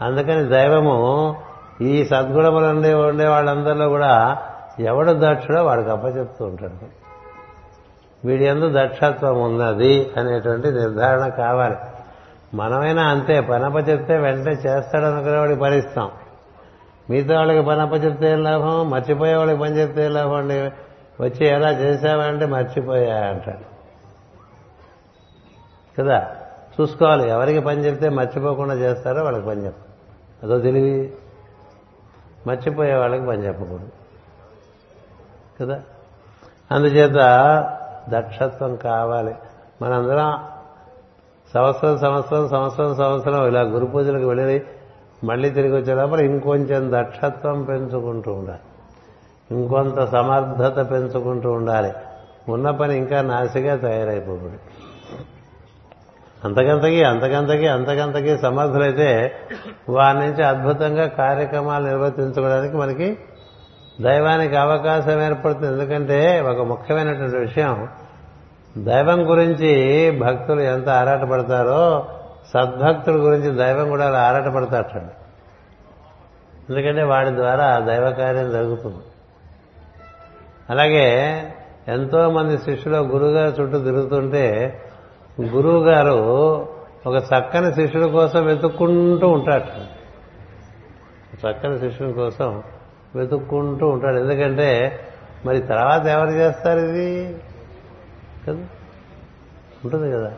అందుకని దైవము ఈ సద్గుణములు ఉండే ఉండే వాళ్ళందరిలో కూడా ఎవడు దక్షుడో వాడికి అప్పచెప్తూ ఉంటాడు. వీడి ఎందు దక్షత్వం ఉన్నది అనేటువంటి నిర్ధారణ కావాలి. మనమైనా అంతే పనప చెప్తే వెంటనే చేస్తాడు అనుకునే వాడికి భరిస్తాం మిగతా వాళ్ళకి పనప చెప్తే ఏం లాభం? మర్చిపోయే వాళ్ళకి పని చెప్తే ఏం లాభం అండి? వచ్చి ఎలా చేశావంటే మర్చిపోయా అంటాడు. కదా? చూసుకోవాలి. ఎవరికి పని చెప్తే మర్చిపోకుండా చేస్తారో వాళ్ళకి పని చెప్పాలి అదో తెలివి. మర్చిపోయే వాళ్ళకి పని చెప్పకూడదు. కదా? అందుచేత దక్షత్వం కావాలి. మనందరం సంవత్సరం సంవత్సరం సంవత్సరం సంవత్సరం ఇలా గురు పూజలకు వెళ్ళి మళ్ళీ తిరిగి వచ్చే లోపల ఇంకొంచెం దక్షత్వం పెంచుకుంటూ ఉండాలి. ఇంకొంత సమర్థత పెంచుకుంటూ ఉండాలి. ఉన్న పని ఇంకా నాసిగా తయారైపోకూడదు. అంతకంతకి అంతకంతకి అంతకంతకి సమర్థులైతే వారి నుంచి అద్భుతంగా కార్యక్రమాలు నిర్వర్తించుకోవడానికి మనకి దైవానికి అవకాశం ఏర్పడుతుంది. ఎందుకంటే ఒక ముఖ్యమైనటువంటి విషయం దైవం గురించి భక్తులు ఎంత ఆరాటపడతారో సద్భక్తుల గురించి దైవం కూడా అలా ఆరాటపడతాడు ఎందుకంటే వాడి ద్వారా దైవ కార్యం జరుగుతుంది. అలాగే ఎంతో మంది శిష్యులు గురువుగారు చుట్టూ తిరుగుతుంటే గురువు గారు ఒక చక్కని శిష్యుడి కోసం వెతుక్కుంటూ ఉంటాడు చక్కని శిష్యుడి కోసం వెతుక్కుంటూ ఉంటాడు ఎందుకంటే మరి తర్వాత ఎవరు చేస్తారు ఇది? కదా? ఉంటుంది కదా.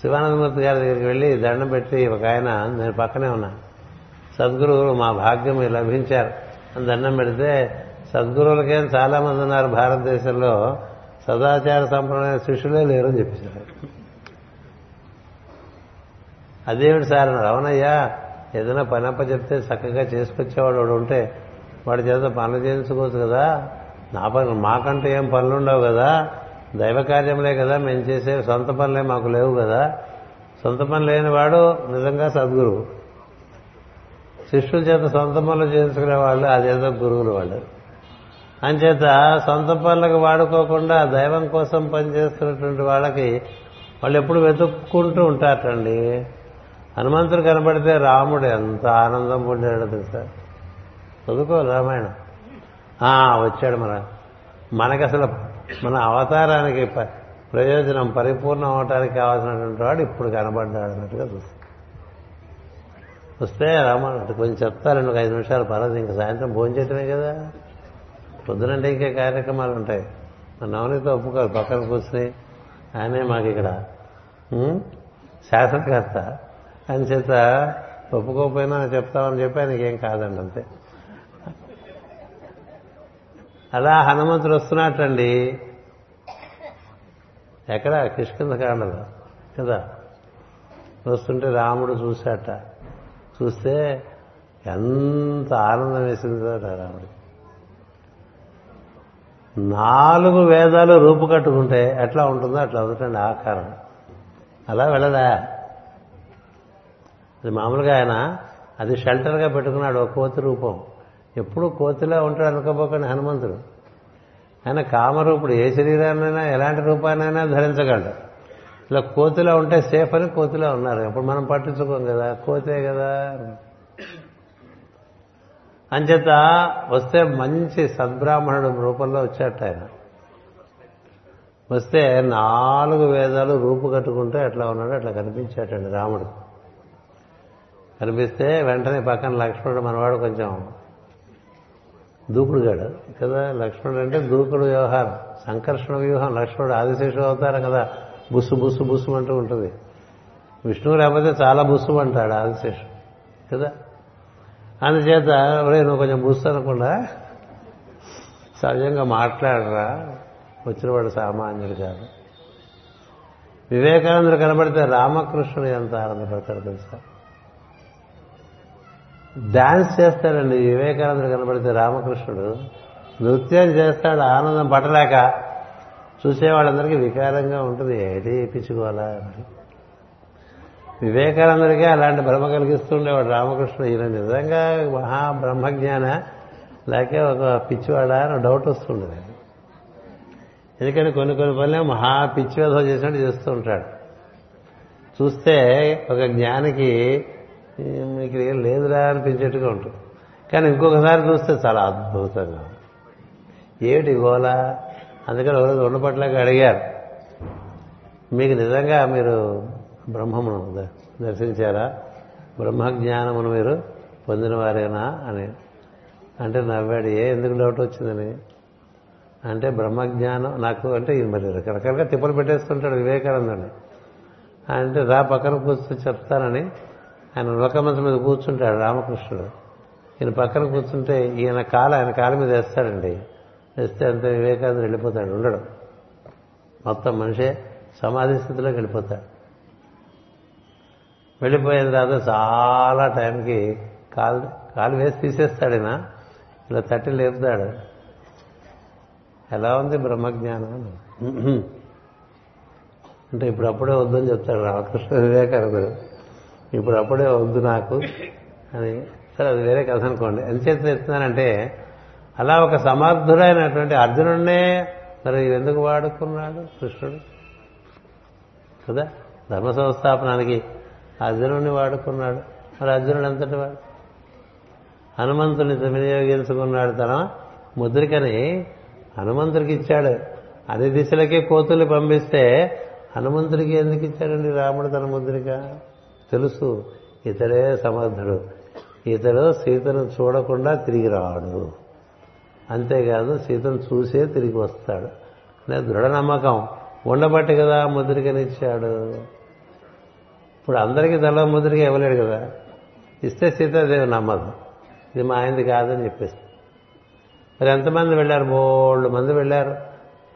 శివానందమూర్తి గారి దగ్గరికి వెళ్ళి దండం పెట్టి ఒక ఆయన నేను పక్కనే ఉన్నా. సద్గురువులు మా భాగ్యం మీరు లభించారు. అని దండం పెడితే సద్గురువులకేం చాలామంది ఉన్నారు భారతదేశంలో. సదాచార సంప్రదాయ శిష్యులే లేరని చెప్పేశారు. అదేమిటి సార్ అన్నాడు. అవునయ్యా ఏదైనా పనప్ప చెప్తే చక్కగా చేసుకొచ్చేవాడు వాడు ఉంటే వాడి చేత పనులు చేయించుకోవచ్చు కదా. నా పని మాకంటే ఏం పనులు ఉండవు కదా. దైవ కార్యములే కదా మేము చేసే సొంత పనులే మాకు లేవు కదా. సొంత పని లేని వాడు నిజంగా సద్గురువు. శిష్యుల చేత సొంత పనులు చేయించుకునే వాళ్ళు అదేదో గురువులు వాళ్ళు. అంచేత సొంత పనులకు వాడుకోకుండా దైవం కోసం పనిచేస్తున్నటువంటి వాళ్ళకి వాళ్ళు ఎప్పుడు వెతుక్కుంటూ ఉంటారండి. హనుమంతుడు కనబడితే రాముడు ఎంత ఆనందం పొందాడు తెలుసా? చదువుకో రామాయణం. ఆ, వచ్చాడు మన. మనకి అసలు మన అవతారానికి ప్రయోజనం పరిపూర్ణం అవటానికి కావాల్సినటువంటి వాడు ఇప్పుడు కనబడ్డాడు అన్నట్టుగా చూస్తాం. వస్తే రామాయణ కొంచెం చెప్తారండి ఒక ఐదు నిమిషాలు పర్వాలేదు ఇంకా సాయంత్రం భోజనం చేయటమే కదా. పొద్దునంటే ఇంకే కార్యక్రమాలు ఉంటాయి. మన నవనితో ఒప్పుకోరు పక్కన కూర్చుని. ఆయనే మాకు ఇక్కడ శాసనకర్త. అని చేత ఒప్పుకోకపోయినా చెప్తామని చెప్పి ఆయనకి ఏం కాదండి అంతే. అలా హనుమంతుడు వస్తున్నట్టండి ఎక్కడ? కిష్కింద కాండలో. కదా? వస్తుంటే రాముడు చూశాట. చూస్తే ఎంత ఆనందం వేసిందో రాముడు నాలుగు వేదాలు రూపు కట్టుకుంటే ఎట్లా ఉంటుందో అట్లా అవుతుందండి ఆకారం అలా వెళ్ళదా? అది మామూలుగా ఆయన అది షెల్టర్గా పెట్టుకున్నాడు ఒక కోతి రూపం. ఎప్పుడు కోతిలా ఉంటాడు అనుకోపోకండి హనుమంతుడు. ఆయన కామరూపుడు ఏ శరీరాన్నైనా ఎలాంటి రూపాన్నైనా ధరించగలడు. ఇలా కోతిలా ఉంటే సేఫ్ అని కోతిలా ఉన్నారు. అప్పుడు మనం పట్టించుకోం కదా కోతే కదా. అంచేత వస్తే మంచి సద్బ్రాహ్మణుడు రూపంలో వచ్చాట ఆయన. వస్తే నాలుగు వేదాలు రూపు కట్టుకుంటే ఎట్లా ఉన్నాడో అట్లా కనిపించాటండి రాముడు. కనిపిస్తే వెంటనే పక్కన లక్ష్మణుడు మనవాడు కొంచెం దూకుడుగాడు కదా లక్ష్మణుడు అంటే దూకుడు వ్యవహారం. సంకర్షణ వ్యూహం. లక్ష్మణుడు ఆదిశేషుడు అవుతారు కదా బుస్సు బుస్సు బుస్సు అంటూ ఉంటుంది. విష్ణువు లేకపోతే చాలా బుస్సు అంటాడు ఆదిశేషుడు. కదా? అందుచేత ఒరే నువ్వు కొంచెం బుస్సు సహజంగా మాట్లాడరా వచ్చినవాడు సామాన్యుడు కాదు. వివేకానందుడు కనబడితే రామకృష్ణుడు ఎంత ఆనందపడతాడు తెలుసా? డాన్స్ చేస్తాడండి వివేకానందుడు కనబడితే రామకృష్ణుడు. నృత్యం చేస్తాడు ఆనందం పట్టలేక చూసేవాళ్ళందరికీ వికారంగా ఉంటుంది. ఏది పిచ్చుకోవాలా అని. వివేకానందుడికే అలాంటి భ్రమ కలిగిస్తుండేవాడు రామకృష్ణ. ఈయన నిజంగా మహా బ్రహ్మజ్ఞాన లేక ఒక పిచ్చివాడా అని డౌట్ వస్తుండేది. ఎందుకంటే కొన్ని కొన్ని పనులే మహా పిచ్చివేధం చేసినట్టు చేస్తూ ఉంటాడు. చూస్తే ఒక జ్ఞానికి మీకు ఏం లేదురా అనిపించేట్టుగా ఉంటుంది. కానీ ఇంకొకసారి చూస్తే చాలా అద్భుతంగా ఏమిటి గోల అందుకని ఒకరోజు ఉండపట్లకి అడిగారు. మీకు నిజంగా మీరు బ్రహ్మమును దర్శించారా? బ్రహ్మజ్ఞానమును మీరు పొందిన వారేనా అని. అంటే నవ్వాడు ఏ ఎందుకు డౌట్ వచ్చిందని? అంటే బ్రహ్మజ్ఞానం నాకు అంటే ఇది మరి రకరకాలుగా తిప్పలు పెట్టేస్తుంటాడు వివేకానందని అంటే రా పక్కన కూర్చొని చెప్తానని ఆయన లోకమంచం మీద కూర్చుంటాడు రామకృష్ణుడు. ఈయన పక్కన కూర్చుంటే ఈయన కాలు ఆయన కాలు మీద వేస్తాడండి. వేస్తే అంతే వివేకానంద వెళ్ళిపోతాడు ఉండడు. మొత్తం మనిషే సమాధి స్థితిలోకి వెళ్ళిపోతాడు. వెళ్ళిపోయిన తర్వాత చాలా టైంకి కాలు కాలు వేసి తీసేస్తాడు ఇలా తట్టి లేపుతాడు. ఎలా ఉంది బ్రహ్మజ్ఞానం అని. అంటే ఇప్పుడు అప్పుడే వద్దని చెప్తాడు రామకృష్ణ వివేకానందుడు. ఇప్పుడు అప్పుడే వద్దు నాకు అని. సరే అది వేరే కథ అనుకోండి. ఎంతచేత చెప్తున్నానంటే అలా ఒక సమర్థుడైనటువంటి అర్జునుడినే మరి ఎందుకు వాడుకున్నాడు కృష్ణుడు? కదా? ధర్మ సంస్థాపనానికి అర్జునుడిని వాడుకున్నాడు. మరి అర్జునుడు ఎంతటి వాడు? హనుమంతుని వినియోగించుకున్నాడు తన ముద్రికని. హనుమంతుడికి ఇచ్చాడు. అన్ని దిశలకే కోతుల్ని పంపిస్తే హనుమంతుడికి ఎందుకు ఇచ్చాడండి రాముడు తన ముద్రిక? తెలుసు. ఇతడే సమర్థుడు. ఇతడు సీతను చూడకుండా తిరిగి రాడు. అంతేకాదు సీతను చూసే తిరిగి వస్తాడు. అనే దృఢ నమ్మకం. ఉండబట్టి కదా ముద్రికనిచ్చాడు ఇప్పుడు అందరికీ దళ ముద్రిక ఇవ్వలేడు కదా. ఇస్తే సీతాదేవి నమ్మదు. ఇది మా ఆయనది కాదని చెప్పేసి. మరి ఎంతమంది వెళ్ళారు? బోళ్ళు మంది వెళ్ళారు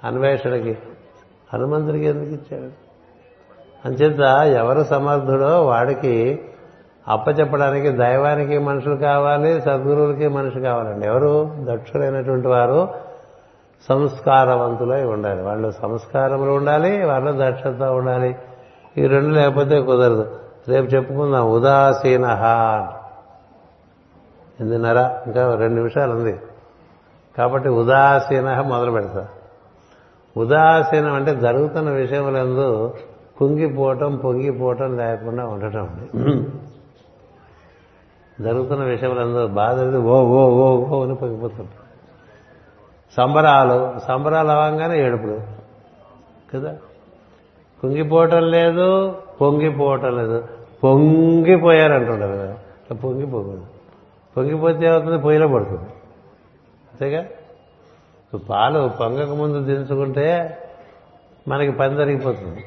అన్వేషణకి. హనుమంతుడికి ఎందుకు ఇచ్చాడు? అంచేత ఎవరు సమర్థుడో వాడికి అప్పచెప్పడానికి దైవానికి మనుషులు కావాలి సద్గురువులకి మనుషులు కావాలండి. ఎవరు? దక్షులైనటువంటి వారు సంస్కారవంతులై ఉండాలి. వాళ్ళు సంస్కారములు ఉండాలి వాళ్ళు దక్షత ఉండాలి. ఈ రెండు లేకపోతే కుదరదు. రేపు చెప్పుకుందాం. ఉదాసీన ఎనిమిదిన్నర ఇంకా రెండు నిమిషాలు ఉంది కాబట్టి ఉదాసీన మొదలు పెడతా. ఉదాసీనం అంటే జరుగుతున్న విషయములందు కుంగిపోవటం పొంగిపోవటం లేకుండా ఉండటం జరుగుతున్న విషయములందు బాధ ఓ ఓ ఓ ఓ అని పొంగిపోతుంటాం సంబరాలు సంబరాలు అవ్వగానే ఏడుపులు. కదా? కుంగిపోవటం లేదు పొంగిపోవటం లేదు. పొంగిపోయారు అంటుంటారు కదా. ఇట్లా పొంగిపోకూడదు. పొంగిపోతే ఏమవుతుంది? పొయ్యిలో పడుతుంది. అంతేగా? పాలు పొంగక ముందు దించుకుంటే మనకి పని జరిగిపోతుంది.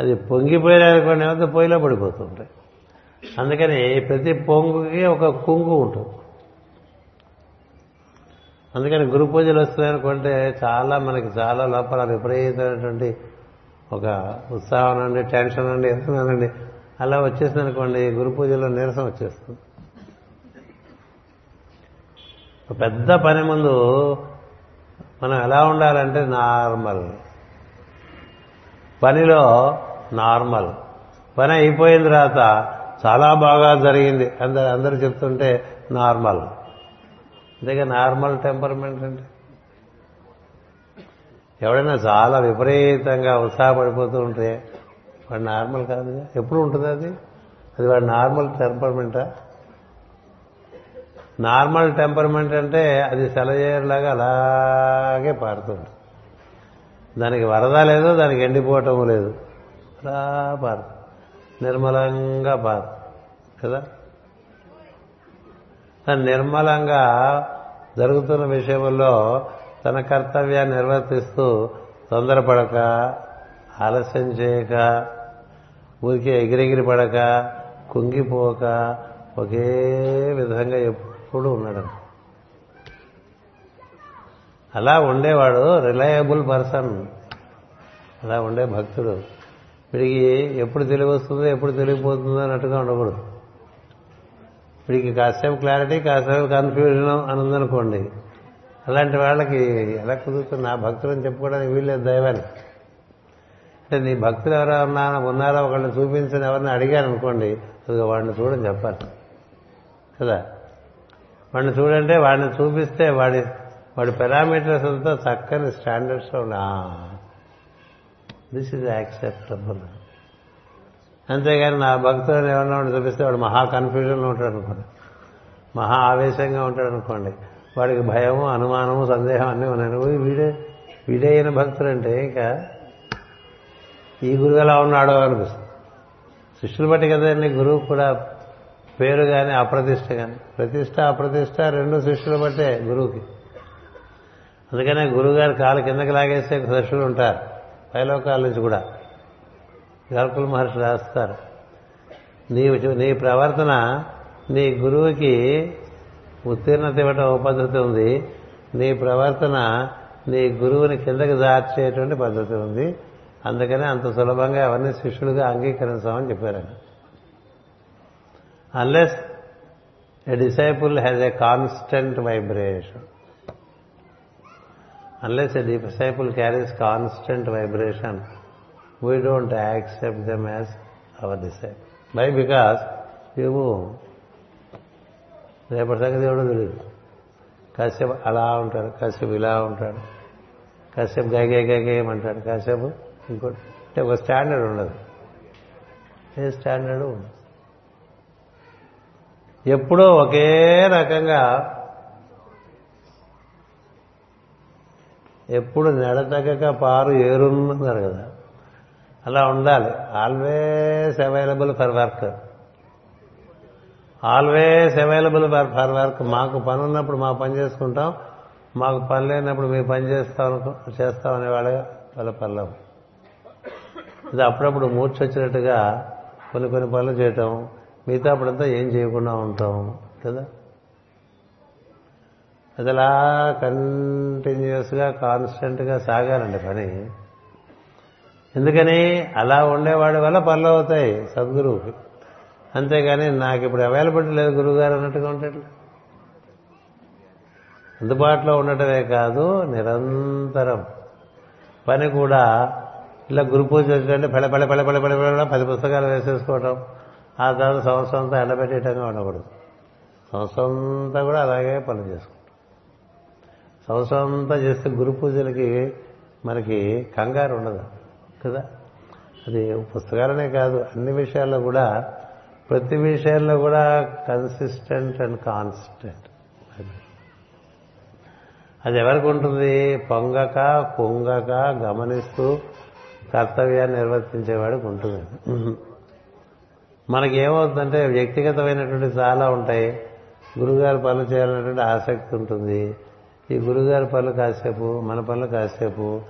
అది పొంగిపోయారనుకోండి ఏమైతే పొయ్యిలో పడిపోతుంటాయి అందుకని ప్రతి పొంగుకి ఒక కుంగు ఉంటుంది. అందుకని గురు పూజలు వస్తున్నాయనుకుంటే చాలా మనకి చాలా లోపల విపరీతమైనటువంటి ఒక ఉత్సాహం అండి టెన్షన్ అండి ఎంతనండి అలా వచ్చేసింది అనుకోండి గురు పూజలో నీరసం వచ్చేస్తుంది. పెద్ద పని ముందు మనం ఎలా ఉండాలంటే నార్మల్. పనిలో నార్మల్. పని అయిపోయిన తర్వాత చాలా బాగా జరిగింది. అందరు అందరూ చెప్తుంటే నార్మల్. అంతేగా నార్మల్ టెంపర్మెంట్ అంటే? ఎవడైనా చాలా విపరీతంగా ఉత్సాహపడిపోతూ ఉంటే వాడు నార్మల్ కాదు ఎప్పుడు ఉంటుంది అది? అది వాడు నార్మల్ టెంపర్మెంటా? నార్మల్ టెంపర్మెంట్ అంటే అది సెలయేరులాగా అలాగే పారుతుంది. దానికి వరద లేదు దానికి ఎండిపోవటం లేదు. అలా పారు నిర్మలంగా పారు కదా? నిర్మలంగా జరుగుతున్న విషయంలో తన కర్తవ్యాన్ని నిర్వర్తిస్తూ తొందరపడక ఆలస్యం చేయక ఊరికే ఎగిరెగిరి పడక కుంగిపోక ఒకే విధంగా ఎప్పుడు ఉన్నాడు అలా ఉండేవాడు రిలయబుల్ పర్సన్. అలా ఉండే భక్తుడు. వీడికి ఎప్పుడు తెలివి వస్తుందో ఎప్పుడు తెలియపోతుందో అన్నట్టుగా ఉండకూడదు. వీడికి కాసేపు క్లారిటీ కాసేపు కన్ఫ్యూజన్ అనుందనుకోండి. అలాంటి వాళ్ళకి ఎలా కుదురుతుంది నా భక్తులని చెప్పుకోవడానికి వీళ్ళేది దైవానికి అంటే నీ భక్తులు ఎవరో ఉన్నారో ఉన్నారో ఒకళ్ళని చూపించని ఎవరిని అడిగారు అనుకోండి అది వాడిని చూడని చెప్పాలి. కదా? వాడిని చూడంటే వాడిని చూపిస్తే వాడి వాడి పారామీటర్స్ అంతా చక్కని స్టాండర్డ్స్లో ఉండే దిస్ ఇస్ యాక్సెప్టబుల్. అంతేగాని నా భక్తులను ఏమన్నా వాడిని చూపిస్తే వాడు మహా కన్ఫ్యూజన్లో ఉంటాడు అనుకోండి. మహా ఆవేశంగా ఉంటాడు అనుకోండి. వాడికి భయము అనుమానము సందేహం అన్నీ ఉన్నాయి. వీడే వీడే అయిన భక్తులంటే ఇంకా ఈ గురువు ఎలా ఉన్నాడో అనిపిస్తుంది. శిష్యులు బట్టి కదండి గురువు కూడా పేరు కానీ అప్రతిష్ట కానీ ప్రతిష్ట అప్రతిష్ట రెండు శిష్యులు బట్టే గురువుకి. అందుకనే గురువుగారు కాలు కిందకి లాగేస్తే శిష్యులు ఉంటారు. పైలోకాల నుంచి కూడా. గల్కుల మహర్షి రాస్తారు. నీ నీ ప్రవర్తన నీ గురువుకి ఉత్తీర్ణత ఇవ్వటం ఒక పద్ధతి ఉంది. నీ ప్రవర్తన నీ గురువుని కిందకి దార్చేటువంటి పద్ధతి ఉంది. అందుకనే అంత సులభంగా ఎవరిని శిష్యులుగా అంగీకరించామని చెప్పారు unless a disciple has a constant vibration unless a disciple carries constant vibration we don't accept them as our disciple by because you రేపటి సంగతి ఎవడో తెలియదు. కాసేపు అలా ఉంటాడు కాసేపు ఇలా ఉంటాడు కాసేపు గైగే గైగేయమంటాడు కాసేపు ఇంకోటి. అంటే ఒక స్టాండర్డ్ ఉండదు. ఏ స్టాండర్డ్ ఉండదు. ఎప్పుడో ఒకే రకంగా ఎప్పుడు నెడతగ్గక పారు ఏరున్నారు కదా. అలా ఉండాలి. Always available for worker always available for for work మాకు పని ఉన్నప్పుడు మా పని చేసుకుంటాం. మాకు పని లేనప్పుడు మీ పని చేస్తాం చేస్తాం అనేవాళ్ళ వాళ్ళ పనులు. ఇది అప్పుడప్పుడు మూర్చొచ్చినట్టుగా కొన్ని కొన్ని పనులు చేయటం. మిగతా అప్పుడంతా ఏం చేయకుండా ఉంటాం. కదా? అది అలా కంటిన్యూస్గా కాన్స్టెంట్గా సాగాలండి పని. ఎందుకని? అలా ఉండేవాడి వల్ల పనులు అవుతాయి సద్గురువుకి. అంతేగాని నాకు ఇప్పుడు అవైలబిలిటీ లేదు గురువుగారు అన్నట్టుగా ఉంటాడు అందుబాటులో ఉండటమే కాదు నిరంతరం. పని కూడా ఇలా గురు పూజ వచ్చినట్టు పెళ్ళ పెళ్ళ పెళ్ళ పెళ్ళ పెళ్ళ పెళ్ళ పది పుస్తకాలు వేసేసుకోవటం ఆ తర్వాత సంవత్సరం అంతా ఎండబెట్టేయటంగా ఉండకూడదు. సంవత్సరం అంతా కూడా అలాగే పనులు చేసుకుంటాం. సంవత్సరం అంతా చేస్తే గురు పూజలకి మనకి కంగారు ఉండదు కదా? అది పుస్తకాలనే కాదు అన్ని విషయాల్లో కూడా ప్రతి విషయంలో కూడా కన్సిస్టెంట్ అండ్ కాన్స్టెంట్ అది. ఎవరికి ఉంటుంది? పొంగక పొంగక గమనిస్తూ కర్తవ్యాన్ని నిర్వర్తించేవాడికి ఉంటుంది. మనకి ఏమవుతుందంటే వ్యక్తిగతమైనటువంటి చాలా ఉంటాయి. గురుగారి పనులు చేయాలన్నటువంటి ఆసక్తి ఉంటుంది. ఈ గురుగారి పనులు కాసేపు మన పనులు కాసేపు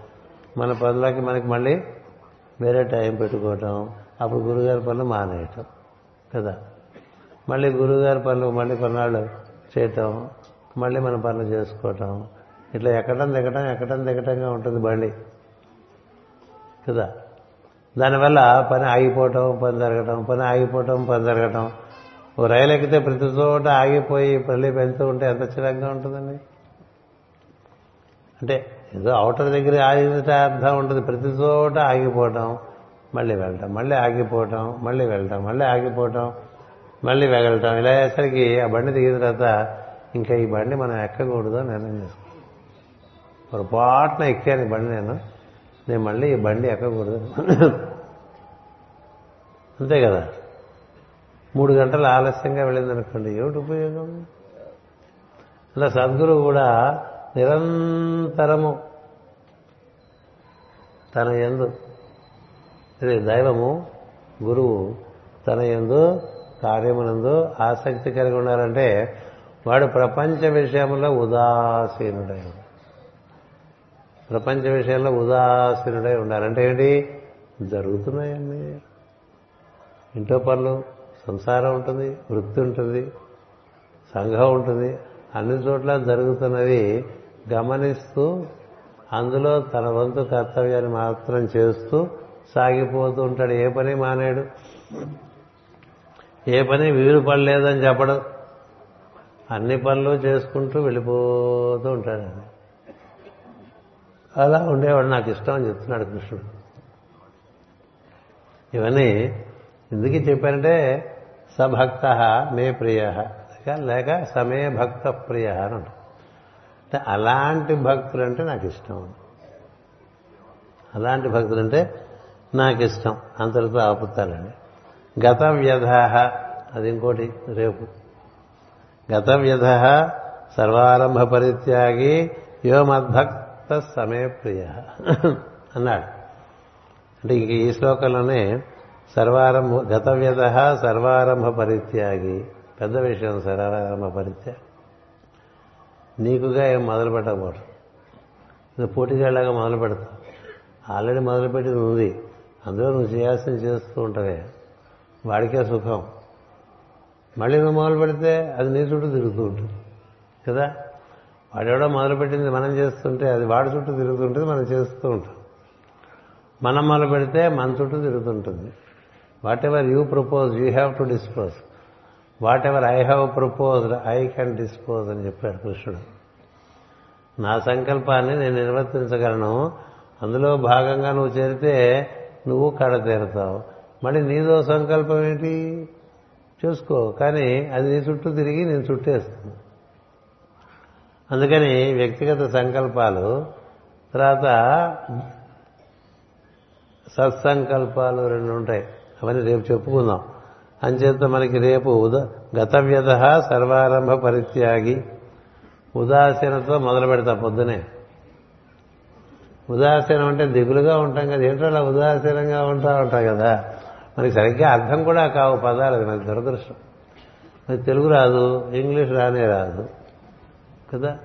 మన పనులకి మనకి మళ్ళీ వేరే టైం పెట్టుకోవటం అప్పుడు గురుగారి పనులు మానేయటం. కదా. మళ్ళీ గురువుగారి పనులు మళ్ళీ కొన్నాళ్ళు చేయటం మళ్ళీ మన పనులు చేసుకోవటం ఇట్లా ఎక్కడం దిగటం ఎక్కడం దిగటంగా ఉంటుంది బండి. కదా. దానివల్ల పని ఆగిపోవటం పని జరగటం పని ఆగిపోవటం పని జరగటం. ఓ రైలు ఎక్కితే ప్రతి చోట ఆగిపోయి మళ్ళీ వెళ్తూ ఉంటే ఎంత చిరంగా ఉంటుందండి? అంటే ఏదో అవుటర్ దగ్గర ఆగితే అర్థం ఉంటుంది. ప్రతి చోట ఆగిపోవటం మళ్ళీ వెళ్ళటం మళ్ళీ ఆగిపోవటం మళ్ళీ వెళ్ళటం మళ్ళీ ఆగిపోవటం మళ్ళీ వెగలటం. ఇలా అయ్యేసరికి ఆ బండి దిగిన తర్వాత ఇంకా ఈ బండి మనం ఎక్కకూడదు అని నిర్ణయం చేసుకుంటాం పొరపాటున ఎక్కాను ఈ బండి నేను. నేను మళ్ళీ ఈ బండి ఎక్కకూడదు. అంతే కదా. మూడు గంటలు ఆలస్యంగా వెళ్ళిందనుకోండి ఏమిటి ఉపయోగం? అలా సద్గురువు కూడా నిరంతరము తన ఎందు దైవము గురువు తన ఎందు కార్యమునందు ఆసక్తి కలిగి ఉండాలంటే వాడు ప్రపంచ విషయంలో ఉదాసీనుడై ప్రపంచ విషయంలో ఉదాసీనుడై ఉండాలంటే ఏంటి? జరుగుతున్నాయండి. ఇంట్లో పనులు సంసారం ఉంటుంది వృత్తి ఉంటుంది సంఘం ఉంటుంది అన్ని చోట్ల జరుగుతున్నవి గమనిస్తూ అందులో తన వంతు కర్తవ్యాన్ని మాత్రం చేస్తూ సాగిపోతూ ఉంటాడు. ఏ పని మానేడు? ఏ పని వీలు పడలేదని చెప్పడం. అన్ని పనులు చేసుకుంటూ వెళ్ళిపోతూ ఉంటాడు అలా ఉండేవాడు. నాకు ఇష్టం అని చెప్తున్నాడు కృష్ణుడు. ఇవన్నీ ఎందుకు చెప్పారంటే సభక్త మే ప్రియ లేక సమే భక్త ప్రియ అని అంటే అలాంటి భక్తులు అంటే నాకు ఇష్టం. అలాంటి భక్తులు అంటే నాకు ఇష్టం అంతటితో ఆపుతానండి. గత వ్యధ అది ఇంకోటి రేపు. గత వ్యధ సర్వారంభ పరిత్యాగి యో మద్భక్త సమే ప్రియ. అన్నాడు. అంటే ఇంక ఈ శ్లోకంలోనే సర్వారంభ గత వ్యధ సర్వారంభ పరిత్యాగి. పెద్ద విషయం సర్వారంభ పరిత్యాగి. నీకుగా ఏం మొదలు పెట్టకపోవడం నువ్వు పోటీగాళ్ళగా మొదలు పెడతావు. ఆల్రెడీ మొదలుపెట్టింది ఉంది. అందులో నువ్వు చేయాల్సింది చేస్తూ ఉంటావే. వాడికే సుఖం. మళ్ళీ నువ్వు మొదలు పెడితే అది నీ చుట్టూ తిరుగుతూ ఉంటుంది. కదా? వాడెవడో మొదలుపెట్టింది మనం చేస్తుంటే అది వాడి చుట్టూ తిరుగుతుంటుంది మనం చేస్తూ ఉంటాం. మనం మొదలు పెడితే మన చుట్టూ తిరుగుతుంటుంది. Whatever you propose you have to dispose whatever I have proposed I can dispose అని చెప్పాడు కృష్ణుడు. నా సంకల్పాన్ని నేను నిర్వర్తించగలను. అందులో భాగంగా నువ్వు చేరితే నువ్వు కడ తీరుతావు. మళ్ళీ నీదో సంకల్పం ఏంటి? చూసుకో. కానీ అది నీ చుట్టూ తిరిగి నేను చుట్టేస్తుంది అందుకని వ్యక్తిగత సంకల్పాలు తర్వాత సత్సంకల్పాలు రెండు ఉంటాయి. అవన్నీ రేపు చెప్పుకుందాం. అంచేత మనకి రేపు ఉద గతవ్యత సర్వారంభ పరిత్యాగి. ఉదాసీనతో మొదలు పెడతా పొద్దునే. ఉదాసీనం అంటే దిగులుగా ఉంటాం కదా. ఏంటో అలా ఉదాసీనంగా ఉంటా ఉంటాం కదా? మనకి సరిగ్గా అర్థం కూడా కావు పదాలు అది మనకి దురదృష్టం. మనకి తెలుగు రాదు ఇంగ్లీష్ రానే రాదు కదా?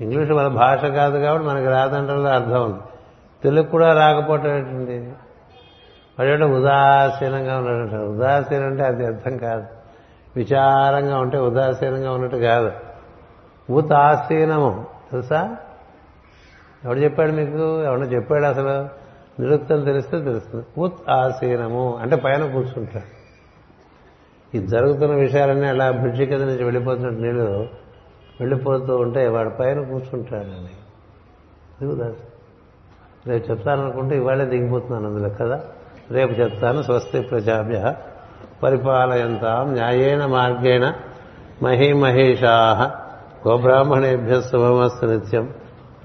ఇంగ్లీష్ మన భాష కాదు కాబట్టి మనకి రాదంటే అర్థం ఉంది. తెలుగు కూడా రాకపోవటండి ఏంటండి? ఉదాసీనంగా ఉన్నాడంట ఉదాసీనం అంటే అది అర్థం కాదు. విచారంగా ఉంటే ఉదాసీనంగా ఉన్నట్టు కాదు. ఉతాసీనము తెలుసా? ఎవడు చెప్పాడు మీకు? ఎవడో చెప్పాడు అసలు? నిరుక్తం తెలిస్తే తెలుస్తుంది. ఉత్ ఆసీనము అంటే పైన కూర్చుంటాడు ఈ జరుగుతున్న విషయాలన్నీ అలా బ్రిడ్జి కింద నుంచి వెళ్ళిపోతున్నట్టు నీళ్ళు వెళ్ళిపోతూ ఉంటే వాడి పైన కూర్చుంటాడని ఇది రేపు చెప్తాననుకుంటే ఇవాళే దిగిపోతున్నాను అందులో కదా రేపు చెప్తాను స్వస్తి ప్రజాభ్య పరిపాలయంతాం న్యాయేన మార్గేణ మహీమహేషా గోబ్రాహ్మణేభ్య శుభమస్తు నిత్యం.